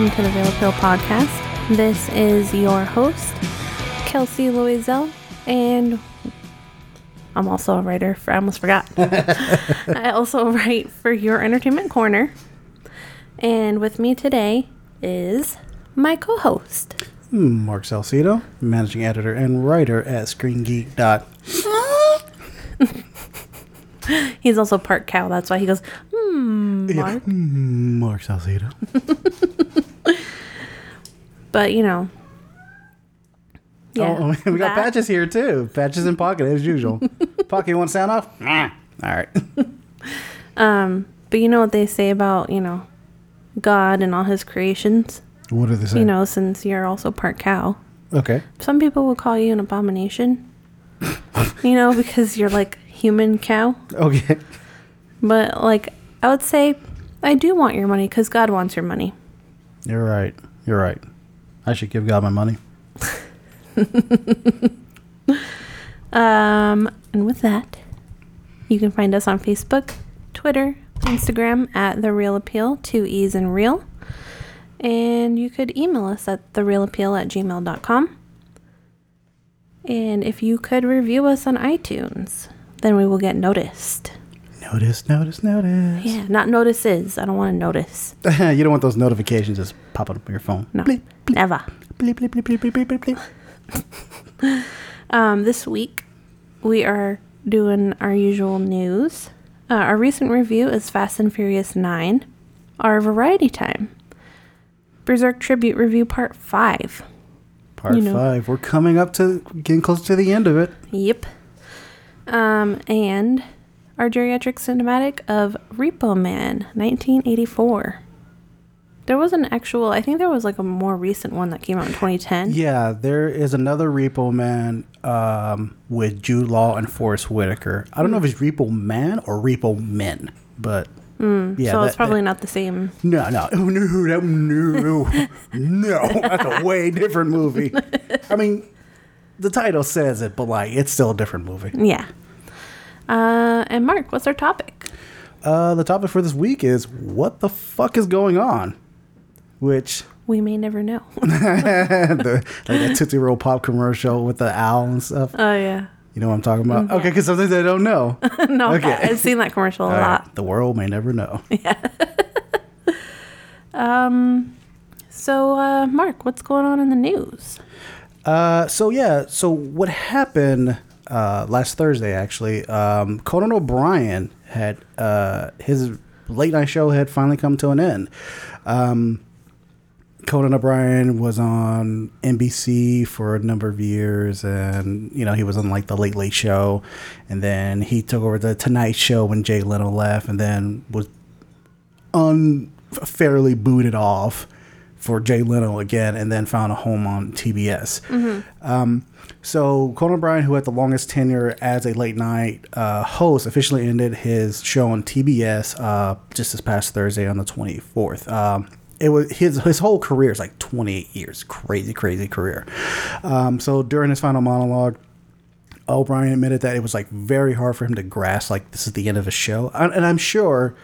welcome to the Reel Appeal Podcast. This is your host, Kelsey Loisel, and I'm also a writer for, I almost forgot. I also write for Your Entertainment Corner. And with me today is my co host. Hmm, Mark Salcedo, managing editor and writer at ScreenGeek. Dot. He's also part cow, that's why he goes, hmm, Mark. Mark Salcedo. But, you know. Yeah, Oh, we got that- patches here too. Patches in pocket as usual. pocket, you want to sound off? Nah. All right. Um, but you know what they say about, you know, God and all his creations? what do they say? You know, since you're also part cow. Okay. Some people will call you an abomination. you know, because you're like human cow. Okay. But like I would say I do want your money cuz God wants your money. You're right. You're right. I should give God my money. Um and with that, you can find us on Facebook, Twitter, Instagram at The Reel Appeal, two E's and reel. And you could email us at thereelappeal at gmail.com. And if you could review us on iTunes, then we will get noticed. Notice, notice, notice. Yeah, not notices. I don't want to notice. you don't want those notifications just popping up on your phone. No, Bleep, never. bleep, bleep, bleep, bleep, bleep, bleep, bleep. Um, this week, we are doing our usual news. Uh, our recent review is Fast and Furious 9. Our variety time, Berserk Tribute Review Part 5. Part You know. five. We're coming up to getting close to the end of it. Yep. Um, and our geriatric cinematic of Repo Man 1984. There was an actual, I think there was like a more recent one that came out in 2010. Yeah, there is another Repo Man um, with Jude Law and Forest Whitaker. I don't know if it's Repo Man or Repo Men, but yeah, Hmm. so it's that- probably not the same. no, no, no, that- no, no. That's a way different movie. I mean, the title says it, but like, it's still a different movie. Yeah. Uh, and Mark, what's our topic? Uh, the topic for this week is what the fuck is going on, which We may never know. the like that Tootsie Roll Pop commercial with the owl and stuff. Oh yeah. You know what I'm talking about? Okay, because something they don't know. no, Okay. I've seen that commercial a All right, lot. The world may never know. Yeah. um. So, uh, Mark, what's going on in the news? Uh, so yeah, so what happened uh, last Thursday? Actually, um, Conan O'Brien had uh, his late night show had finally come to an end. Um, Conan O'Brien was on NBC for a number of years, and you know he was on like the Late Late Show, and then he took over the Tonight Show when Jay Leno left, and then was unfairly booted off for Jay Leno again, and then found a home on TBS. Um, so Conan O'Brien, who had the longest tenure as a late night uh, host, officially ended his show on TBS uh, just this past Thursday on the 24th. Um, it was his his whole career is like 28 years, crazy, crazy career. Um, so during his final monologue, O'Brien admitted that it was like very hard for him to grasp like this is the end of a show, and, and I'm sure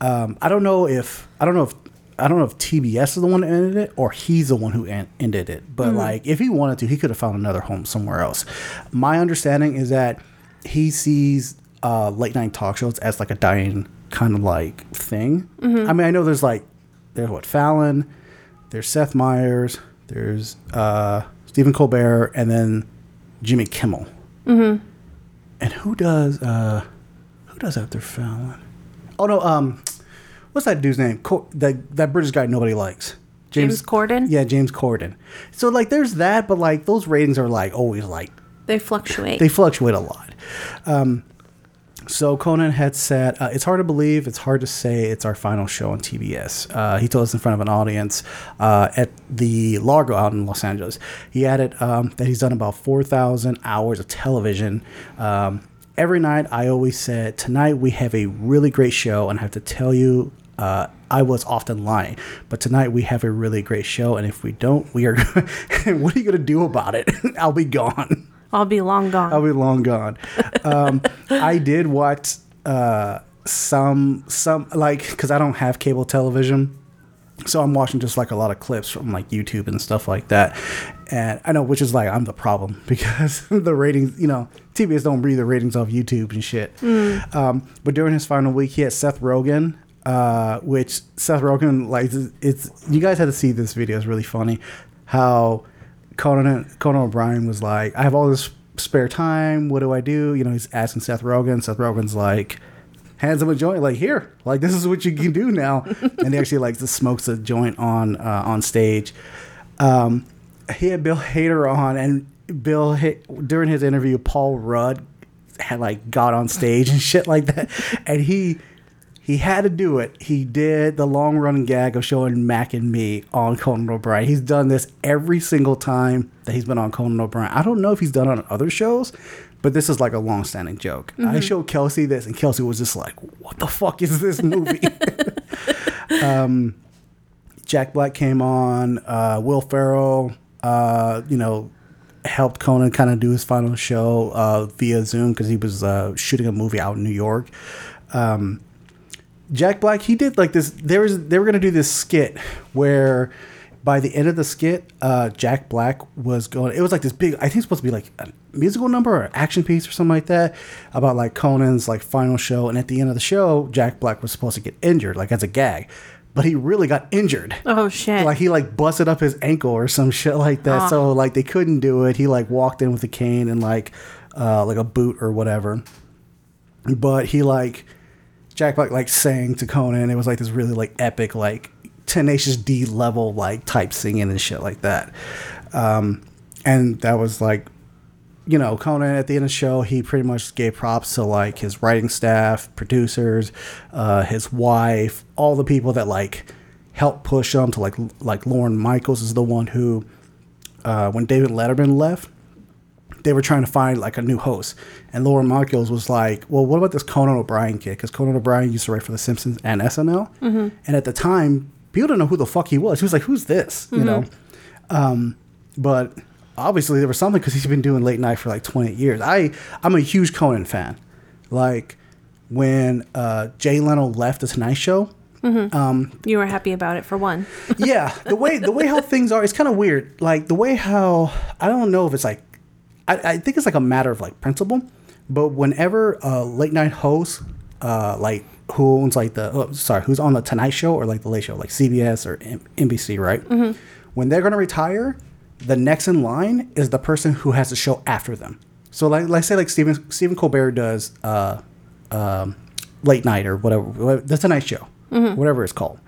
um, I don't know if I don't know if I don't know if TBS is the one that ended it or he's the one who en- ended it. But like, if he wanted to, he could have found another home somewhere else. My understanding is that he sees uh, late night talk shows as like a dying kind of like thing. I mean, I know there's like there's what Fallon, there's Seth Meyers, there's uh, Stephen Colbert, and then Jimmy Kimmel. Mm-hmm. And who does uh, who does after Fallon? Oh no, um, what's that dude's name? Co- that that British guy nobody likes. James Corden? Yeah, James Corden. So like, there's that, but like those ratings are like always like They fluctuate. they fluctuate a lot. Um, so Conan had said, uh, "It's hard to believe. It's hard to say. It's our final show on TBS." Uh, he told us in front of an audience uh, at the Largo out in Los Angeles. He added um, that he's done about four thousand hours of television. Um, every night, I always said, "Tonight we have a really great show," and I have to tell you. Uh, I was often lying, but tonight we have a really great show, and if we don't, we are. what are you going to do about it? I'll be gone. I'll be long gone. I'll be long gone. Um, I did watch uh, some some like because I don't have cable television. so I'm watching just like a lot of clips from like YouTube and stuff like that. And I know, which is like, I'm the problem because the ratings, you know, TBS don't read the ratings off YouTube and shit. Um, but during his final week, he had Seth Rogen, uh, which Seth Rogen, like, it's, you guys had to see this video. It's really funny how Conan, Conan O'Brien was like, I have all this spare time. What do I do? You know, he's asking Seth Rogen. Seth Rogen's like, hands him a joint like here like this is what you can do now and he actually like just smokes a joint on uh, on stage um, he had bill hader on and bill during his interview paul rudd had like got on stage and shit like that and he he had to do it he did the long running gag of showing mac and me on conan o'brien he's done this every single time that he's been on conan o'brien i don't know if he's done it on other shows but this is like a long-standing joke. Mm-hmm. I showed Kelsey this, and Kelsey was just like, "What the fuck is this movie?" um, Jack Black came on. Uh, Will Ferrell, uh, you know, helped Conan kind of do his final show uh, via Zoom because he was uh, shooting a movie out in New York. Um, Jack Black, he did like this. There was they were gonna do this skit where by the end of the skit, uh, Jack Black was going. It was like this big. I think it's supposed to be like a musical number or an action piece or something like that about like Conan's like final show. And at the end of the show, Jack Black was supposed to get injured, like as a gag, but he really got injured. Oh shit! Like he like busted up his ankle or some shit like that. Oh. So like they couldn't do it. He like walked in with a cane and like uh, like a boot or whatever. But he like Jack Black like sang to Conan. It was like this really like epic like Tenacious D level like type singing and shit like that. Um, and that was like, you know, Conan at the end of the show, he pretty much gave props to like his writing staff, producers, uh, his wife, all the people that like helped push him to like like Lorne Michaels is the one who, uh, when David Letterman left, they were trying to find like a new host, and Lorne Michaels was like, "Well, what about this Conan O'Brien kid? Because Conan O'Brien used to write for The Simpsons and SNL, mm-hmm. and at the time, people didn't know who the fuck he was. He was like, "Who's this?" Mm-hmm. You know. Um, but obviously there was something because he's been doing late night for like 20 years. I I'm a huge Conan fan. Like when uh, Jay Leno left the Tonight Show. Mm-hmm. Um, you were happy about it for one. yeah, the way the way how things are, it's kind of weird. Like the way how I don't know if it's like, I, I think it's like a matter of like principle. But whenever a late night host, uh, like who owns like the oh, sorry who's on the Tonight Show or like the Late Show, like CBS or M- NBC, right? Mm-hmm. When they're gonna retire, the next in line is the person who has the show after them. So like let's say like Stephen Stephen Colbert does uh, um, late night or whatever the Tonight Show, mm-hmm. whatever it's called.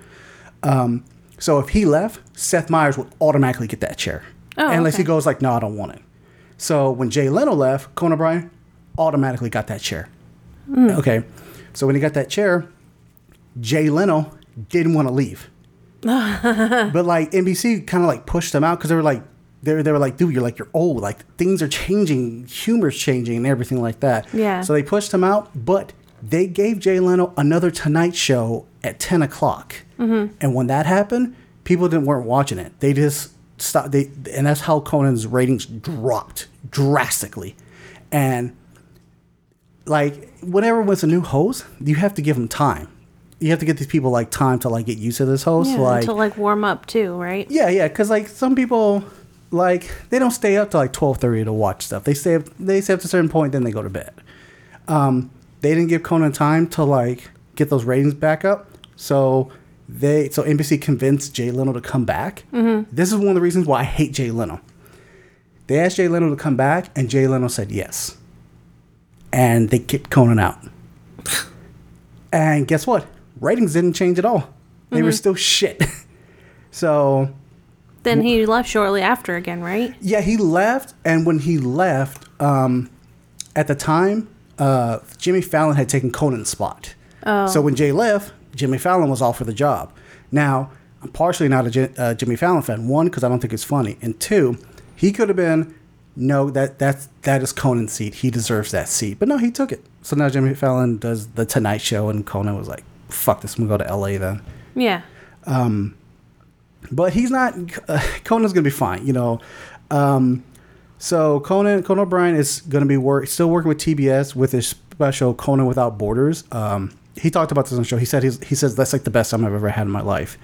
Um, so if he left, Seth Meyers would automatically get that chair, oh, unless okay. he goes like, "No, I don't want it." So when Jay Leno left, Conan O'Brien automatically got that chair. Mm. Okay, so when he got that chair, Jay Leno didn't want to leave. but like NBC kind of like pushed him out because they were like they they were like, dude, you're like you're old, like things are changing, humor's changing, and everything like that. Yeah. So they pushed him out, but they gave Jay Leno another Tonight Show at ten o'clock, mm-hmm. and when that happened, people didn't weren't watching it. They just stopped. They and that's how Conan's ratings dropped drastically, and like whenever it's a new host, you have to give them time. You have to get these people like time to like get used to this host, yeah, like to like warm up too, right? Yeah, yeah, because like some people like they don't stay up to like twelve thirty to watch stuff. They stay up, they stay up to a certain point, then they go to bed. Um, they didn't give Conan time to like get those ratings back up, so they so NBC convinced Jay Leno to come back. Mm-hmm. This is one of the reasons why I hate Jay Leno. They asked Jay Leno to come back, and Jay Leno said yes and they kicked Conan out. and guess what? Ratings didn't change at all. They mm-hmm. were still shit. so then he left shortly after again, right? Yeah, he left, and when he left, um, at the time, uh, Jimmy Fallon had taken Conan's spot. Oh. So when Jay left, Jimmy Fallon was off for the job. Now, I'm partially not a J- uh, Jimmy Fallon fan. One, because I don't think it's funny, and two, he could have been no, that that's that is Conan's seat. He deserves that seat. But no, he took it. So now Jimmy Fallon does the Tonight Show, and Conan was like, "Fuck this, I'm gonna go to L.A. then." Yeah. Um, but he's not. Uh, Conan's gonna be fine, you know. Um, so Conan Conan O'Brien is gonna be work still working with TBS with his special Conan Without Borders. Um, he talked about this on the show. He said he's, he says that's like the best time I've ever had in my life.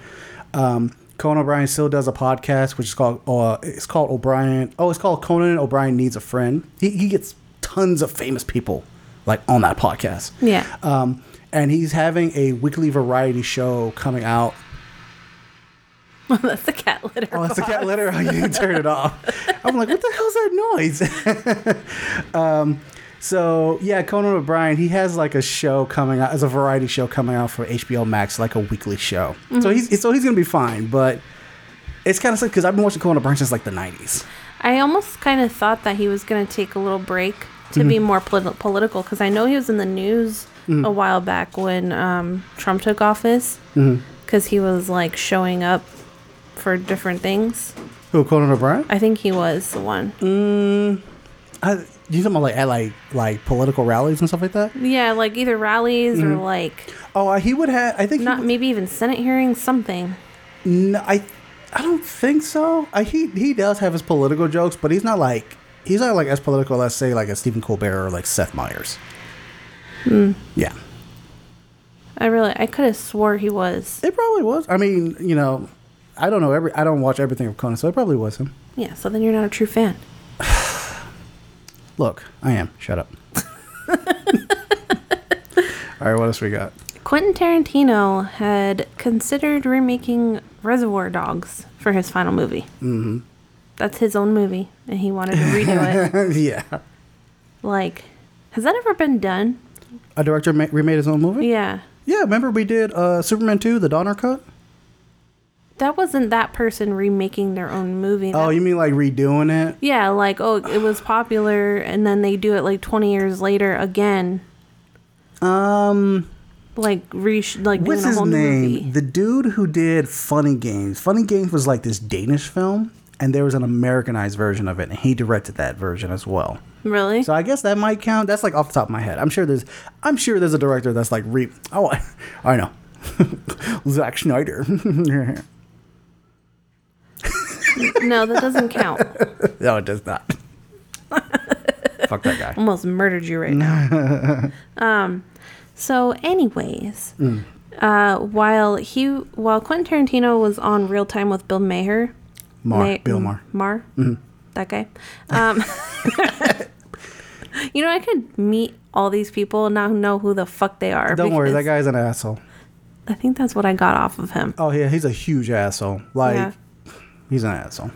Um, Conan O'Brien still does a podcast, which is called uh, it's called O'Brien. Oh, it's called Conan O'Brien needs a friend. He, he gets tons of famous people like on that podcast. Yeah. Um, and he's having a weekly variety show coming out. Well, that's the cat litter. Oh, that's the cat litter. Oh, you didn't turn it off. I'm like, what the hell's that noise? um, so yeah, Conan O'Brien, he has like a show coming out as a variety show coming out for HBO Max, like a weekly show. So he's so he's gonna be fine, but it's kind of sick because I've been watching Conan O'Brien since like the '90s. I almost kind of thought that he was going to take a little break to be more polit- political because I know he was in the news a while back when um, Trump took office because he was like showing up for different things. Who Conan O'Brien? I think he was the one. Mm, I, you talking about like at like like political rallies and stuff like that? Yeah, like either rallies or like Oh, uh, he would have. I think not would- maybe even Senate hearings, something. No, I, I don't think so. I, he he does have his political jokes, but he's not like he's not like as political as say like a Stephen Colbert or like Seth Meyers. Yeah, I really, I could have swore he was. it probably was. I mean, you know, I don't know every I don't watch everything of Conan, so it probably was him. Yeah, so then you're not a true fan. Look, I am. Shut up. All right, what else we got? Quentin Tarantino had considered remaking Reservoir Dogs for his final movie. Mm-hmm. That's his own movie, and he wanted to redo it. yeah, Like, has that ever been done? a director ma- remade his own movie. Yeah. Yeah, remember we did uh, Superman two, the Donner cut. That wasn't that person remaking their own movie. Oh, you mean like redoing it? yeah, like, oh, it was popular, and then they do it like 20 years later again. Um. Like, re- like What's his name? movie. The dude who did Funny Games. Funny Games was like this Danish film, and there was an Americanized version of it, and he directed that version as well. Really? So I guess that might count. That's like off the top of my head. I'm sure there's, I'm sure there's a director that's like re. Oh, I, I know, Zack Snyder. no, that doesn't count. no, it does not. Fuck that guy. almost murdered you right now. um, so, anyways, Mm. uh, while he while Quentin Tarantino was on Real Time with Bill Maher, Mar, Ma- Bill Maher. Mm-hmm. That guy. Um, you know, I could meet all these people and not know who the fuck they are. Don't worry, that guy's an asshole. I think that's what I got off of him. Oh yeah, he's a huge asshole. Like Yeah. He's an asshole.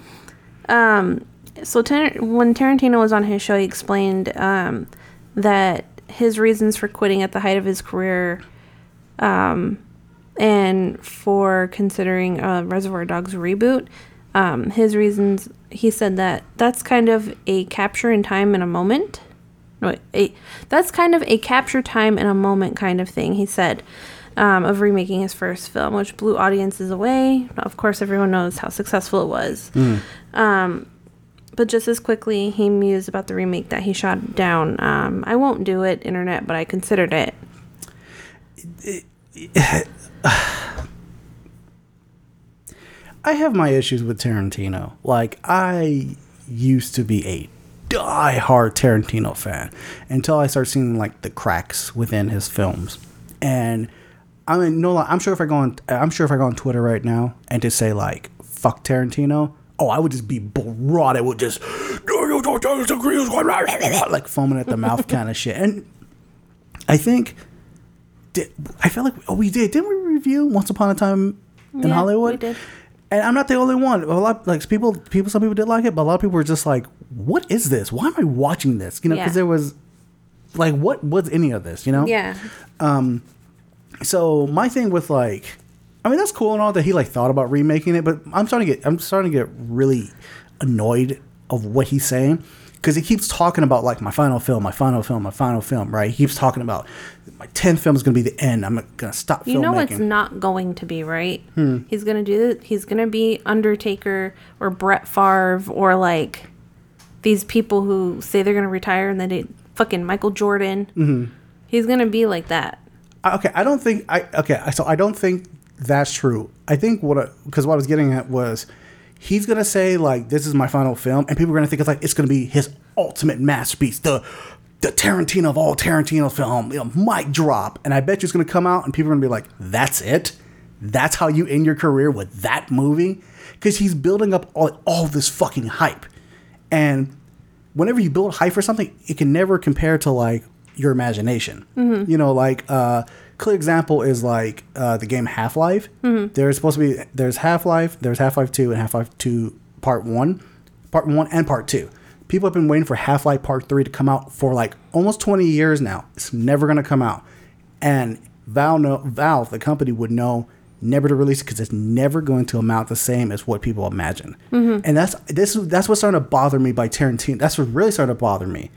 Um, so Tar- when Tarantino was on his show, he explained um, that his reasons for quitting at the height of his career, um, and for considering a Reservoir Dogs reboot, um, his reasons. He said that that's kind of a capture in time in a moment. No, a, that's kind of a capture time in a moment kind of thing. He said. Um, of remaking his first film, which blew audiences away. Of course, everyone knows how successful it was. But just as quickly, he mused about the remake that he shot down. Um, I won't do it, internet, but I considered it. I have my issues with Tarantino. Like I used to be a die-hard Tarantino fan until I started seeing like the cracks within his films. And I mean, no, I'm sure if I go on, I'm sure if I go on Twitter right now and just say like "fuck Tarantino," oh, I would just be brought. It would just like foaming at the mouth kind of shit. And I think did, I felt like oh we did didn't we review Once Upon a Time in Yeah, Hollywood? we did. And I'm not the only one. A lot like people people some people did like it, but a lot of people were just like, "What is this? Why am I watching this?" You know, because Yeah. there was like, what was any of this? You know? Yeah. Um, So my thing with like, I mean, that's cool and all that he like thought about remaking it, but I'm starting to get I'm starting to get really annoyed of what he's saying because he keeps talking about like my final film, my final film, my final film. Right? He keeps talking about my tenth film is going to be the end. I'm gonna stop. You know filmmaking. it's not going to be, right? He's going to do it. He's going to be Undertaker or Brett Favre or like these people who say they're going to retire and then they fucking Michael Jordan. Mm-hmm. He's going to be like that. Okay, I don't think I okay. So I don't think that's true. I think what because what I was getting at was he's gonna say like this is my final film, and people are gonna think it's like it's gonna be his ultimate masterpiece, the the Tarantino of all Tarantino film, you know, mic drop. And I bet you it's gonna come out, and people are gonna be like, "That's it." that's how you end your career with that movie because he's building up all, all this fucking hype and whenever you build hype for something it can never compare to like your imagination. You know like uh clear example is like uh the game half-life. There's supposed to be there's half-life there's half-life 2 and half-life 2 part 1 part 1 and part 2 people have been waiting for half-life part 3 to come out for like almost 20 years now. It's never going to come out. And Valve, know, Valve, the company, would know never to release it because it's never going to amount the same as what people imagine. And that's this that's what's starting to bother me by Tarantino. That's what really started to bother me.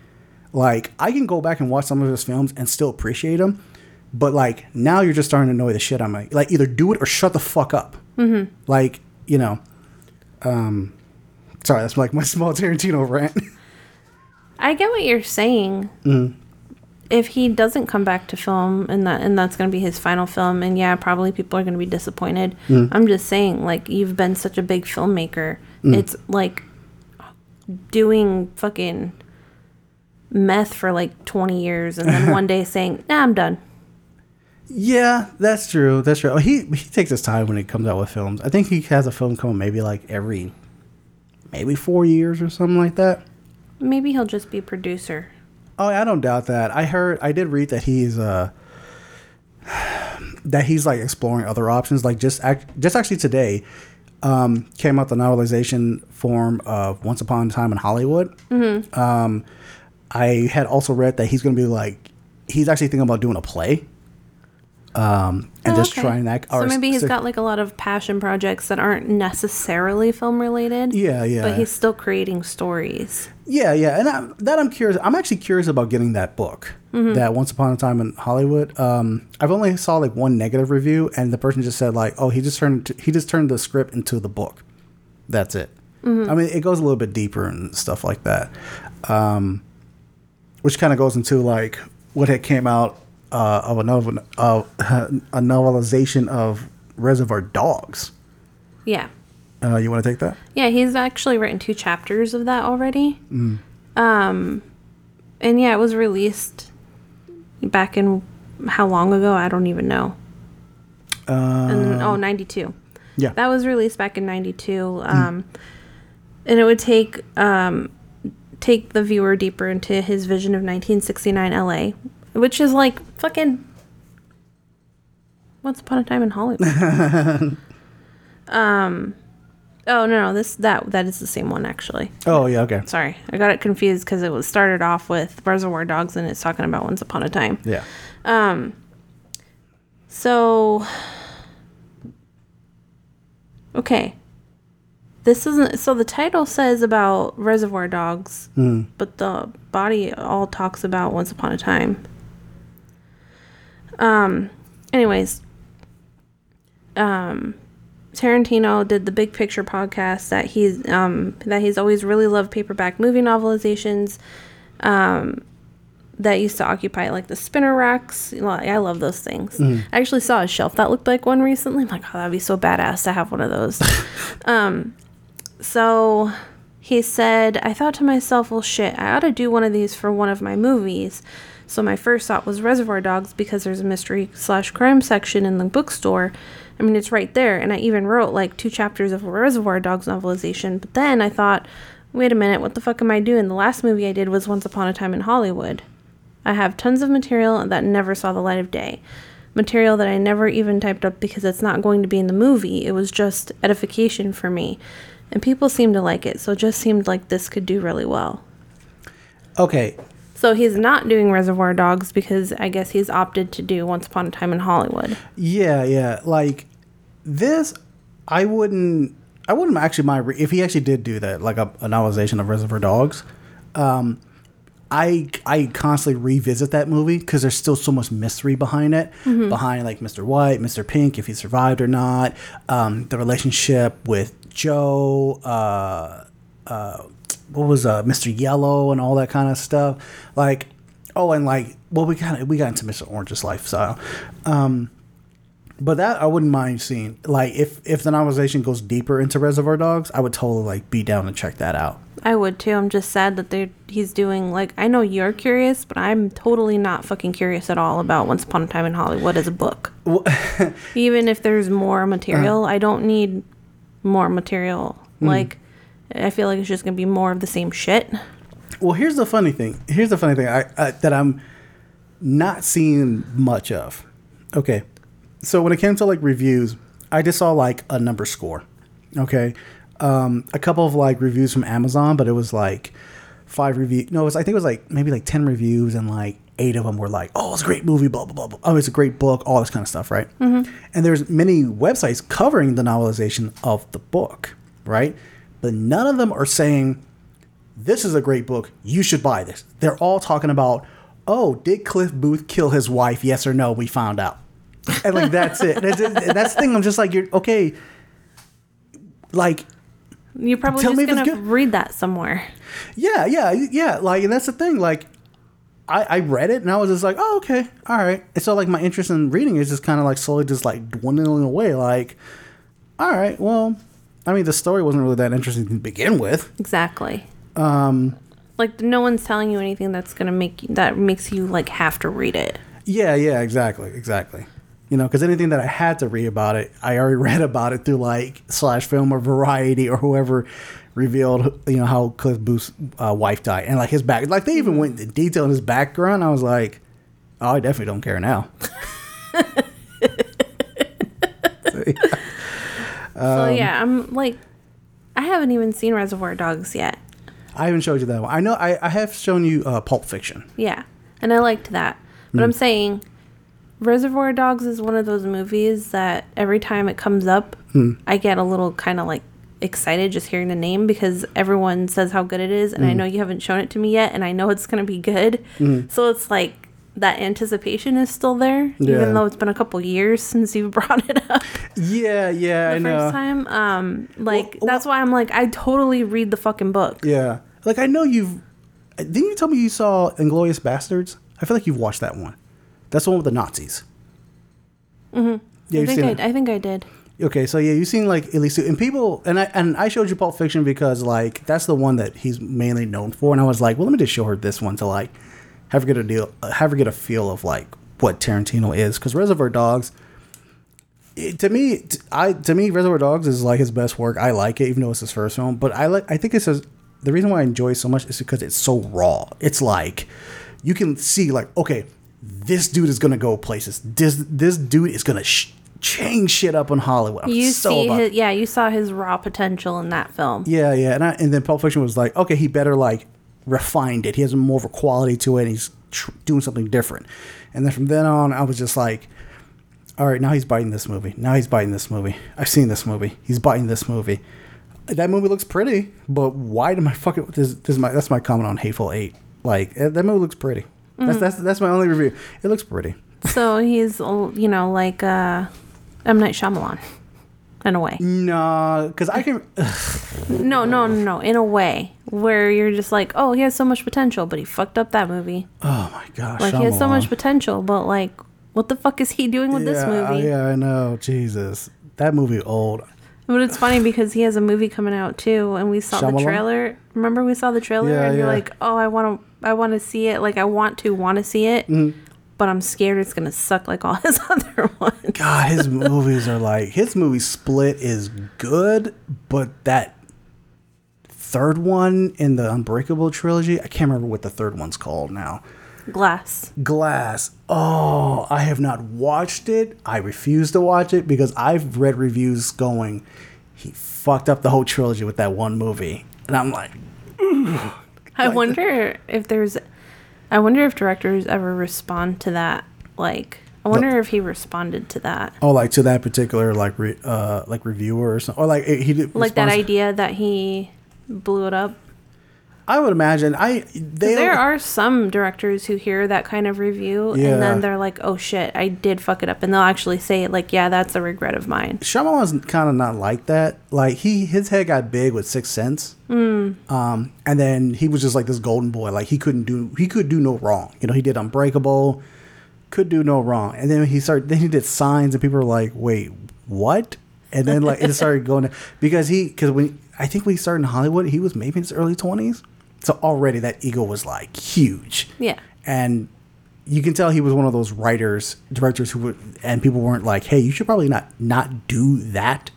Like I can go back and watch some of his films and still appreciate them, but like now you're just starting to annoy the shit out of me. Like either do it or shut the fuck up. Mm-hmm. Like you know, um, sorry, that's like my small Tarantino rant. I get what you're saying. If he doesn't come back to film and that and that's going to be his final film and yeah, probably people are going to be disappointed. I'm just saying like you've been such a big filmmaker. It's like doing fucking meth for like 20 years and then one day saying, "Nah, I'm done." Yeah, that's true. That's true. He he takes his time when he comes out with films. I think he has a film coming maybe like every maybe four years or something like that. Maybe he'll just be producer. Oh, I don't doubt that. I heard I did read that he's uh that he's like exploring other options. Like just act, just actually today um, came out the novelization form of Once Upon a Time in Hollywood. Mm-hmm. Um, I had also read that he's going to be like he's actually thinking about doing a play. Um, and Oh, just okay. trying that. So maybe he's got like a lot of passion projects that aren't necessarily film related. Yeah, yeah. But he's still creating stories. Yeah, yeah, and I, that I'm curious. I'm actually curious about getting that book. That Once Upon a Time in Hollywood. Um, I've only saw like one negative review, and the person just said like, "Oh, he just turned he just turned the script into the book." That's it. I mean, it goes a little bit deeper and stuff like that, um, which kind of goes into like what had came out uh, of a novel, uh, a novelization of Reservoir Dogs. Yeah. Uh, you want to take that? Yeah, he's actually written two chapters of that already. Um, and yeah, it was released back in how long ago? I don't even know. and, oh, 92. Yeah. That was released back in 92. Um, and it would take um, take the viewer deeper into his vision of 1969 LA, which is like fucking Once Upon a Time in Hollywood. um, oh no, no, this that that is the same one actually. oh yeah. Okay. Sorry, I got it confused because it was started off with Reservoir Dogs and it's talking about Once Upon a Time. Yeah. Um. So, okay. This isn't so the title says about Reservoir Dogs, but the body all talks about Once Upon a Time. Um, anyways, um, Tarantino did the Big Picture podcast that he's um that he's always really loved paperback movie novelizations. Um, that used to occupy like the spinner racks. I love those things. I actually saw a shelf that looked like one recently. I'm like, oh, that'd be so badass to have one of those. um, so he said, I thought to myself, well, shit, I ought to do one of these for one of my movies. So my first thought was Reservoir Dogs because there's a mystery slash crime section in the bookstore. I mean, it's right there. And I even wrote like two chapters of a Reservoir Dogs novelization. But then I thought, wait a minute, what the fuck am I doing? The last movie I did was Once Upon a Time in Hollywood. I have tons of material that never saw the light of day. Material that I never even typed up because it's not going to be in the movie. It was just edification for me. And people seem to like it, so it just seemed like this could do really well. Okay. So he's not doing Reservoir Dogs because I guess he's opted to do Once Upon a Time in Hollywood. Yeah, yeah. Like this, I wouldn't. I wouldn't actually mind re- if he actually did do that, like a, a novelization of Reservoir Dogs. Um, I I constantly revisit that movie because there's still so much mystery behind it, behind like Mr. White, Mr. Pink, if he survived or not, um, the relationship with Joe, uh, uh, what was uh, Mr. Yellow, and all that kind of stuff. Like, oh, and like, well, we got we got into Mr. Orange's lifestyle. Um, But that I wouldn't mind seeing. Like if if the novelization goes deeper into Reservoir Dogs, I would totally like be down to check that out. I would too. I'm just sad that they he's doing like I know you're curious, but I'm totally not fucking curious at all about Once Upon a Time in Hollywood as a book. Even if there's more material, I don't need more material. Like I feel like it's just gonna be more of the same shit. Well, here's the funny thing. Here's the funny thing I, I, that I'm not seeing much of. Okay, so when it came to like reviews, I just saw like a number score. Okay, um, a couple of like reviews from Amazon, but it was like five review. No, it was, I think it was like maybe like ten reviews, and like eight of them were like, "Oh, it's a great movie," blah blah blah. blah. Oh, it's a great book, all this kind of stuff, right? Mm-hmm. And there's many websites covering the novelization of the book, right? But none of them are saying this is a great book. You should buy this. They're all talking about, oh, did Cliff Booth kill his wife? Yes or no? We found out. And like that's it. And and that's the thing. I'm just like, you're okay. Like, You're probably Tell me just gonna read that somewhere. yeah, yeah, yeah. Like, and that's the thing. Like, I, I read it and I was just like, oh, okay, all right. And so like my interest in reading is just kind of like slowly just like dwindling away. Like, all right, well, I mean, the story wasn't really that interesting to begin with. Exactly. Um like no one's telling you anything that's gonna make you, that makes you like have to read it. Yeah, yeah, exactly, exactly. You know, because anything that I had to read about it, I already read about it through like slash film or Variety or whoever revealed, you know, how Cliff Booth's uh, wife died and like his back. Like they even went into detail in his background. I was like, oh, I definitely don't care now. so Um, yeah, I'm like I haven't even seen Reservoir Dogs yet. I haven't showed you that one. I know I, I have shown you uh, Pulp Fiction. Yeah. And I liked that. But Hmm. I'm saying Reservoir Dogs is one of those movies that every time it comes up, Hmm. I get a little kind of like excited just hearing the name because everyone says how good it is and I Hmm. know you haven't shown it to me yet and I know it's going to be good. So it's like that anticipation is still there Yeah. even though it's been a couple years since you brought it up Yeah, yeah, I the know. first time. Um like Well, that's why I'm like I totally read the fucking book. Yeah, like I know you've. Didn't you tell me you saw Inglourious Basterds? I feel like you've watched that one. That's the one with the Nazis. Mm-hmm. Yeah, I think I. I think I did. Okay, so yeah, you've seen like at least and people and I and I showed you Pulp Fiction because like that's the one that he's mainly known for, and I was like, well, let me just show her this one to like have her get a deal, have her get a feel of like what Tarantino is, because Reservoir Dogs. It, to me, t- I to me, Reservoir Dogs is like his best work. I like it, even though it's his first film. But I like, I think it's his, the reason why I enjoy so much is because it's so raw. It's like you can see like, okay, this dude is gonna go places. This this dude is gonna sh- change shit up in Hollywood. I'm You so see his, yeah, you saw his raw potential in that film. yeah, yeah, and I, and then Pulp Fiction was like, okay, he better like refined it. He has more of a quality to it. And he's tr- doing something different. And then from then on, I was just like, all right, now he's biting this movie. Now he's biting this movie. I've seen this movie. He's biting this movie. That movie looks pretty, but why do my fucking this, this is my that's my comment on Hateful Eight. Like that movie looks pretty. That's that's that's my only review. It looks pretty. So he's, you know, like uh, M. Night Shyamalan, in a way. No, because I can. No, no, no, no, in a way where you're just like, oh, he has so much potential, but he fucked up that movie. Oh my gosh, Like he has so much potential, but like, what the fuck is he doing with this Yeah, movie? Yeah, I know. Jesus, that movie old. But it's funny because he has a movie coming out too, and we saw the trailer. Remember, we saw the trailer, Yeah, and you're like, "Oh, I want to, I want to see it. Like, I want to, want to see it, Mm-hmm. But I'm scared it's gonna suck like all his other ones." God, his movies are like his movie Split is good, but that third one in the Unbreakable trilogy, I can't remember what the third one's called now. Glass. Glass. Oh, I have not watched it. I refuse to watch it because I've read reviews going, he fucked up the whole trilogy with that one movie, and I'm like, I wonder if there's, I wonder if directors ever respond to that. Like, I wonder if he responded to that, oh, like to that particular like re, uh like reviewer or something, or like he did like that idea that he blew it up. I would imagine I they There are some directors who hear that kind of review Yeah. and then they're like, "Oh shit, I did fuck it up," and they'll actually say it like, "Yeah, that's a regret of mine." Shyamalan's kind of not like that. Like he, his head got big with Sixth Sense, um, and then he was just like this golden boy. Like he couldn't do, he could do no wrong. You know, he did Unbreakable, could do no wrong. And then he started. Then he did signs, and people were like, "Wait, what?" And then like it started going because he because when I think when he started in Hollywood, he was maybe in his early twenties. So already that ego was like huge. Yeah. And you can tell he was one of those writers, directors who would, and people weren't like, "Hey, you should probably not not do that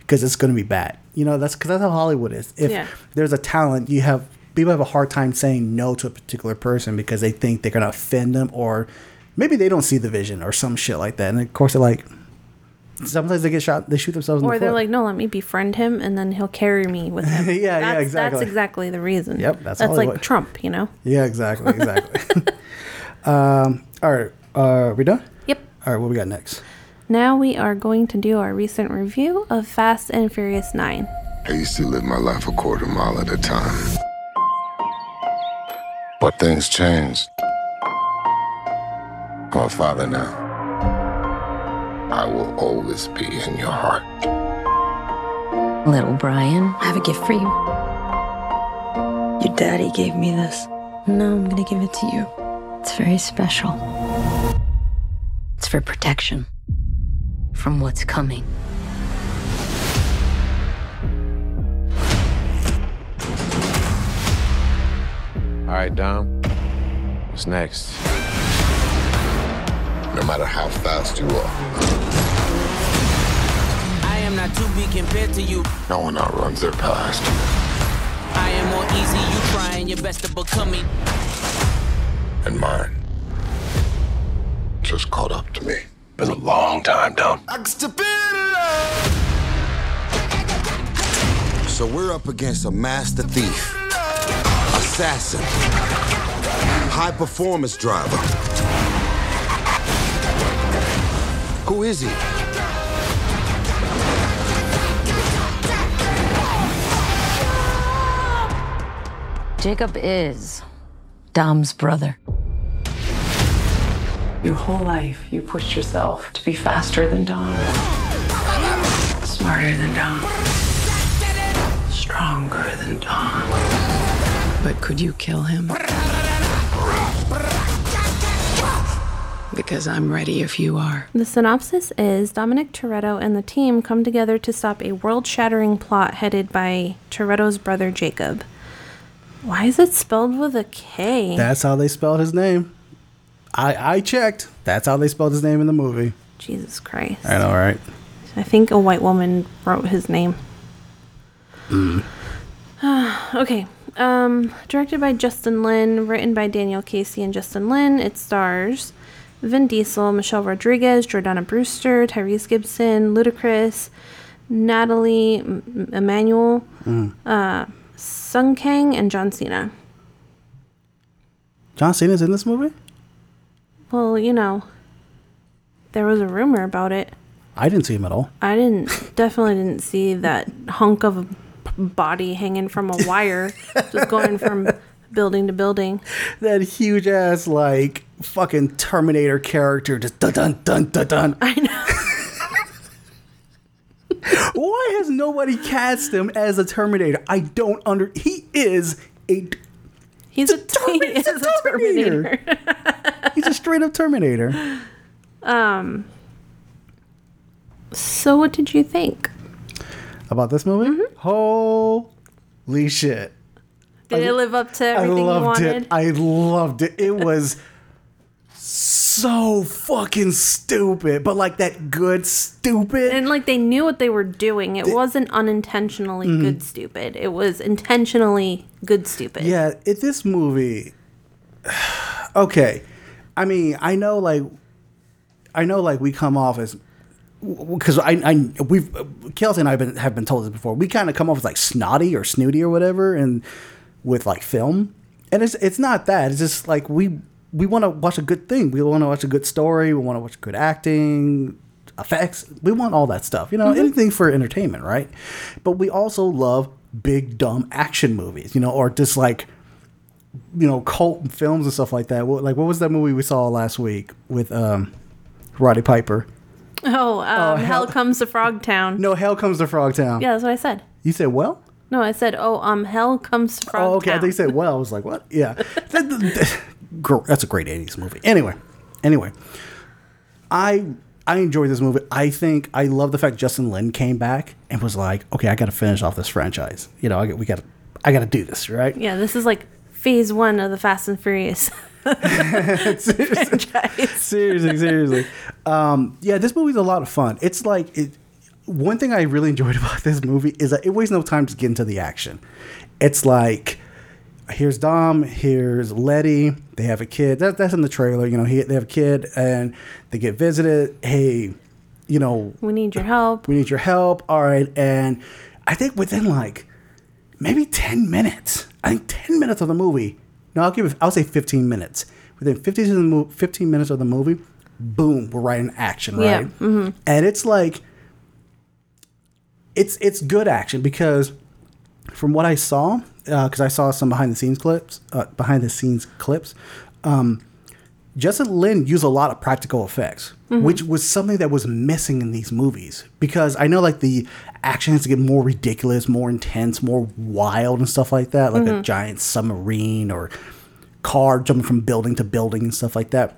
because it's going to be bad." You know, that's because that's how Hollywood is. If Yeah. there's a talent, you have people have a hard time saying no to a particular person because they think they're going to offend them, or maybe they don't see the vision or some shit like that. And of course, they're like, sometimes they get shot, they shoot themselves in the face. Or the they're foot. like, no, let me befriend him, and then he'll carry me with him. Yeah, yeah, that's, exactly. That's exactly the reason. Yep, that's that's like Trump, you know. yeah, exactly, exactly. um, all right, uh, we done? Yep. All right, what we got next? Now we are going to do our recent review of Fast and Furious Nine. I used to live my life a quarter mile at a time. But things changed. I'm a father now. I will always be in your heart. Little Brian, I have a gift for you. Your daddy gave me this. Now I'm gonna give it to you. it's very special. It's for protection from what's coming. All right, Dom. What's next? No matter how fast you are, I am not to be compared to you. no one outruns their past. I am more easy, you trying your best to become me. And mine just caught up to me. Been a long time, Dom. So we're up against a master thief, assassin, high performance driver. Who is he? Jacob is Dom's brother. Your whole life, you pushed yourself to be faster than Dom, smarter than Dom, stronger than Dom. But could you kill him? Because I'm ready if you are. The synopsis is Dominic Toretto and the team come together to stop a world shattering plot headed by Toretto's brother Jacob. Why is it spelled with a K? That's how they spelled his name. I I checked. That's how they spelled his name in the movie. Jesus Christ. I know, right? I think a white woman wrote his name. okay. Um, directed by Justin Lin, written by Daniel Casey and Justin Lin. It stars Vin Diesel, Michelle Rodriguez, Jordana Brewster, Tyrese Gibson, Ludacris, Natalie M- Emmanuel, uh, Sung Kang, and John Cena. John Cena's in this movie. Well, you know, there was a rumor about it. I didn't see him at all. I didn't definitely didn't see that hunk of a body hanging from a wire just going from building to building. That huge ass like fucking Terminator character just dun dun dun dun dun. I know. Why has nobody cast him as a Terminator? I don't under. He is a. He's a, Termi- he is a a Terminator. He's a straight up Terminator. Um. So what did you think? About this movie? Mm-hmm. Holy shit! Did it live up to I everything you loved wanted? it. I loved it. It was so fucking stupid, but like that good stupid. and like they knew what they were doing. It wasn't unintentionally Mm-hmm. good stupid. It was intentionally good stupid. Yeah, it this movie. Okay, I mean, I know like, I know like we come off as because I, I we've Kelsey and I have been have been told this before. We kind of come off as like snotty or snooty or whatever, and with like film, and it's it's not that. It's just like we we want to watch a good thing. We want to watch a good story. We want to watch good acting, effects. We want all that stuff. You know, anything for entertainment, right? But we also love big dumb action movies. You know, or just like you know cult films and stuff like that. What, like what was that movie we saw last week with um, Roddy Piper? Oh, um, hell- hell comes to Frogtown. No, Hell Comes to Frogtown. Yeah, that's what I said. You said well. No, I said, oh, um, hell comes to Frogtown. Oh, okay. I think you said well. I was like, what? Yeah, That- that- gr- that's a great '80s movie. Anyway, Anyway, I I enjoyed this movie. I think I love the fact Justin Lin came back and was like, okay, I got to finish off this franchise. You know, I, we got to I got to do this, right? Yeah, this is like phase one of the Fast and Furious franchise. seriously, seriously. Um, yeah, this movie's a lot of fun. It's like it. One thing I really enjoyed about this movie is that it wastes no time to get into the action. It's like here's Dom, here's Letty. They have a kid. That, that's in the trailer. You know, he, they have a kid and they get visited. Hey, you know, We need your help. we need your help. All right, and I think within like maybe ten minutes, I think ten minutes of the movie. No, I'll give it. I'll say fifteen minutes. Within fifteen of the fifteen minutes of the movie, boom, we're right in action, Yeah, right? Mm-hmm. And it's like, it's it's good action because from what I saw, because I saw some behind the scenes clips, uh, behind the scenes clips, um, Justin Lin used a lot of practical effects, which was something that was missing in these movies. Because I know like the action has to get more ridiculous, more intense, more wild and stuff like that, like a giant submarine or car jumping from building to building and stuff like that.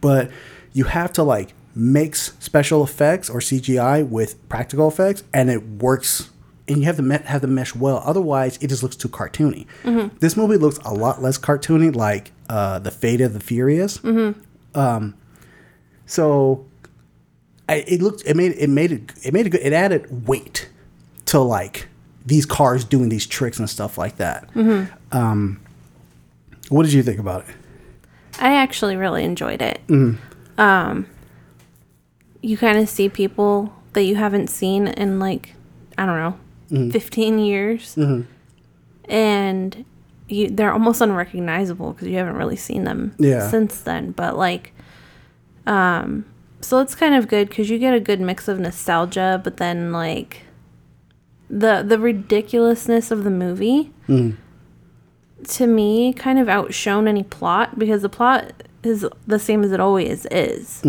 But you have to like mix special effects or CGI with practical effects, and it works. And you have to me- have the mesh well. Otherwise, it just looks too cartoony. This movie looks a lot less cartoony, like uh, the Fate of the Furious. Um, so I, it looked it made it made it it made it good. It added weight to like these cars doing these tricks and stuff like that. Um, what did you think about it? I actually really enjoyed it. Um, you kind of see people that you haven't seen in like I don't know, mm-hmm. fifteen years, mm-hmm. and you they're almost unrecognizable because you haven't really seen them Yeah. since then. But like, um, so it's kind of good because you get a good mix of nostalgia, but then like the the ridiculousness of the movie mm-hmm. to me kind of outshone any plot because the plot is the same as it always is.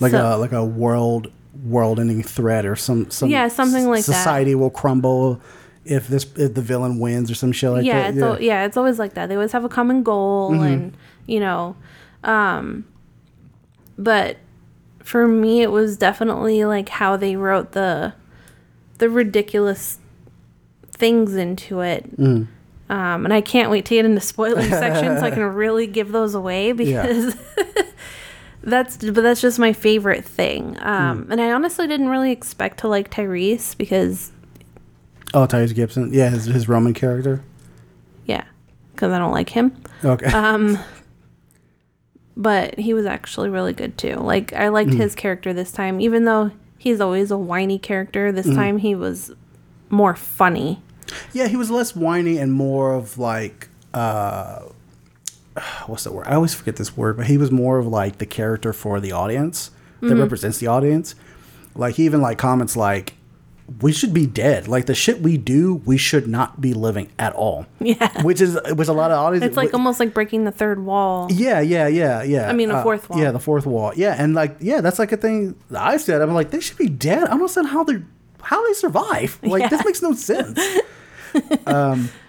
Like So- a like a world world ending threat or some some Yeah, something like that. society will crumble if this if the villain wins or some shit like yeah, that. it's al- yeah, it's always like that. They always have a common goal Mm-hmm. and you know um but for me it was definitely like how they wrote the the ridiculous things into it. Mm. Um, and I can't wait to get into the spoiler section so I can really give those away because that's but that's just my favorite thing. Mm. Um, and I honestly didn't really expect to like Tyrese because Oh, Tyrese Gibson, yeah, his his Roman character. yeah, because I don't like him. Okay, Um, but he was actually really good too. Like I liked his character this time, even though he's always a whiny character. This time he was more funny. yeah, he was less whiny and more of like uh, what's that word? I always forget this word, but he was more of like the character for the audience that represents the audience. Like he even like comments like. We should be dead. Like the shit we do, we should not be living at all. Yeah. Which is which a lot of audience. It's like almost like breaking the third wall. Yeah, yeah, yeah, yeah. I mean, a Uh, fourth wall. Yeah, the fourth wall. Yeah, and like, yeah, that's like a thing that I said. I'm like, they should be dead. I don't understand how they how they survive. Like, this makes no sense.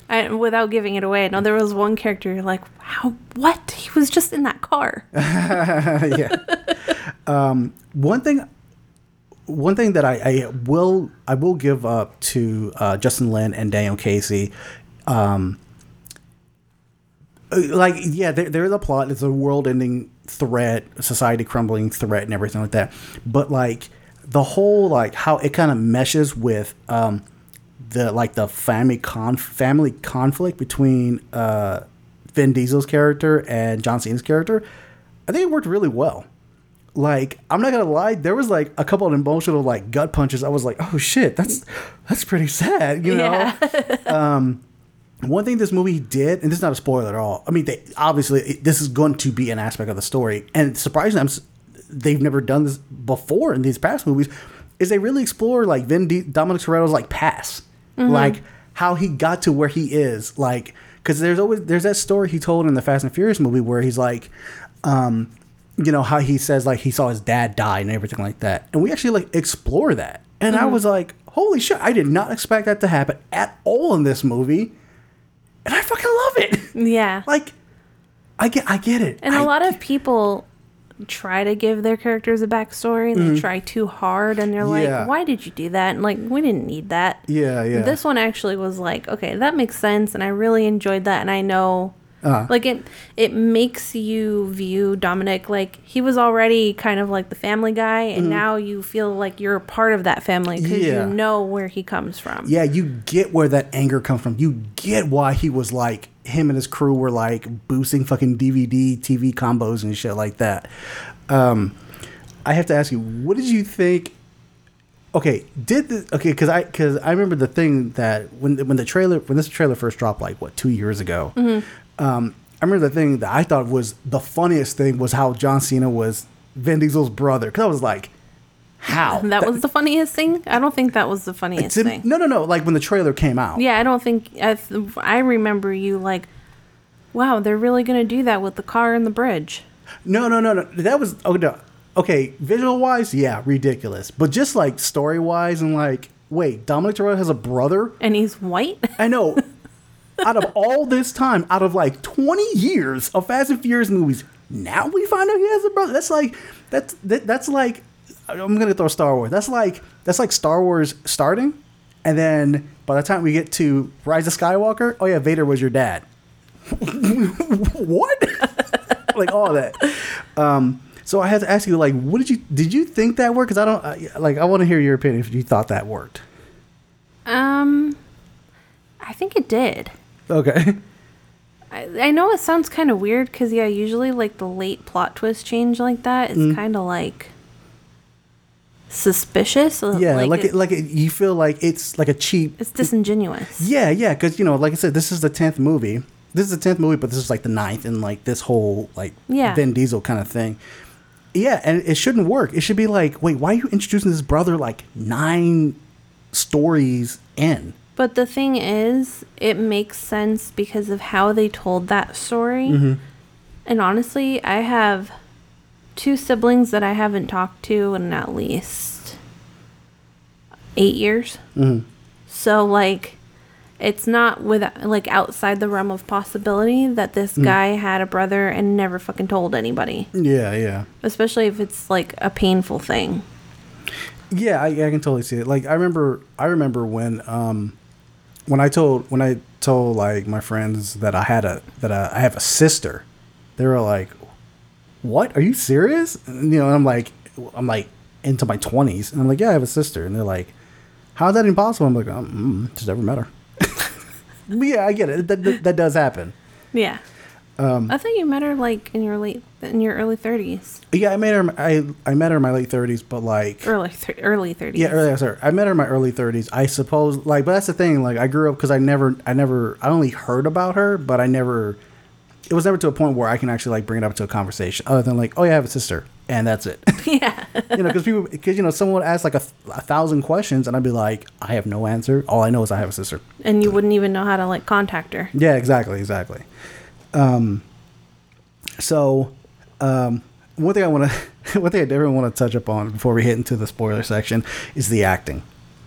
I, without giving it away, no, there was one character you're like, how? What? He was just in that car. yeah. Um, one thing, one thing that I, I will I will give up to uh, Justin Lin and Daniel Casey. Um, uh, like yeah, there, there's a plot. It's a world-ending threat, society crumbling threat, and everything like that. But like the whole like how it kind of meshes with um, the like the family con family conflict between uh, Vin Diesel's character and John Cena's character. I think it worked really well like I'm not gonna lie, there was like a couple of emotional like gut punches. I was like, oh shit, that's that's pretty sad, you know. Yeah. One thing this movie did, and this is not a spoiler at all. I mean, they obviously it- this is going to be an aspect of the story, and surprisingly, I'm, they've never done this before in these past movies. Is they really explore like Vin D- Dominic Toretto's like past, like how he got to where he is, like because there's always there's that story he told in the Fast and Furious movie where he's like, um, you know how he says like he saw his dad die and everything like that, and we actually like explore that, and I was like, holy shit, I did not expect that to happen at all in this movie and I fucking love it. yeah. like, I get, I get it. And I a lot of people try to give their characters a backstory and they Mhm. try too hard and they're Yeah. like, why did you do that? And like, we didn't need that. Yeah, yeah. This one actually was like, okay, that makes sense, and I really enjoyed that, and I know. Uh-huh. Like it, it makes you view Dominic like he was already kind of like the family guy, and Mhm. now you feel like you're a part of that family because Yeah. you know where he comes from. Yeah, you get where that anger comes from. You get why he was like him and his crew were like boosting fucking DVD TV combos and shit like that. Um, I have to ask you, what did you think? Okay, did the okay? Because I because I remember the thing that when when the trailer when this trailer first dropped like what two years ago. Mhm. Um, I remember the thing that I thought was the funniest thing was how John Cena was Vin Diesel's brother. Because I was like, how That was the funniest thing. I don't think that was the funniest thing. No, no, no. Like when the trailer came out. Yeah, I don't think I, th- I remember you like, wow, they're really gonna do that with the car and the bridge. No, no, no, no. That was oh no. Okay, visual wise, yeah, ridiculous. But just like story wise and like, wait, Dominic Toretto has a brother, and he's white. I know. out of all this time, out of like twenty years of Fast and Furious movies, now we find out he has a brother. That's like that's that, that's like I'm gonna throw Star Wars. That's like that's like Star Wars starting, and then by the time we get to Rise of Skywalker, oh yeah, Vader was your dad. what? like all that. Um, so I had to ask you, like, what did you did you think that worked? Because I don't I, like. I want to hear your opinion if you thought that worked. Um, I think it did. Okay. I, I know it sounds kind of weird because yeah, usually like the late plot twist change like that is Mm. kind of like suspicious. uh, Yeah, like it- it, like it, you feel like it's like a cheap. it's disingenuous. Yeah, yeah, because you know, like I said, this is the tenth movie. This is the tenth movie, but this is like the ninth, and like this whole like Yeah. Vin Diesel kind of thing. Yeah, and it shouldn't work. It should be like, wait, why are you introducing this brother like nine stories in? But the thing is, it makes sense because of how they told that story. Mhm. And honestly, I have two siblings that I haven't talked to in at least eight years. Mhm. So, like, it's not with like outside the realm of possibility that this Mm. guy had a brother and never fucking told anybody. Yeah, yeah. Especially if it's like a painful thing. Yeah, I, I can totally see it. Like I remember, I remember when, um, when I told when I told like my friends that I had a that I, I have a sister, they were like, "What? Are you serious?" And, you know, and I'm like, I'm like into my twenties, and I'm like, "Yeah, I have a sister," and they're like, "How's that impossible?" I'm like, um, mm, "Just never met her." But yeah, I get it. That, that, that does happen. Yeah. Um, I thought you met her like in your late in your early 30s. yeah, I met her. I I met her in my late thirties, but like Early th- early 30s. Yeah, early. Sorry, I met her in my early thirties. I suppose, like, but that's the thing. Like, I grew up because I never, I never, I only heard about her, but I never. It was never to a point where I can actually like bring it up to a conversation, other than like, oh yeah, I have a sister, and that's it. yeah. you know, because people, because you know, someone would ask like a, a thousand questions, and I'd be like, I have no answer. All I know is I have a sister. And you wouldn't even know how to like contact her. Yeah, exactly, exactly. Um, so, um, one thing I want to, one thing I definitely want to touch up on before we hit into the spoiler section is the acting.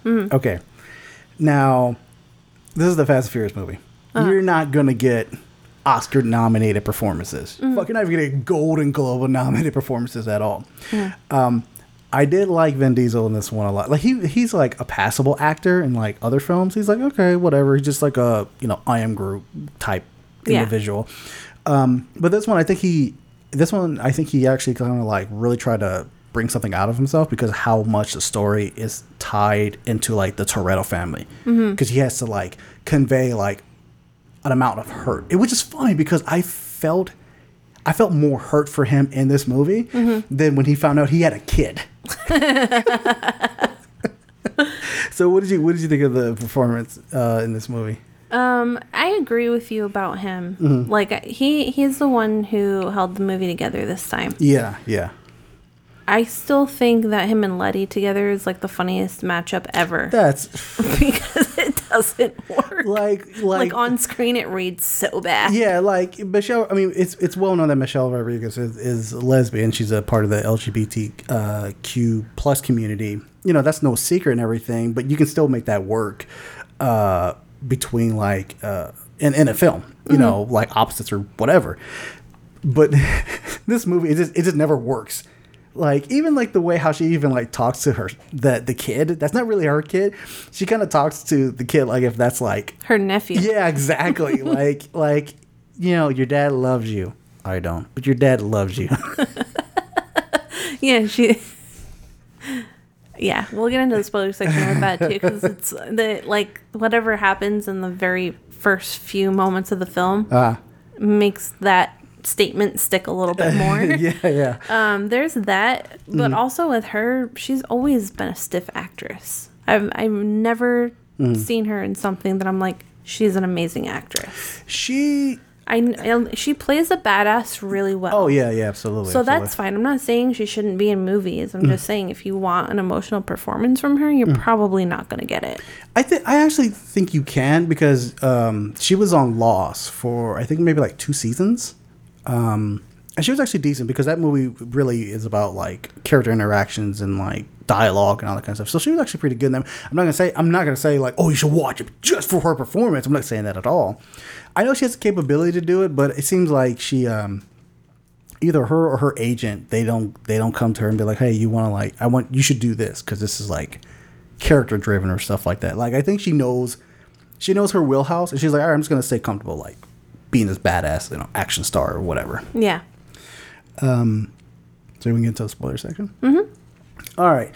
Mhm. Okay, now this is the Fast and Furious movie. Uh-huh. You're not gonna get Oscar nominated performances. Mhm. Fucking not even gonna get Golden Globe nominated performances at all. Yeah. Um, I did like Vin Diesel in this one a lot. Like he he's like a passable actor in like other films. He's like okay, whatever. He's just like a you know I am Groot type Yeah. individual. Um, but this one, I think he this one I think he actually kind of like really tried to bring something out of himself because how much the story is tied into like the Toretto family Mhm. because he has to like convey like an amount of hurt. It which is funny because I felt I felt more hurt for him in this movie Mhm. than when he found out he had a kid. So what did you what did you think of the performance uh, in this movie? Um, I agree with you about him. Mhm. Like he he's the one who held the movie together this time. Yeah, yeah. I still think that him and Letty together is like the funniest matchup ever. That's because doesn't work. Like Like, like on screen it reads so bad. Yeah, like Michelle. I mean, it's it's well known that Michelle Rodriguez is, is lesbian. She's a part of the LGBTQ plus community. You know, that's no secret and everything. But you can still make that work uh, between like uh, in in a film. You know, like opposites or whatever. But this movie it just it just never works. Like even like the way how she even like talks to her the the kid that's not really her kid. She kind of talks to the kid like if that's like Her nephew. yeah exactly like like you know your dad loves you. I don't, but your dad loves you. Yeah, she. Yeah, we'll get into the spoiler section with that too, because it's the like whatever happens in the very first few moments of the film Ah. makes that statement stick a little bit more. yeah, yeah. Um, there's that, but Mhm. also with her, she's always been a stiff actress. I've I've never Mhm. seen her in something that I'm like, she's an amazing actress. She, I, I- she plays a badass really well. Oh yeah, yeah, absolutely. So absolutely. that's fine. I'm not saying she shouldn't be in movies. I'm Mm. just saying if you want an emotional performance from her, you're Mm. probably not going to get it. I think I actually think you can because um, she was on Lost for I think maybe like two seasons, um, and she was actually decent because that movie really is about like character interactions and like dialogue and all that kind of stuff. So she was actually pretty good. In them. I'm not gonna say I'm not gonna say like oh you should watch it just for her performance. I'm not saying that at all. I know she has the capability to do it, but it seems like she um, either her or her agent they don't they don't come to her and be like hey you want to like I want you should do this because this is like character driven or stuff like that. Like I think she knows she knows her wheelhouse and she's like, all right, I'm just gonna stay comfortable like being this badass, you know, action star or whatever. Yeah. Um so we can get into the spoiler section. Mm-hmm. All right.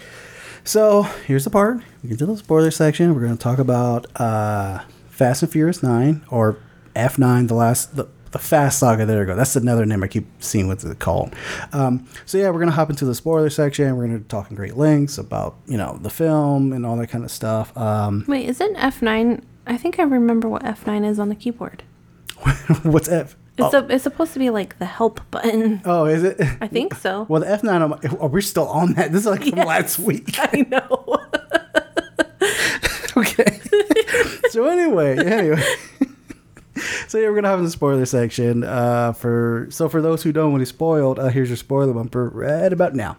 So here's the part. We get to the spoiler section. We're gonna talk about uh Fast and Furious Nine or F nine, the last the the Fast Saga. There we go. That's another name I keep seeing what's it called. Um, so yeah, we're gonna hop into the spoiler section. We're gonna talk in great lengths about you know the film and all that kind of stuff. Um, Wait, isn't F9? I think I remember what F9 is on the keyboard. what's F? It's, oh. a, it's supposed to be like the help button. Oh, is it? I think so. Well, the F nine. Are we still on that? This is like from last week. I know. okay. so anyway, anyway. so yeah, we're gonna have the spoiler section. Uh, for so for those who don't want to be spoiled, uh, here's your spoiler bumper right about now.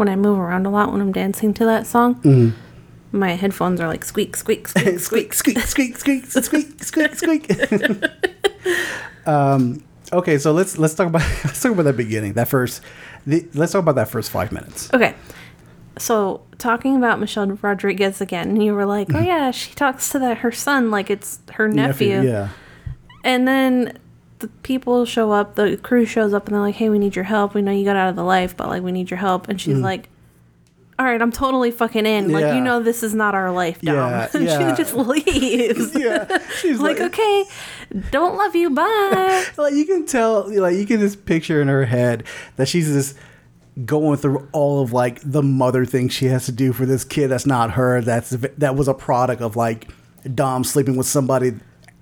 When I move around a lot when I'm dancing to that song, Mhm. my headphones are like squeak, squeak, squeak, squeak, squeak, squeak, squeak, squeak, squeak, squeak. um, okay, so let's let's talk about let's talk about that beginning. That first, the, let's talk about that first five minutes. Okay. So talking about Michelle Rodriguez again, you were like, "Oh yeah, she talks to that her son like it's her nephew." yeah. And then the people show up, the crew shows up, and they're like, "Hey, we need your help. We know you got out of the life, but like, we need your help." And she's Mhm. like, "All right, I'm totally fucking in. Like, Yeah. you know, this is not our life, Dom." Yeah, And yeah. she just leaves. yeah, she's like, like- "Okay, don't love you. Bye." like you can tell, like you can just picture in her head that she's just going through all of like the mother thing she has to do for this kid that's not her. That's that was a product of like Dom sleeping with somebody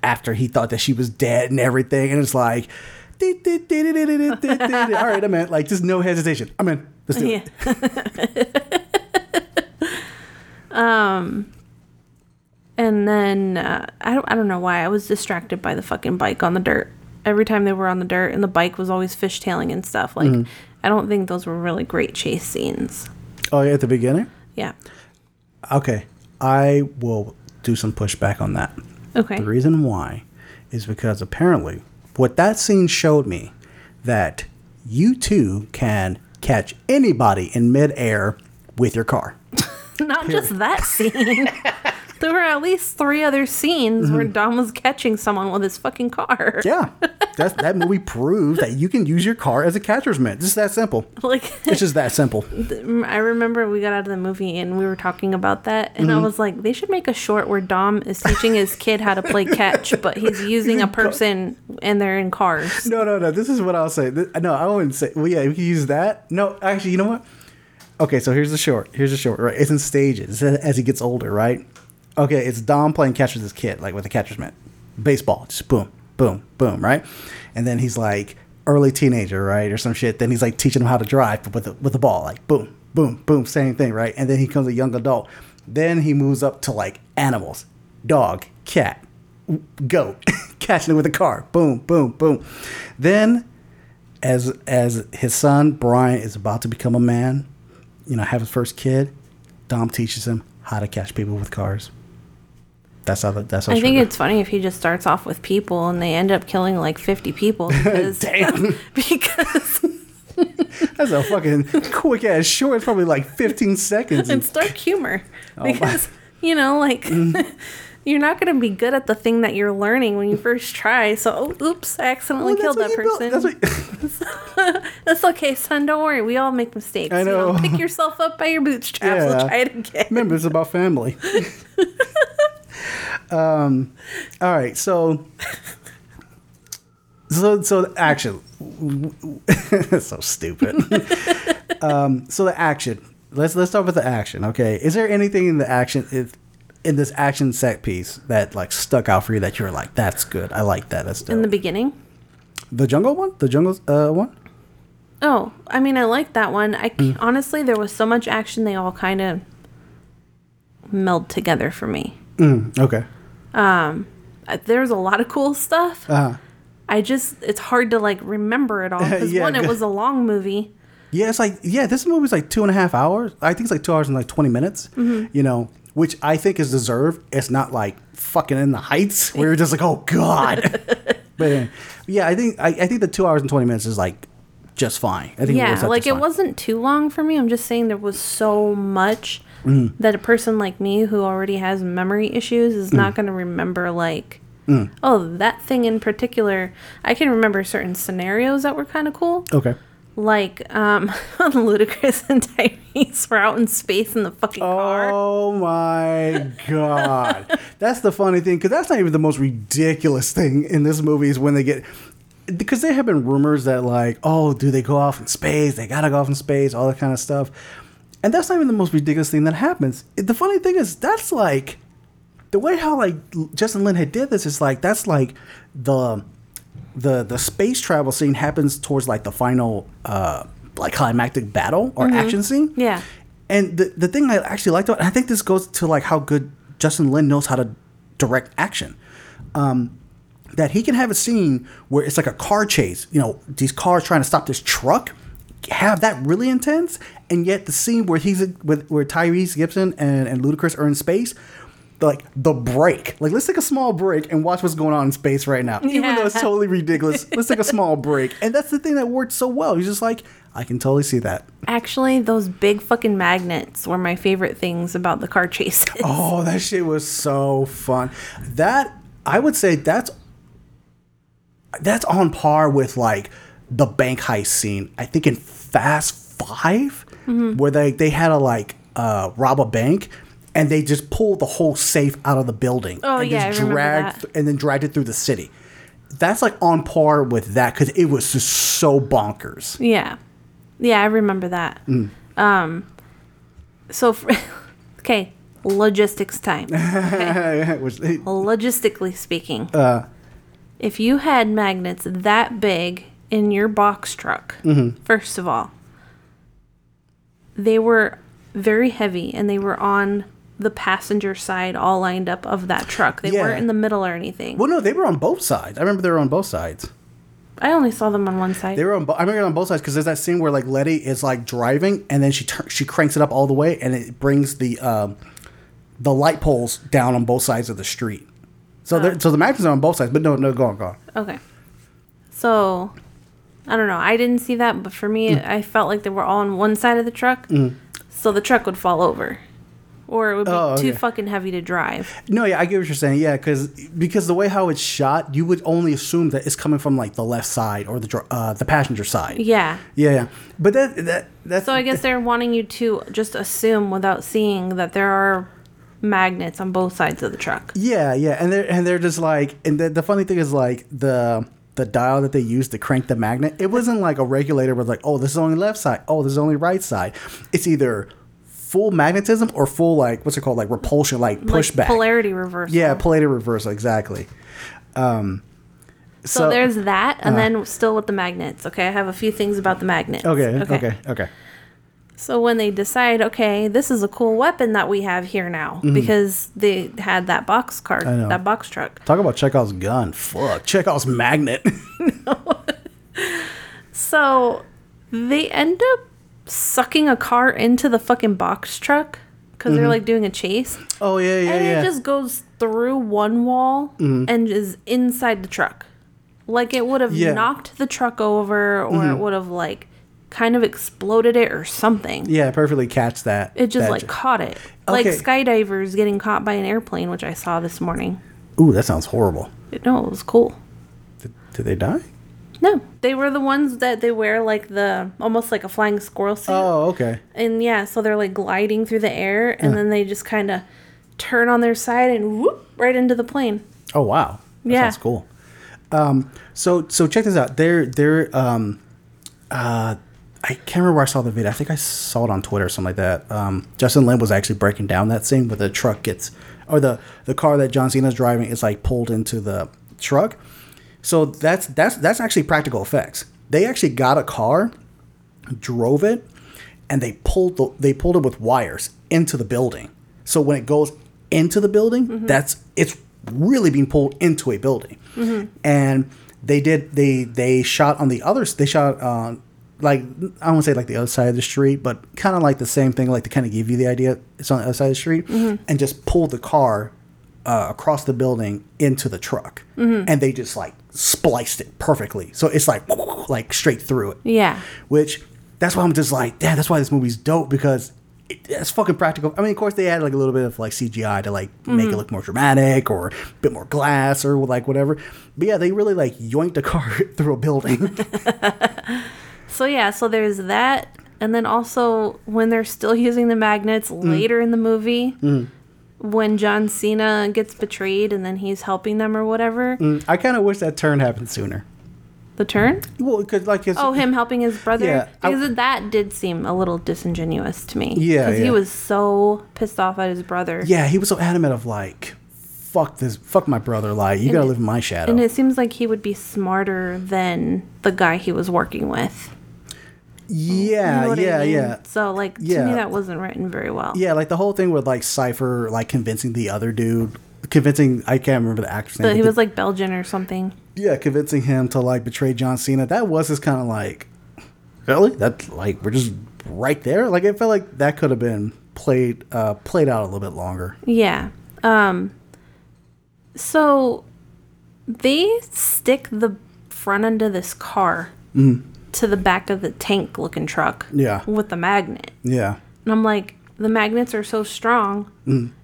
after he thought that she was dead and everything, and it's like. All right, I'm in. Like, just no hesitation. I'm in. Let's do it. um, and then uh, I don't I don't know why I was distracted by the fucking bike on the dirt. Every time they were on the dirt, and the bike was always fishtailing and stuff. Like, Mhm. I don't think those were really great chase scenes. Oh, yeah, at the beginning? Yeah. Okay, I will do some pushback on that. Okay. The reason why is because apparently what that scene showed me that you too can catch anybody in midair with your car. Not just that scene. there were at least three other scenes where Dom was catching someone with his fucking car. Mm-hmm. Yeah, that's, that movie proves that you can use your car as a catcher's mitt. Just that simple. Like It's just that simple. I remember we got out of the movie and we were talking about that, and I Mhm. was like, they should make a short where Dom is teaching his kid how to play catch, but he's using a person and they're in cars. No, no, no. This is what I'll say. Th- No, I wouldn't say. Well, yeah, we can use that. No, actually, you know what? Okay, so here's the short. Here's the short. Right, it's in stages as he gets older. Right. Okay, it's Dom playing catch with his kid, like with a catcher's mitt, baseball, just boom, boom, boom, right? And then he's like early teenager, right, or some shit. Then he's like teaching him how to drive with the, with the ball, like boom, boom, boom, same thing, right? And then he becomes a young adult. Then he moves up to like animals, dog, cat, goat, catching it with a car. Boom, boom, boom. Then, as as his son Brian is about to become a man, you know, have his first kid, Dom teaches him how to catch people with cars. That's how. That's how. I think it's funny if he just starts off with people and they end up killing like 50 people because Damn. because That's a fucking quick ass short. It's probably like 15 seconds. it's dark humor Oh, my- because you know like mm. you're not going to be good at the thing that you're learning when you first try. So, oh, oops, I accidentally Well, killed that you person. that's That's okay, son. Don't worry. We all make mistakes. I You know, know. pick yourself up by your bootstraps. Yeah. We'll try it again. Remember, it's about family. Um, all right, so so so action. So stupid. um, so the action. Let's let's start with the action. Okay, is there anything in the action in, in this action set piece that like stuck out for you that you were like, that's good. I like that. That's dope. In the beginning. the jungle one, the jungle uh, one. Oh, I mean, I like that one. I Mm. honestly, there was so much action; they all kind of meld together for me. Mm, okay. Um, there's a lot of cool stuff. Uh, I just it's hard to like remember it all because Yeah, one, it was a long movie. Yeah, it's like yeah, this movie's like two and a half hours. I think it's like two hours and like twenty minutes. Mhm. You know, which I think is deserved. It's not like fucking in the heights where you're just like, oh god. but uh, yeah, I think I, I think the two hours and twenty minutes is like just fine. I think it yeah, out like it fine. wasn't too long for me. I'm just saying there was so much Mhm. that a person like me who already has memory issues is not Mm. going to remember. Like, Mm. oh, that thing in particular. I can remember certain scenarios that were kind of cool. Okay. Like, um, Ludacris and Tyrese were out in space in the fucking car. Oh my god, that's the funny thing because that's not even the most ridiculous thing in this movie is when they get because there have been rumors that like oh do they go off in space they gotta go off in space all that kind of stuff and that's not even the most ridiculous thing that happens the funny thing is that's like the way how like Justin Lin had did this is like that's like the the the space travel scene happens towards like the final uh like climactic battle or Mhm. action scene Yeah. and the the thing I actually liked about, I think this goes to like how good Justin Lin knows how to direct action. Um, that he can have a scene where it's like a car chase. You know, these cars trying to stop this truck. Have that really intense, and yet the scene where he's with where Tyrese Gibson and and Ludacris are in space. Like the break, like let's take a small break and watch what's going on in space right now. Even though it's totally ridiculous, let's take a small break, and that's the thing that worked so well. He's just like, I can totally see that. Actually, those big fucking magnets were my favorite things about the car chases. Oh, that shit was so fun. That I would say that's that's on par with like the bank heist scene. I think in Fast 5 Mhm. where they they had to like uh, rob a bank. And they just pulled the whole safe out of the building. Oh, and yeah, just dragged and then dragged it through the city. That's like on par with that because it was just so bonkers. Yeah. Yeah, I remember that. Mm. Um so for, okay, logistics time. Okay? Logistically speaking, uh, if you had magnets that big in your box truck, Mhm. first of all, they were very heavy and they were on the passenger side all lined up of that truck. They Yeah. weren't in the middle or anything. well, no, they were on both sides. I remember they were on both sides. I only saw them on one side. They were on. Bo- I remember on both sides because there's that scene where like Letty is like driving and then she tur- she cranks it up all the way and it brings the um, the light poles down on both sides of the street. So there so the magnets are on both sides, but no, no, go on, go on. Okay. So, I don't know. I didn't see that, but for me, Mm. I felt like they were all on one side of the truck, Mm. so the truck would fall over, or it would be Oh, too fucking heavy to drive. No, yeah, I get what you're saying. Yeah, because because the way how it's shot, you would only assume that it's coming from like the left side or the dr- uh, the passenger side. Yeah. Yeah, yeah. But that that that's So I guess they're wanting you to just assume without seeing that there are magnets on both sides of the truck. Yeah, yeah, and they're and they're just like, and the, the funny thing is like the the dial that they used to crank the magnet. It wasn't like a regulator was like, oh, this is only left side, oh, this is only right side. It's either full magnetism or full like what's it called, like repulsion, like pushback. Like polarity reversal. yeah, polarity reversal, exactly. Um, So, there's that, and uh, then still with the magnets. Okay, I have a few things about the magnets. okay, okay, okay, So when they decide, okay, this is a cool weapon that we have here now, mm-hmm. because they had that box Mm-hmm. Know. that box truck. Talk about Chekhov's gun. Fuck. Chekhov's magnet. So they end up sucking a car into the fucking box truck because they're mm-hmm. like doing a chase, oh, yeah, yeah, and yeah. it just goes through one wall mm-hmm. and is inside the truck. Like it would have Yeah. knocked the truck over, or it would have like kind of exploded it or something. yeah, perfectly catch that. It just that like caught it. Like Okay. skydivers getting caught by an airplane, which I saw this morning. Ooh, that sounds horrible. No, it was cool. Did, did they die? No, they were the ones that they wear like the almost like a flying squirrel suit. Oh, okay. And yeah, so they're like gliding through the air and then they just kind of turn on their side and whoop right into the plane. Oh, wow. That Yeah. that's cool. Um, so so check this out. They're they're um, uh, I can't remember where I saw the video. I think I saw it on Twitter or something like that. Um, Justin Lin was actually breaking down that scene where the truck gets, or the the car that John Cena's driving is like pulled into the truck. So that's that's that's actually practical effects. They actually got a car, drove it, and they pulled the they pulled it with wires into the building. So when it goes into the building, mm-hmm. that's it's really being pulled into a building. Mm-hmm. And they did they they shot on the other they shot on like I don't say like the other side of the street, but kind of like the same thing, like to kind of give you the idea it's on the other side of the street, mm-hmm. and just pulled the car uh, across the building into the truck, mm-hmm. and they just like spliced it perfectly. So it's like like straight through it Yeah. which that's why I'm just like, damn, that's why this movie's dope because it, it's fucking practical. I mean, of course, they add like a little bit of like CGI to like make it mm-hmm. look more dramatic or a bit more glass or like whatever. But yeah, they really like yoinked a car through a building. So yeah, so there's that and then also when they're still using the magnets mm. later in the movie mm. when John Cena gets betrayed and then he's helping them or whatever. Mm, I kind of wish that turn happened sooner. The turn? Well, because like it's, Oh, him helping his brother. Yeah, I- because that did seem a little disingenuous to me. Yeah, because he was so pissed off at his brother. yeah, he was so adamant of like, fuck this, fuck my brother. Like, you gotta live in my shadow. And it seems like he would be smarter than the guy he was working with. Yeah, You know what I yeah, mean? yeah. So like to Yeah. me that wasn't written very well. Yeah, like the whole thing with like Cypher, like convincing the other dude, convincing I can't remember the actor's name. But he was like Belgian or something. yeah, convincing him to like betray John Cena. That was just kind of like, really? That like we're just right there. Like it felt like that could have been played uh played out a little bit longer. Yeah. Um so they stick the front end of this car to the back of the tank looking truck. Yeah. With the magnet. Yeah, And I'm like, the magnets are so strong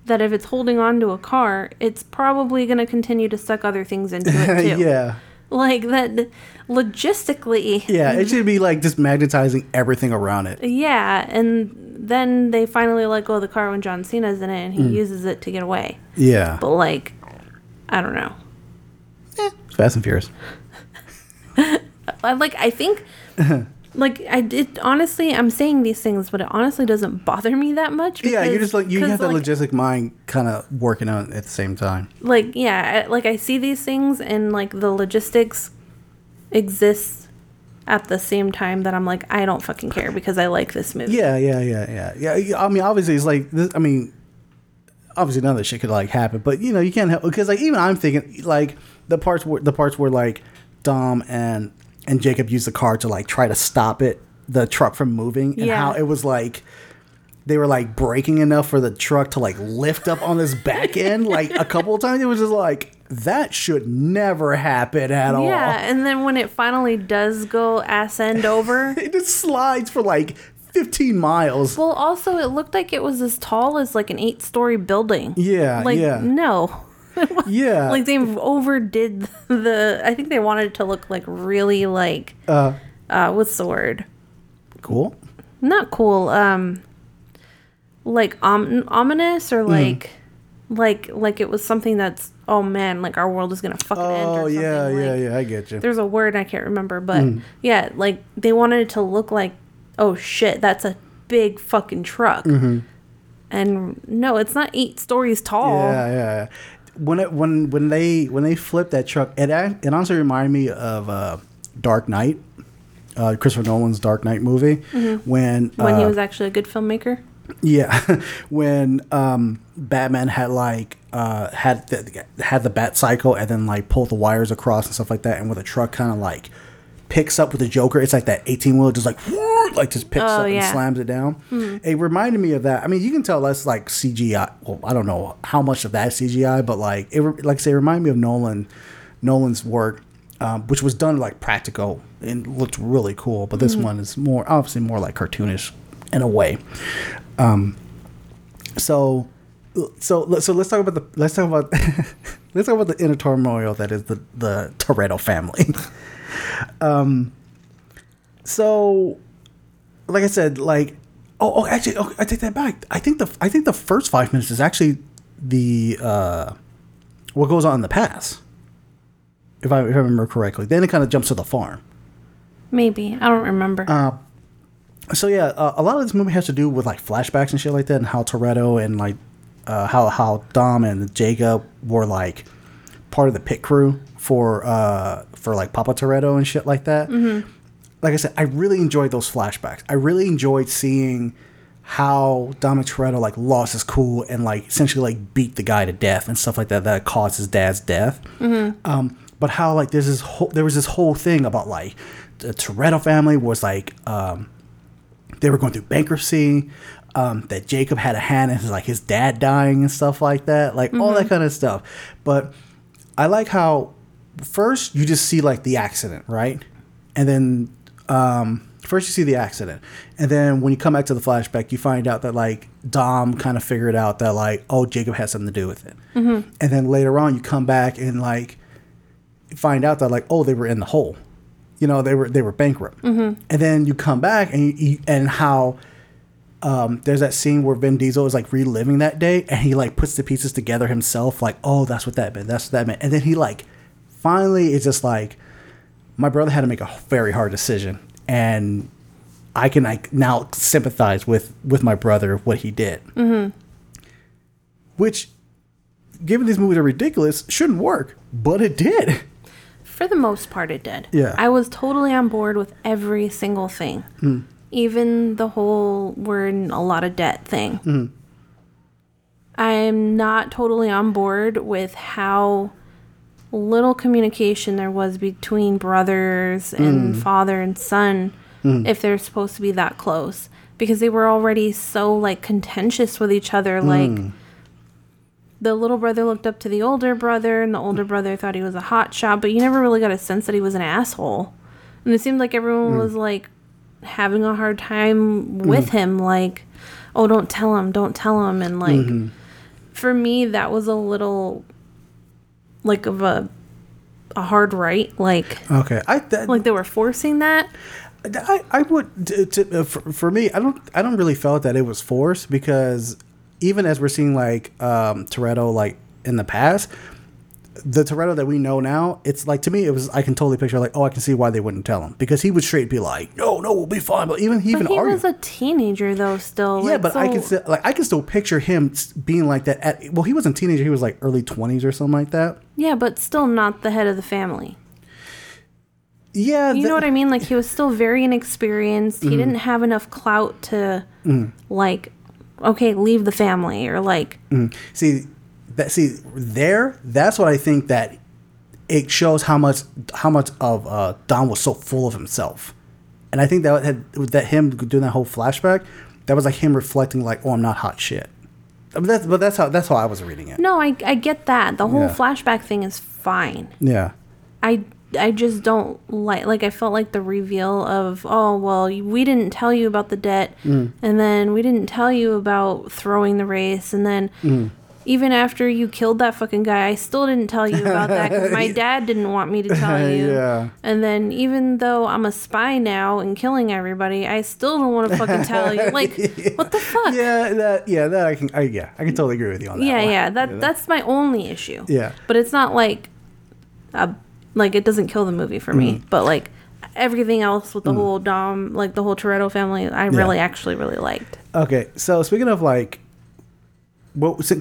that if it's holding on to a car, it's probably going to continue to suck other things into it too. yeah, Like that logistically. yeah. It should be like just magnetizing everything around it. Yeah, and then they finally let go of the car when John Cena's in it and he Mm. uses it to get away. Yeah, But like, I don't know. Fast and Furious. I like I think like I did honestly I'm saying these things, but it honestly doesn't bother me that much. Yeah, you because- just like you have that like, logistic mind kind of working on it at the same time. like yeah I- like i see these things and like the logistics exists at the same time that i'm like i don't fucking care because i like this movie Yeah, yeah, yeah, yeah, yeah. yeah, I mean, obviously, it's like this. I mean, obviously, none of this shit could like happen, but you know, you can't help because like even I'm thinking like the parts where the parts where like Dom and and Jacob used the car to like try to stop it, the truck from moving, and Yeah. how it was like they were like braking enough for the truck to like lift up on this back end like a couple of times. It was just like that should never happen at all. yeah and then when it finally does go ass end over It just slides for like 15 miles. well also it looked like it was as tall as like an eight story building Yeah, like yeah. no Yeah. like they overdid the i think they wanted it to look like really like uh, uh what's the word cool. not cool um like om- ominous Hmm. or like like like it was something that's oh man like our world is gonna fucking end Oh yeah, like, yeah, yeah. I get you. there's a word i can't remember but Mm. yeah like they wanted it to look like oh shit that's a big fucking truck Mhm. and no it's not eight stories tall Yeah, yeah. yeah. When it when when they when they flipped that truck, it it honestly reminded me of uh, Dark Knight uh, Christopher Nolan's Dark Knight movie when Mm-hmm. when he uh, was actually a good filmmaker. yeah, when um, Batman had like uh, had the, had the Bat Cycle and then like pulled the wires across and stuff like that, and with a truck kind of like picks up with the Joker, it's like that eighteen wheel just like like just picks Oh, up and slams it down. It reminded me of that. I mean, you can tell that's like CGI. Well, I don't know how much of that is CGI, but like it, like I say, it reminded me of Nolan Nolan's work. Um, which was done like practical and looked really cool, but this one is more obviously more like cartoonish in a way Um, so so so let's talk about the let's talk about let's talk about the inner turmoil that is the the Toretto family. um so like I said like oh, oh actually oh, I take that back. I think the I think the first 5 minutes is actually the uh what goes on in the past. If I, if I remember correctly. Then it kind of jumps to the farm. Maybe I don't remember. Uh, so yeah, uh, a lot of this movie has to do with like flashbacks and shit like that, and how Toretto and like uh, how how Dom and Jacob were like part of the pit crew for uh, for like Papa Toretto and shit like that. Like I said, I really enjoyed those flashbacks. I really enjoyed seeing how Dominic Toretto like lost his cool and like essentially like beat the guy to death and stuff like that that caused his dad's death. Um, but how like there's this whole there was this whole thing about like the Toretto family was like um, they were going through bankruptcy. Um, that Jacob had a hand in his like his dad dying and stuff like that, like all that kind of stuff. But I like how first you just see like the accident, right? And then um, first you see the accident, and then when you come back to the flashback, you find out that like Dom kind of figured out that like oh Jacob had something to do with it, and then later on you come back and like find out that like oh they were in the hole, you know they were they were bankrupt, and then you come back and you and how um, there's that scene where Vin Diesel is like reliving that day, and he like puts the pieces together himself. Like, oh, that's what that meant. That's what that meant. And then he like finally it's just like, my brother had to make a very hard decision, and I can like now sympathize with with my brother what he did. Mm-hmm. Which, given these movies are ridiculous, shouldn't work, but it did. For the most part, it did. Yeah. I was totally on board with every single thing, mm. even the whole we're in a lot of debt thing. Mm-hmm. I'm not totally on board with how little communication there was between brothers and mm. father and son mm. if they're supposed to be that close. Because they were already so like contentious with each other mm. like the little brother looked up to the older brother and the older brother thought he was a hot shot but you never really got a sense that he was an asshole. And it seemed like everyone was like having a hard time with him like oh don't tell him don't tell him and like mm-hmm. for me that was a little like of a a hard right like Okay, I that, like they were forcing that? I, I would to, to, uh, for, for me I don't I don't really felt that it was forced because even as we're seeing like um, Toretto like in the past the Toretto that we know now it's like to me it was I can totally picture like oh I can see why they wouldn't tell him. Because he would straight be like no no we'll be fine. But even he even but he argued. was a teenager though still yeah like, but I can still like I can still picture him being like that at well he wasn't a teenager he was like early 20s or something like that. Yeah but still not the head of the family. Yeah You that- know what I mean? Like he was still very inexperienced. He mm-hmm. didn't have enough clout to mm. like okay, leave the family or like mm. see that see there that's what i think that it shows how much how much of uh don was so full of himself and i think that had that him doing that whole flashback that was like him reflecting like oh i'm not hot shit I mean, that's, but that's how that's how i was reading it No, I I get that. The whole Yeah. flashback thing is fine. yeah I I just don't like like I felt like the reveal of oh well we didn't tell you about the debt and then we didn't tell you about throwing the race and then even after you killed that fucking guy I still didn't tell you about that because my dad didn't want me to tell you. Yeah. and then even though I'm a spy now and killing everybody I still don't want to fucking tell you. Like what the fuck? Yeah that yeah that i can I, yeah i can totally agree with you on that yeah one. yeah that that's my only issue. Yeah. but it's not like uh, like it doesn't kill the movie for Mm. me but like everything else with the whole dom like the whole toretto family i really actually really liked. Okay, so speaking of like, si-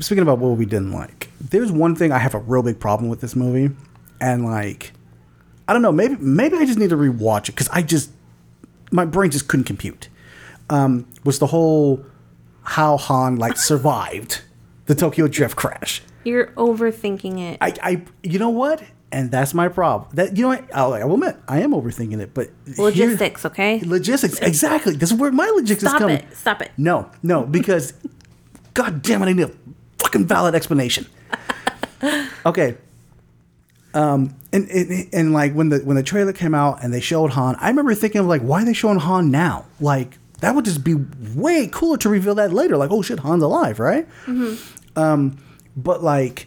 speaking about what we didn't like, there's one thing I have a real big problem with this movie, and like, I don't know. Maybe maybe I just need to rewatch it because I just my brain just couldn't compute. Um, was the whole how Han like survived the Tokyo Drift crash? You're overthinking it. I, I you know what? And that's my problem. That you know what? I'll, I will admit I am overthinking it, but here- Logistics, okay? logistics, exactly. This is where my logistics is Stop coming. it. Stop it. No, no, because God damn it, I need a fucking valid explanation. Okay. Um and, and and like when the when the trailer came out and they showed Han, I remember thinking of like, why are they showing Han now? Like that would just be way cooler to reveal that later. Like, oh shit, Han's alive, right? Um, but like,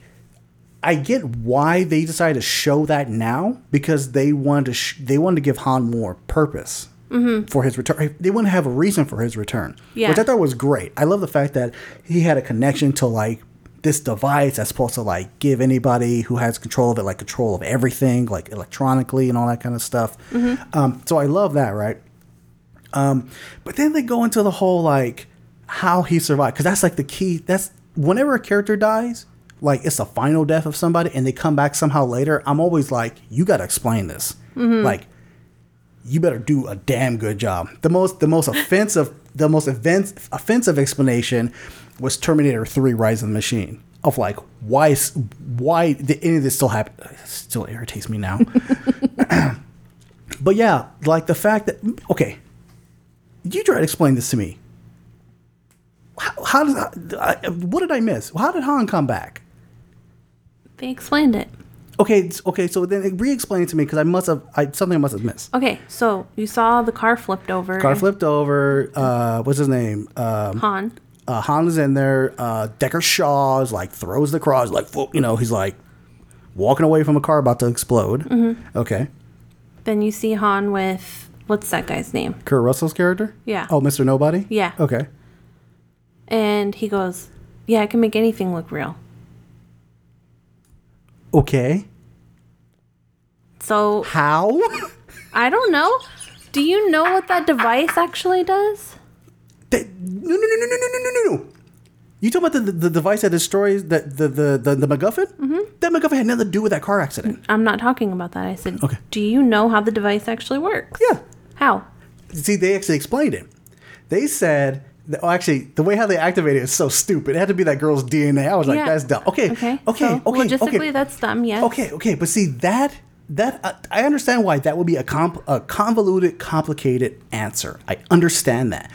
I get why they decided to show that now because they wanted to sh- they wanted to give Han more purpose for his return. They to have a reason for his return, Yeah. which I thought was great. I love the fact that he had a connection to like this device that's supposed to like give anybody who has control of it like control of everything, like electronically and all that kind of stuff. Um, so I love that, right? Um, but then they go into the whole like how he survived because that's like the key. That's whenever a character dies, like it's a final death of somebody, and they come back somehow later. I'm always like, you got to explain this. Like, you better do a damn good job. The most the most offensive the most offensive explanation was Terminator 3 Rise of the Machine. Of like why why did any of this still happen? Still irritates me now. but yeah, like the fact that okay, you try to explain this to me. How, how does I, what did I miss? How did Han come back? They explained it. Okay, okay. So then re-explain it to me because I must have I, something I must have missed. Okay, so you saw the car flipped over. Car flipped over. Uh, what's his name? Um, Han. uh, Han is in there. Uh, Decker Shaw is like throws the cross, like you know, he's like walking away from a car about to explode. Mm-hmm. Okay, Then you see Han with what's that guy's name? Kurt Russell's character. Yeah. Oh, Mr. Nobody. Yeah. Okay. And he goes, "Yeah, I can make anything look real." Okay. So How? I don't know. Do you know what that device actually does? That- no, no, no, no, no, no, no, no, no. You talking about the, the, the device that destroys that the the the, the MacGuffin? Mm-hmm. That MacGuffin had nothing to do with that car accident. I'm not talking about that. I said, Okay. do you know how the device actually works? Yeah. How? See, they actually explained it. They said, that, oh, actually, the way how they activated it is so stupid. It had to be that girl's DNA. I was like, that's dumb. Okay, Okay. okay, so okay, Logistically, okay. that's dumb. Yes. Okay, okay, but see that that uh, I understand why that would be a comp a convoluted, complicated answer. I understand that,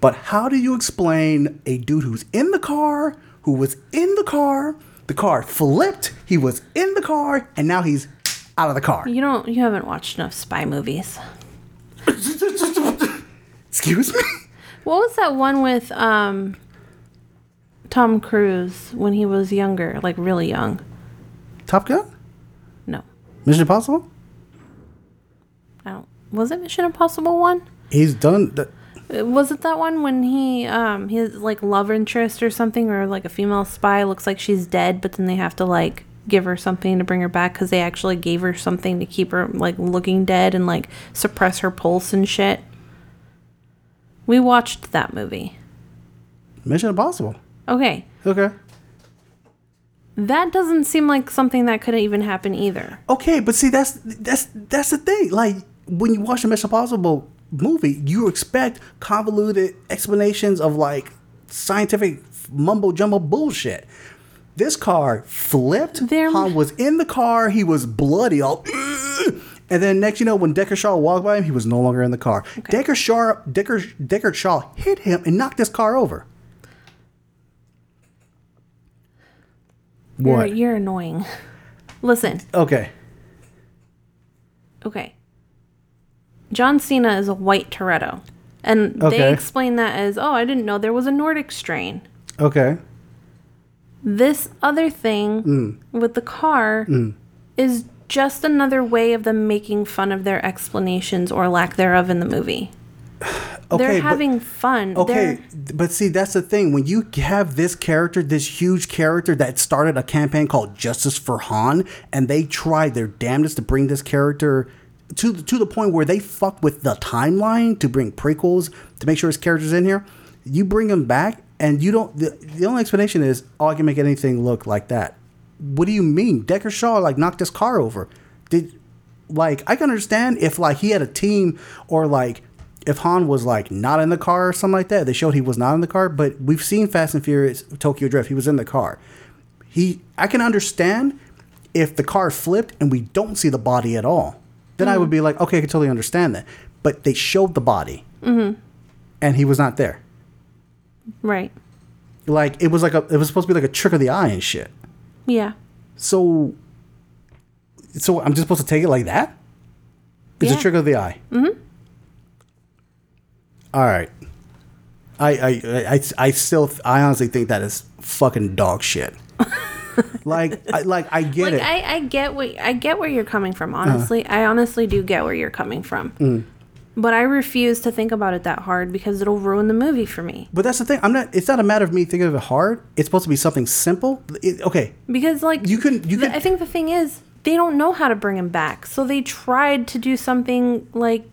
but how do you explain a dude who's in the car, who was in the car, the car flipped, he was in the car, and now he's out of the car? You don't. You haven't watched enough spy movies. Excuse me. What was that one with um, Tom Cruise when he was younger, like really young? Top Gun, Mission Impossible. I don't. Was it Mission Impossible one? He's done. The, Uh, Was it that one when he um his like love interest or something or like a female spy looks like she's dead, but then they have to like give her something to bring her back because they actually gave her something to keep her like looking dead and like suppress her pulse and shit. We watched that movie. Mission Impossible. Okay, Okay. That doesn't seem like something that could have even happen either. Okay, but see, that's that's that's the thing. Like when you watch a Mission Impossible movie, you expect convoluted explanations of like scientific mumbo jumbo bullshit. This car flipped. There- Han was in the car. He was bloody, all. And then next, you know, when Decker Shaw walked by him, he was no longer in the car. Decker Shaw, Decker, Decker Shaw hit him and knocked his car over. What? you're annoying. Listen, Okay. okay. John Cena is a white Toretto. And they explain that as, oh, I didn't know there was a Nordic strain. Okay. This other thing Mm. with the car is just another way of them making fun of their explanations or lack thereof in the movie. Okay, They're but- having fun. Okay, They're, but see, that's the thing. When you have this character, this huge character that started a campaign called Justice for Han, and they tried their damnedest to bring this character to to the point where they fuck with the timeline to bring prequels to make sure his character's in here. You bring him back, and you don't. The, the only explanation is, "Oh, I can make anything look like that." What do you mean? Decker Shaw like knocked his car over. Did like I can understand if like he had a team or like if Han was like not in the car or something like that. They showed he was not in the car, but we've seen Fast and Furious Tokyo Drift. He was in the car. He I can understand if the car flipped and we don't see the body at all. Then I would be like, okay, I can totally understand that. But they showed the body Mm-hmm. and he was not there. Right. Like it was like a it was supposed to be like a trick of the eye and shit. Yeah. So so I'm just supposed to take it like that? It's a trick of the eye. Mm-hmm. All right. I, I I I still I honestly think that is fucking dog shit. like I like I get Like it. I, I get what I get where you're coming from. Uh-huh. Honestly, I honestly do get where you're coming from. Mm. But I refuse to think about it that hard because it'll ruin the movie for me. But that's the thing. I'm not. It's not a matter of me thinking of it hard. It's supposed to be something simple. It, okay. Because like You can. You can. I think the thing is they don't know how to bring him back, so they tried to do something like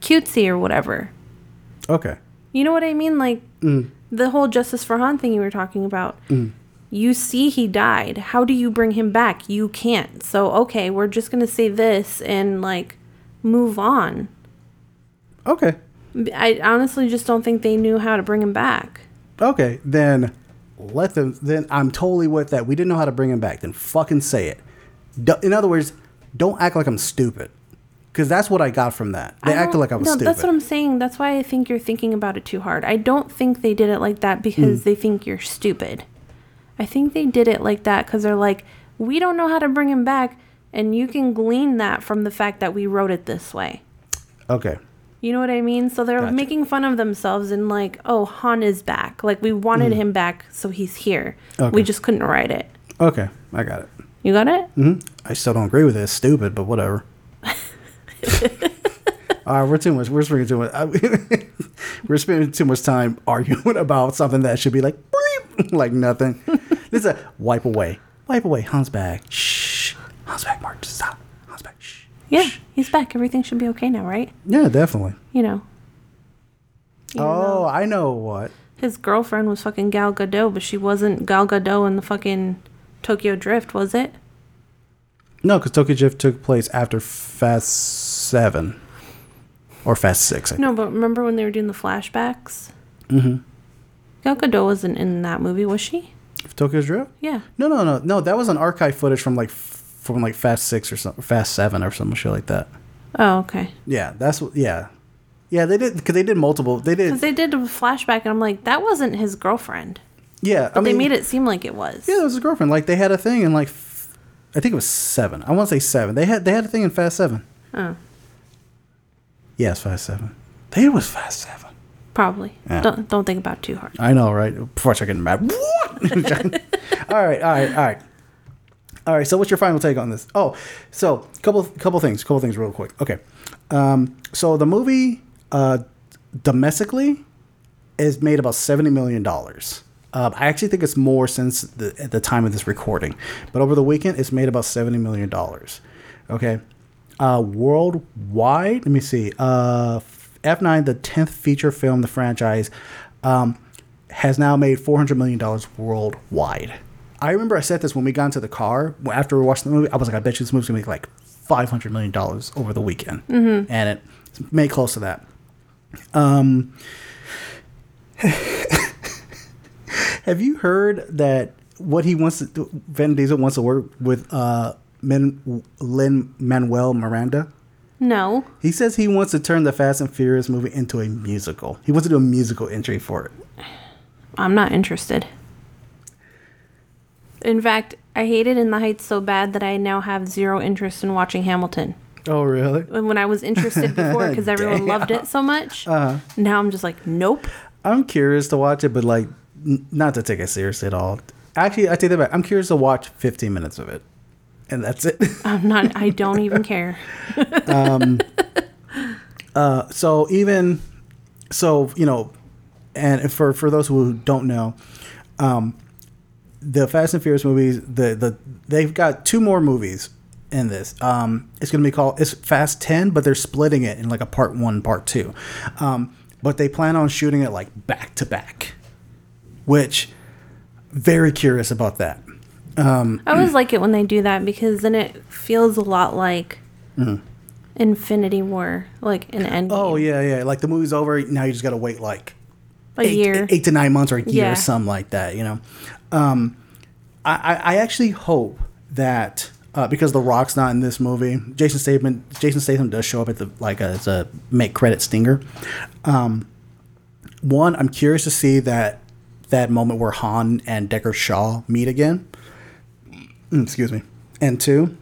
cutesy or whatever. Okay. You know what I mean? Like Mm. the whole justice for Han thing you were talking about. Mm. You see he died. How do you bring him back? You can't. So okay, we're just gonna say this and like move on. Okay. I honestly just don't think they knew how to bring him back. Okay. Then let them. Then I'm totally with that. We didn't know how to bring him back. Then fucking say it. In other words, don't act like I'm stupid. Because that's what I got from that. They acted like I was no, stupid. That's what I'm saying. That's why I think you're thinking about it too hard. I don't think they did it like that because Mm. they think you're stupid. I think they did it like that because they're like, we don't know how to bring him back, and you can glean that from the fact that we wrote it this way. okay. You know what I mean? So they're Gotcha. making fun of themselves and like, oh, Han is back. Like we wanted Mm. him back, so he's here. Okay. We just couldn't write it. Okay. I got it. You got it? hmm I still don't agree with it. It's stupid, but whatever. All right, we're too much. We're spending too much. I- we're spending too much time arguing about something that should be like, like nothing. this is a wipe away, wipe away. Han's back. Shh. Han's back. Mark, stop. Han's back. Shh. Yeah, he's back. Everything should be okay now, right? Yeah, definitely. You know, oh, I know what. his girlfriend was fucking Gal Gadot, but she wasn't Gal Gadot in the fucking Tokyo Drift, was it? No, because Tokyo Drift took place after Fast Seven or Fast Six. I No, but remember when they were doing the flashbacks? Mm-hmm. Gal Gadot wasn't in that movie, was she? Tokyo Drift. Yeah. No, no, no, no. That was an archive footage from like from like Fast Six or something, Fast Seven or some shit like that. Oh, okay. Yeah, that's what. Yeah, yeah. They did because they did multiple. They did. They did a flashback, and I'm like, that wasn't his girlfriend. Yeah, But they made it seem like it was. Yeah, it was his girlfriend. Like they had a thing in like, f- I think it was seven. I want to say seven. They had they had a thing in Fast Seven. Oh, Yes, five Seven. They was five Seven. probably. Yeah. Don't don't think about it too hard. I know, right? Before I start getting mad. What? all right, all right, all right. All right, so what's your final take on this? Oh, so couple couple things, couple things real quick. Okay. Um, so the movie uh, domestically is made about 70 million dollars. Uh, I actually think it's more since the, at the time of this recording, but over the weekend it's made about 70 million dollars. Okay. Uh, worldwide, let me see. Uh, F9, the 10th feature film in the franchise, um, has now made $400 million worldwide. I remember I said this when we got into the car after we watched the movie. I was like, I bet you this movie's gonna make like $500 million over the weekend. Mhm. And it made close to that. Um, have you heard that what he wants to do, Vin Diesel wants to work with uh, Lin Manuel Miranda? No. He says he wants to turn the Fast and Furious movie into a musical. He wants to do a musical entry for it. I'm not interested. In fact, I hated In the Heights so bad that I now have zero interest in watching Hamilton. Oh, really? And when I was interested before because everyone loved it so much, Uh-huh. now I'm just like, nope. I'm curious to watch it, but like, n- not to take it seriously at all. Actually, I take that back. I'm curious to watch 15 minutes of it, and that's it. I'm not. I don't even care. um, uh, so even so, you know, and for for those who don't know, um, the Fast and Furious movies, the the they've got two more movies in this. Um, it's going to be called it's Fast Ten, but they're splitting it in like a part one, part two. Um, but they plan on shooting it like back to back, which very curious about that. Um, I always like it when they do that because then it feels a lot like Infinity War, like an end. Oh yeah, yeah. Like the movie's over. Now you just gotta wait like a eight, year. eight to nine months or a year Yeah. or something like that. You know, um, I, I I actually hope that uh, because The Rock's not in this movie, Jason Statham Jason Statham does show up at the like as a make credit stinger. Um, one, I'm curious to see that that moment where Han and Decker Shaw meet again. Mm, Excuse me. And two,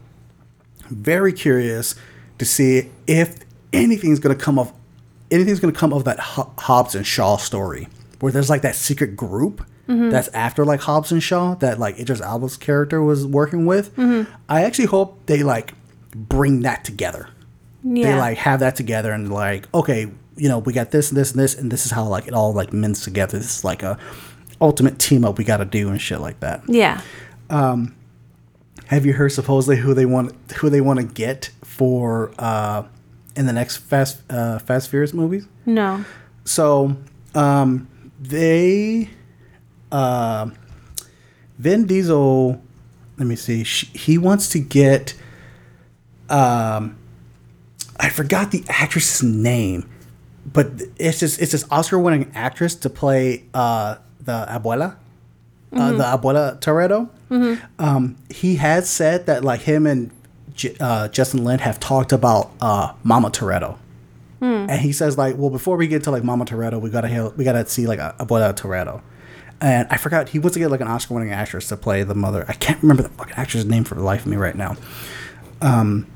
very curious to see if anything's going to come of anything's going to come of that Hobbs and Shaw story, where there's like that secret group Mhm. that's after like Hobbs and Shaw that like Idris Elba's character was working with. I actually hope they like bring that together. They like have that together and like okay, you know, we got this and this and this and this is how like it all like mends together. This is like a ultimate team up we got to do and shit like that. Yeah. Um, have you heard supposedly who they want who they want to get for uh, in the next Fast uh, Fast Furious movies? No. So um, they uh, Vin Diesel. Let me see. Sh he wants to get. Um, I forgot the actress's name, but it's just it's this Oscar-winning actress to play uh, the abuela, uh, Mhm. the abuela Toretto. Mhm. Um, he has said that like him and J- uh, Justin Lin have talked about uh, Mama Toretto. Hmm. And he says like, well, before we get to like Mama Toretto, we gotta we gotta see like a Abuela Toretto. And I forgot he wants to get like an Oscar-winning actress to play the mother. I can't remember the fucking actress' name for the life of me right now. Um,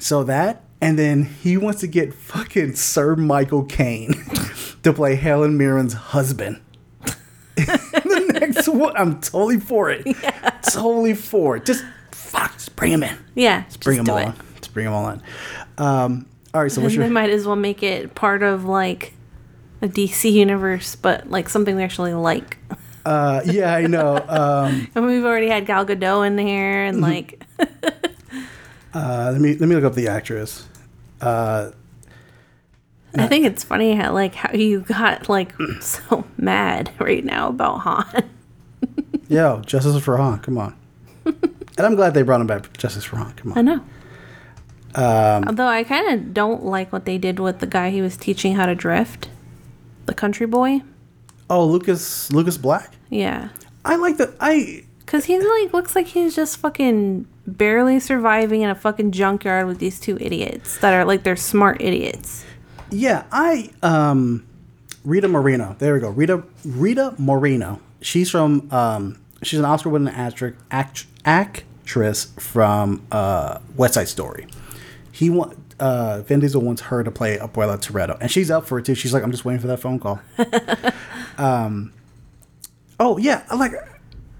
so that, and then he wants to get fucking Sir Michael Caine to play Helen Mirren's husband. next one, I'm totally for it. Totally for it. Just fuck, just bring them in. Yeah. Just bring just them all it. in. Just bring them all in. Um, all right, so And what's your they might as well make it part of like a DC universe, but like something we actually like. Uh, yeah, I know. Um, mean, we've already had Gal Gadot in there, and Mhm. like, uh, let me let me look up the actress. Uh, I think it's funny how like how you got like so mad right now about Han. yo, Justice for Han. Come on. and I'm glad they brought him back. Justice for Han. Come on. I know. Um, Although I kind of don't like what they did with the guy he was teaching how to drift, the country boy. oh, Lucas Lucas Black. Yeah, I like that. I because he like looks like he's just fucking barely surviving in a fucking junkyard with these two idiots that are like they're smart idiots. Yeah. I um, Rita Moreno. There we go. Rita Rita Moreno. She's from um, she's an Oscar-winning actress act, actress from uh, West Side Story. He want uh, Vin Diesel wants her to play Abuela Toretto, and she's up for it too. She's like, I'm just waiting for that phone call. um, oh yeah, like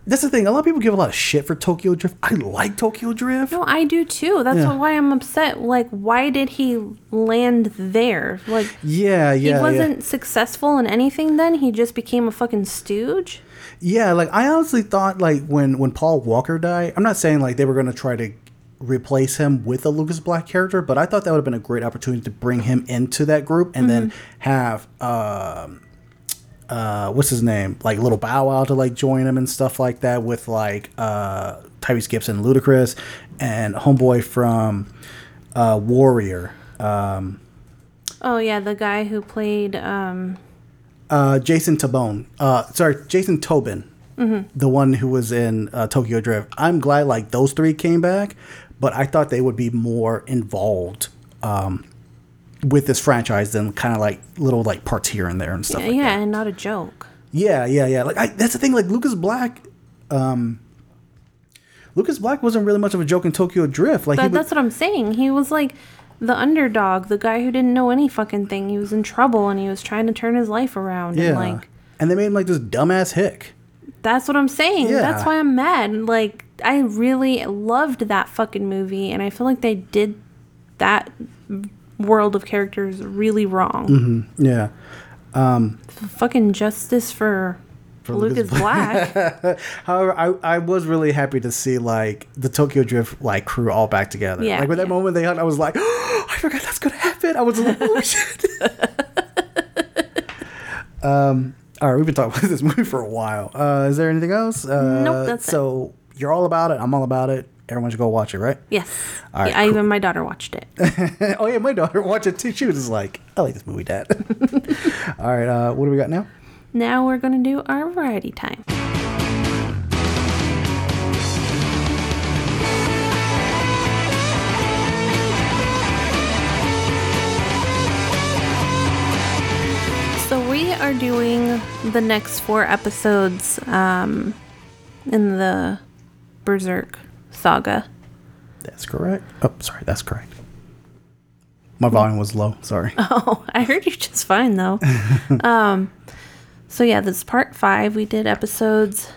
that's the thing. A lot of people give a lot of shit for Tokyo Drift. I like Tokyo Drift. No, I do too. That's Yeah. why I'm upset. Like, why did he land there? Like, Yeah, yeah, he wasn't yeah. successful in anything. Then he just became a fucking stooge. Yeah, like I honestly thought like when when Paul Walker died, I'm not saying like they were gonna try to replace him with a Lucas Black character, but I thought that would have been a great opportunity to bring him into that group and then have um uh what's his name? Like little Bow Wow to like join him and stuff like that with like uh Tyrese Gibson, Ludacris, and homeboy from uh Warrior. Um Oh yeah, the guy who played. um uh Jason Tabone. Uh sorry, Jason Tobin. mhm. the one who was in uh, Tokyo Drift. I'm glad like those three came back, but I thought they would be more involved um, with this franchise than kind of like little like parts here and there and stuff. Yeah, like yeah, and not a joke. Yeah, yeah, yeah. Like I, that's the thing. Like Lucas Black, um, Lucas Black wasn't really much of a joke in Tokyo Drift. Like he was, that's what I'm saying. He was like the underdog, the guy who didn't know any fucking thing. He was in trouble and he was trying to turn his life around. yeah, And like and they made him like this dumbass hick. that's what I'm saying. Yeah. That's why I'm mad. Like I really loved that fucking movie, and I feel like they did that world of characters really wrong. hmm Yeah. Um, Fucking justice for, for Lucas Black. However, I, I was really happy to see like the Tokyo Drift like crew all back together. Yeah, Like with that moment they had, I was like, oh, I forgot that's gonna happen. I was like, oh shit. um. All right, we've been talking about this movie for a while. Uh, is there anything else? Uh, Nope, that's it. so you're all about it. I'm all about it. Everyone should go watch it, right? Yes. All right, yeah, I, cool. even my daughter watched it. oh yeah, my daughter watched it too. She was just like, I like this movie, Dad. All right, uh, what do we got now? now we're gonna do our variety time. So we are doing the next four episodes um, in the Berserk saga. That's correct. Oh, sorry, that's correct. My volume was low. Sorry. Oh, I heard you just fine though. um, so yeah, this is part five. We did episodes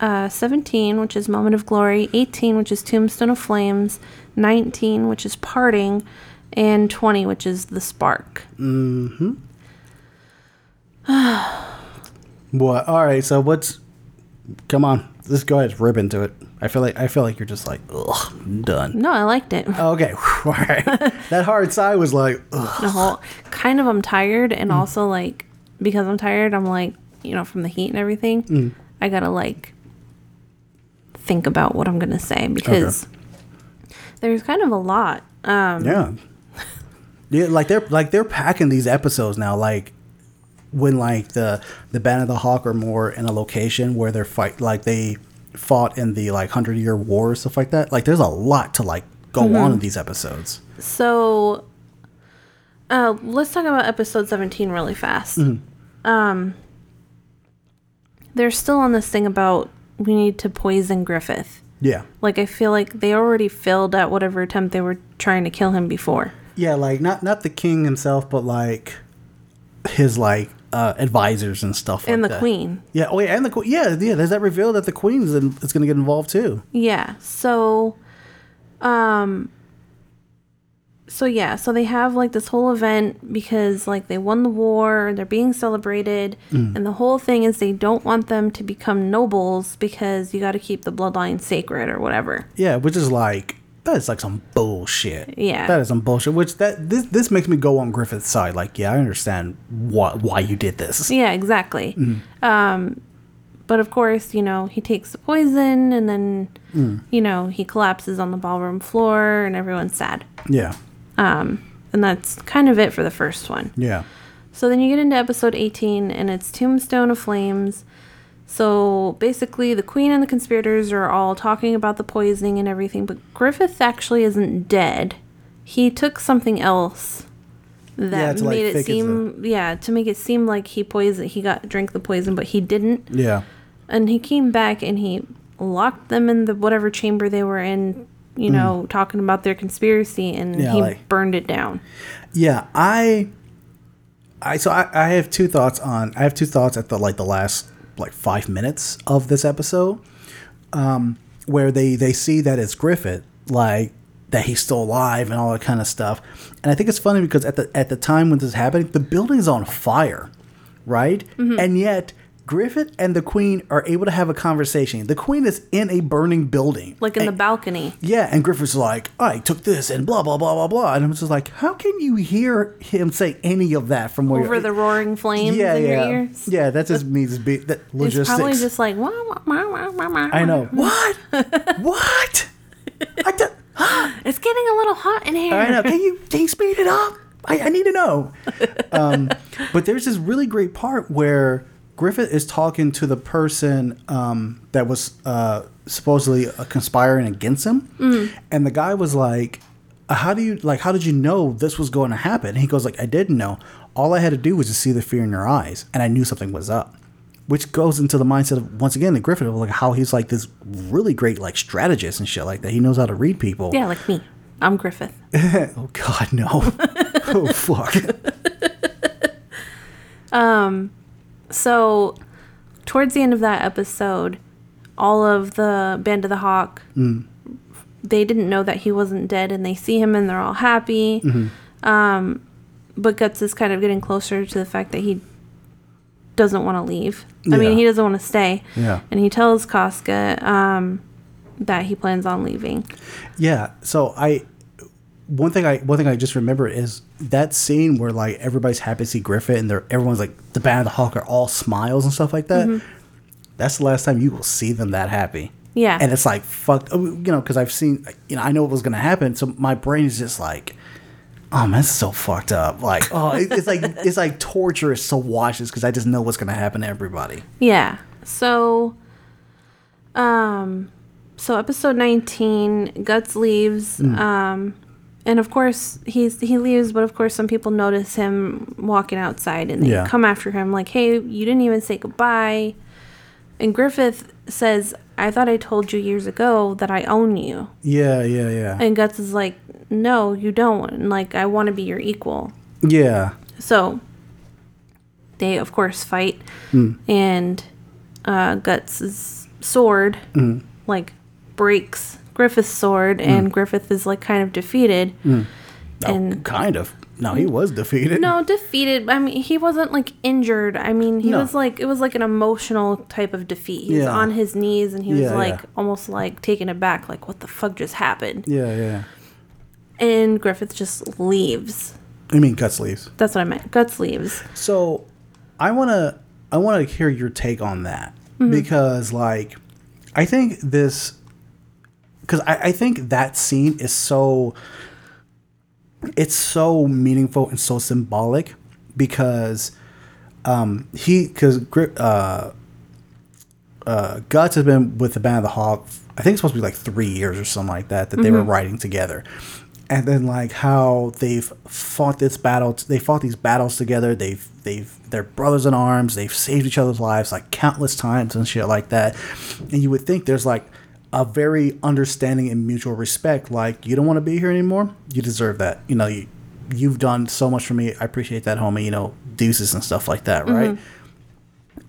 uh, 17, which is Moment of Glory, 18, which is Tombstone of Flames, 19, which is Parting, and 20, which is The Spark. Mm-hmm. what? All right. So what's? Come on, let's go ahead, and rip into it. I feel like I feel like you're just like, ugh, I'm done. No, I liked it. Okay, all right. that hard sigh was like, ugh. The whole kind of I'm tired, and also like because I'm tired, I'm like you know from the heat and everything. Mm. I gotta like think about what I'm gonna say because there's kind of a lot. Um, Yeah. Yeah, like they're like they're packing these episodes now. Like when like the the band of the hawk are more in a location where they're fight like they fought in the like hundred year war or stuff like that. Like there's a lot to like go on Mhm. in these episodes. So, uh, let's talk about episode 17 really fast. Mhm. Um, they're still on this thing about we need to poison Griffith. Yeah. Like, I feel like they already failed at whatever attempt they were trying to kill him before. Yeah, like not not the king himself, but like his like uh advisors and stuff like And the that. queen. Yeah, oh yeah, and the queen. Yeah, yeah. There's that reveal that the queen is, in, is going to get involved too. Yeah. So, um, so yeah, so they have like this whole event because like they won the war, they're being celebrated, Mm. and the whole thing is they don't want them to become nobles because you got to keep the bloodline sacred or whatever. Yeah, which is like that is like some bullshit. Yeah. that is some bullshit. Which that this this makes me go on Griffith's side. Like, yeah, I understand why why you did this. Yeah, exactly. Mhm. Um, but of course, you know, he takes the poison and then, Mm. you know, he collapses on the ballroom floor and everyone's sad. Yeah, Um, and that's kind of it for the first one. yeah, So then you get into episode 18, and it's Tombstone of Flames. So basically, the Queen and the conspirators are all talking about the poisoning and everything, but Griffith actually isn't dead. He took something else that like, made it it seem, yeah, to make it seem like he poison, he got drank the poison, but he didn't. yeah, And he came back and he locked them in the whatever chamber they were in, you Mm. know, talking about their conspiracy, and Yeah, he like- burned it down. yeah. I, I so I, I have two thoughts on. I have two thoughts at the like the last like five minutes of this episode, um, where they they see that it's Griffith, like that he's still alive and all that kind of stuff. And I think it's funny because at the at the time when this is happening, the building's on fire, right? Mhm. And yet Griffith and the Queen are able to have a conversation. The Queen is in a burning building. Like in the balcony. Yeah, and Griffith's like, I took this and blah blah blah blah blah, and I'm just like, how can you hear him say any of that from where Over the roaring flames yeah in yeah your ears. yeah that just means be that It's logistics. probably just like wah, wah, wah, wah, wah, wah, I know what what it's getting a little hot in here. I know. Can you can you speed it up? I, I need to know. Um, but there's this really great part where Griffith is talking to the person um, that was uh, supposedly uh, conspiring against him, Mm. and the guy was like, uh, "How do you like? How did you know this was going to happen?" And he goes like, "I didn't know. All I had to do was to see the fear in your eyes, and I knew something was up." Which goes into the mindset of once again the Griffith of like how he's like this really great like strategist and shit like that. He knows how to read people. Yeah, like me. I'm Griffith. oh God, no! oh fuck! Um, so towards the end of that episode, all of the Band of the Hawk, Mm. they didn't know that he wasn't dead, and they see him and they're all happy. Mhm. Um, but Guts is kind of getting closer to the fact that he doesn't want to leave. I mean, he doesn't want to stay. Yeah. And he tells Casca um, that he plans on leaving. Yeah. So I, one thing I one thing I just remember is that scene where like everybody's happy to see Griffith and they're everyone's like the band of the Hawk are all smiles and stuff like that. Mhm. That's the last time you will see them that happy. Yeah. and it's like fucked. oh, You know, because I've seen. You know, I know what was gonna happen, so my brain is just like. Oh man, it's so fucked up. Like, oh, it- it's like it's like torturous to watch this because I just know what's gonna happen to everybody. Yeah. So um so episode 19 Guts leaves Mm. um and of course he's he leaves but of course some people notice him walking outside and they Yeah. come after him like hey you didn't even say goodbye and Griffith says I thought I told you years ago that I own you Yeah, yeah, yeah, and Guts is like no you don't and like I want to be your equal yeah. so they of course fight Mm. and uh, Guts' sword Mm. like breaks Griffith's sword and Griffith is like kind of defeated. Mm. And Kind of. No, he was defeated. no, defeated. I mean, he wasn't like injured. I mean, he No. was like it was like an emotional type of defeat. He was Yeah. on his knees and he was Yeah, like yeah. almost like taken aback, like what the fuck just happened. Yeah, yeah. And Griffith just leaves. I mean, Guts leaves. That's what I meant. Guts leaves. So, I wanna, I wanna hear your take on that Mhm. because, like, I think this, because I, I think that scene is so, it's so meaningful and so symbolic because, um, he because uh, uh, Guts has been with the Band of the Hawk. I think it's supposed to be like three years or something like that that they were Mhm. writing together, and then like how they've fought this battle. They fought these battles together. They've they've they're brothers in arms. They've saved each other's lives like countless times and shit like that. And you would think there's like a very understanding and mutual respect. Like you don't want to be here anymore. You deserve that. You know you. You've done so much for me. I appreciate that, homie. You know, deuces and stuff like that, right? Mhm.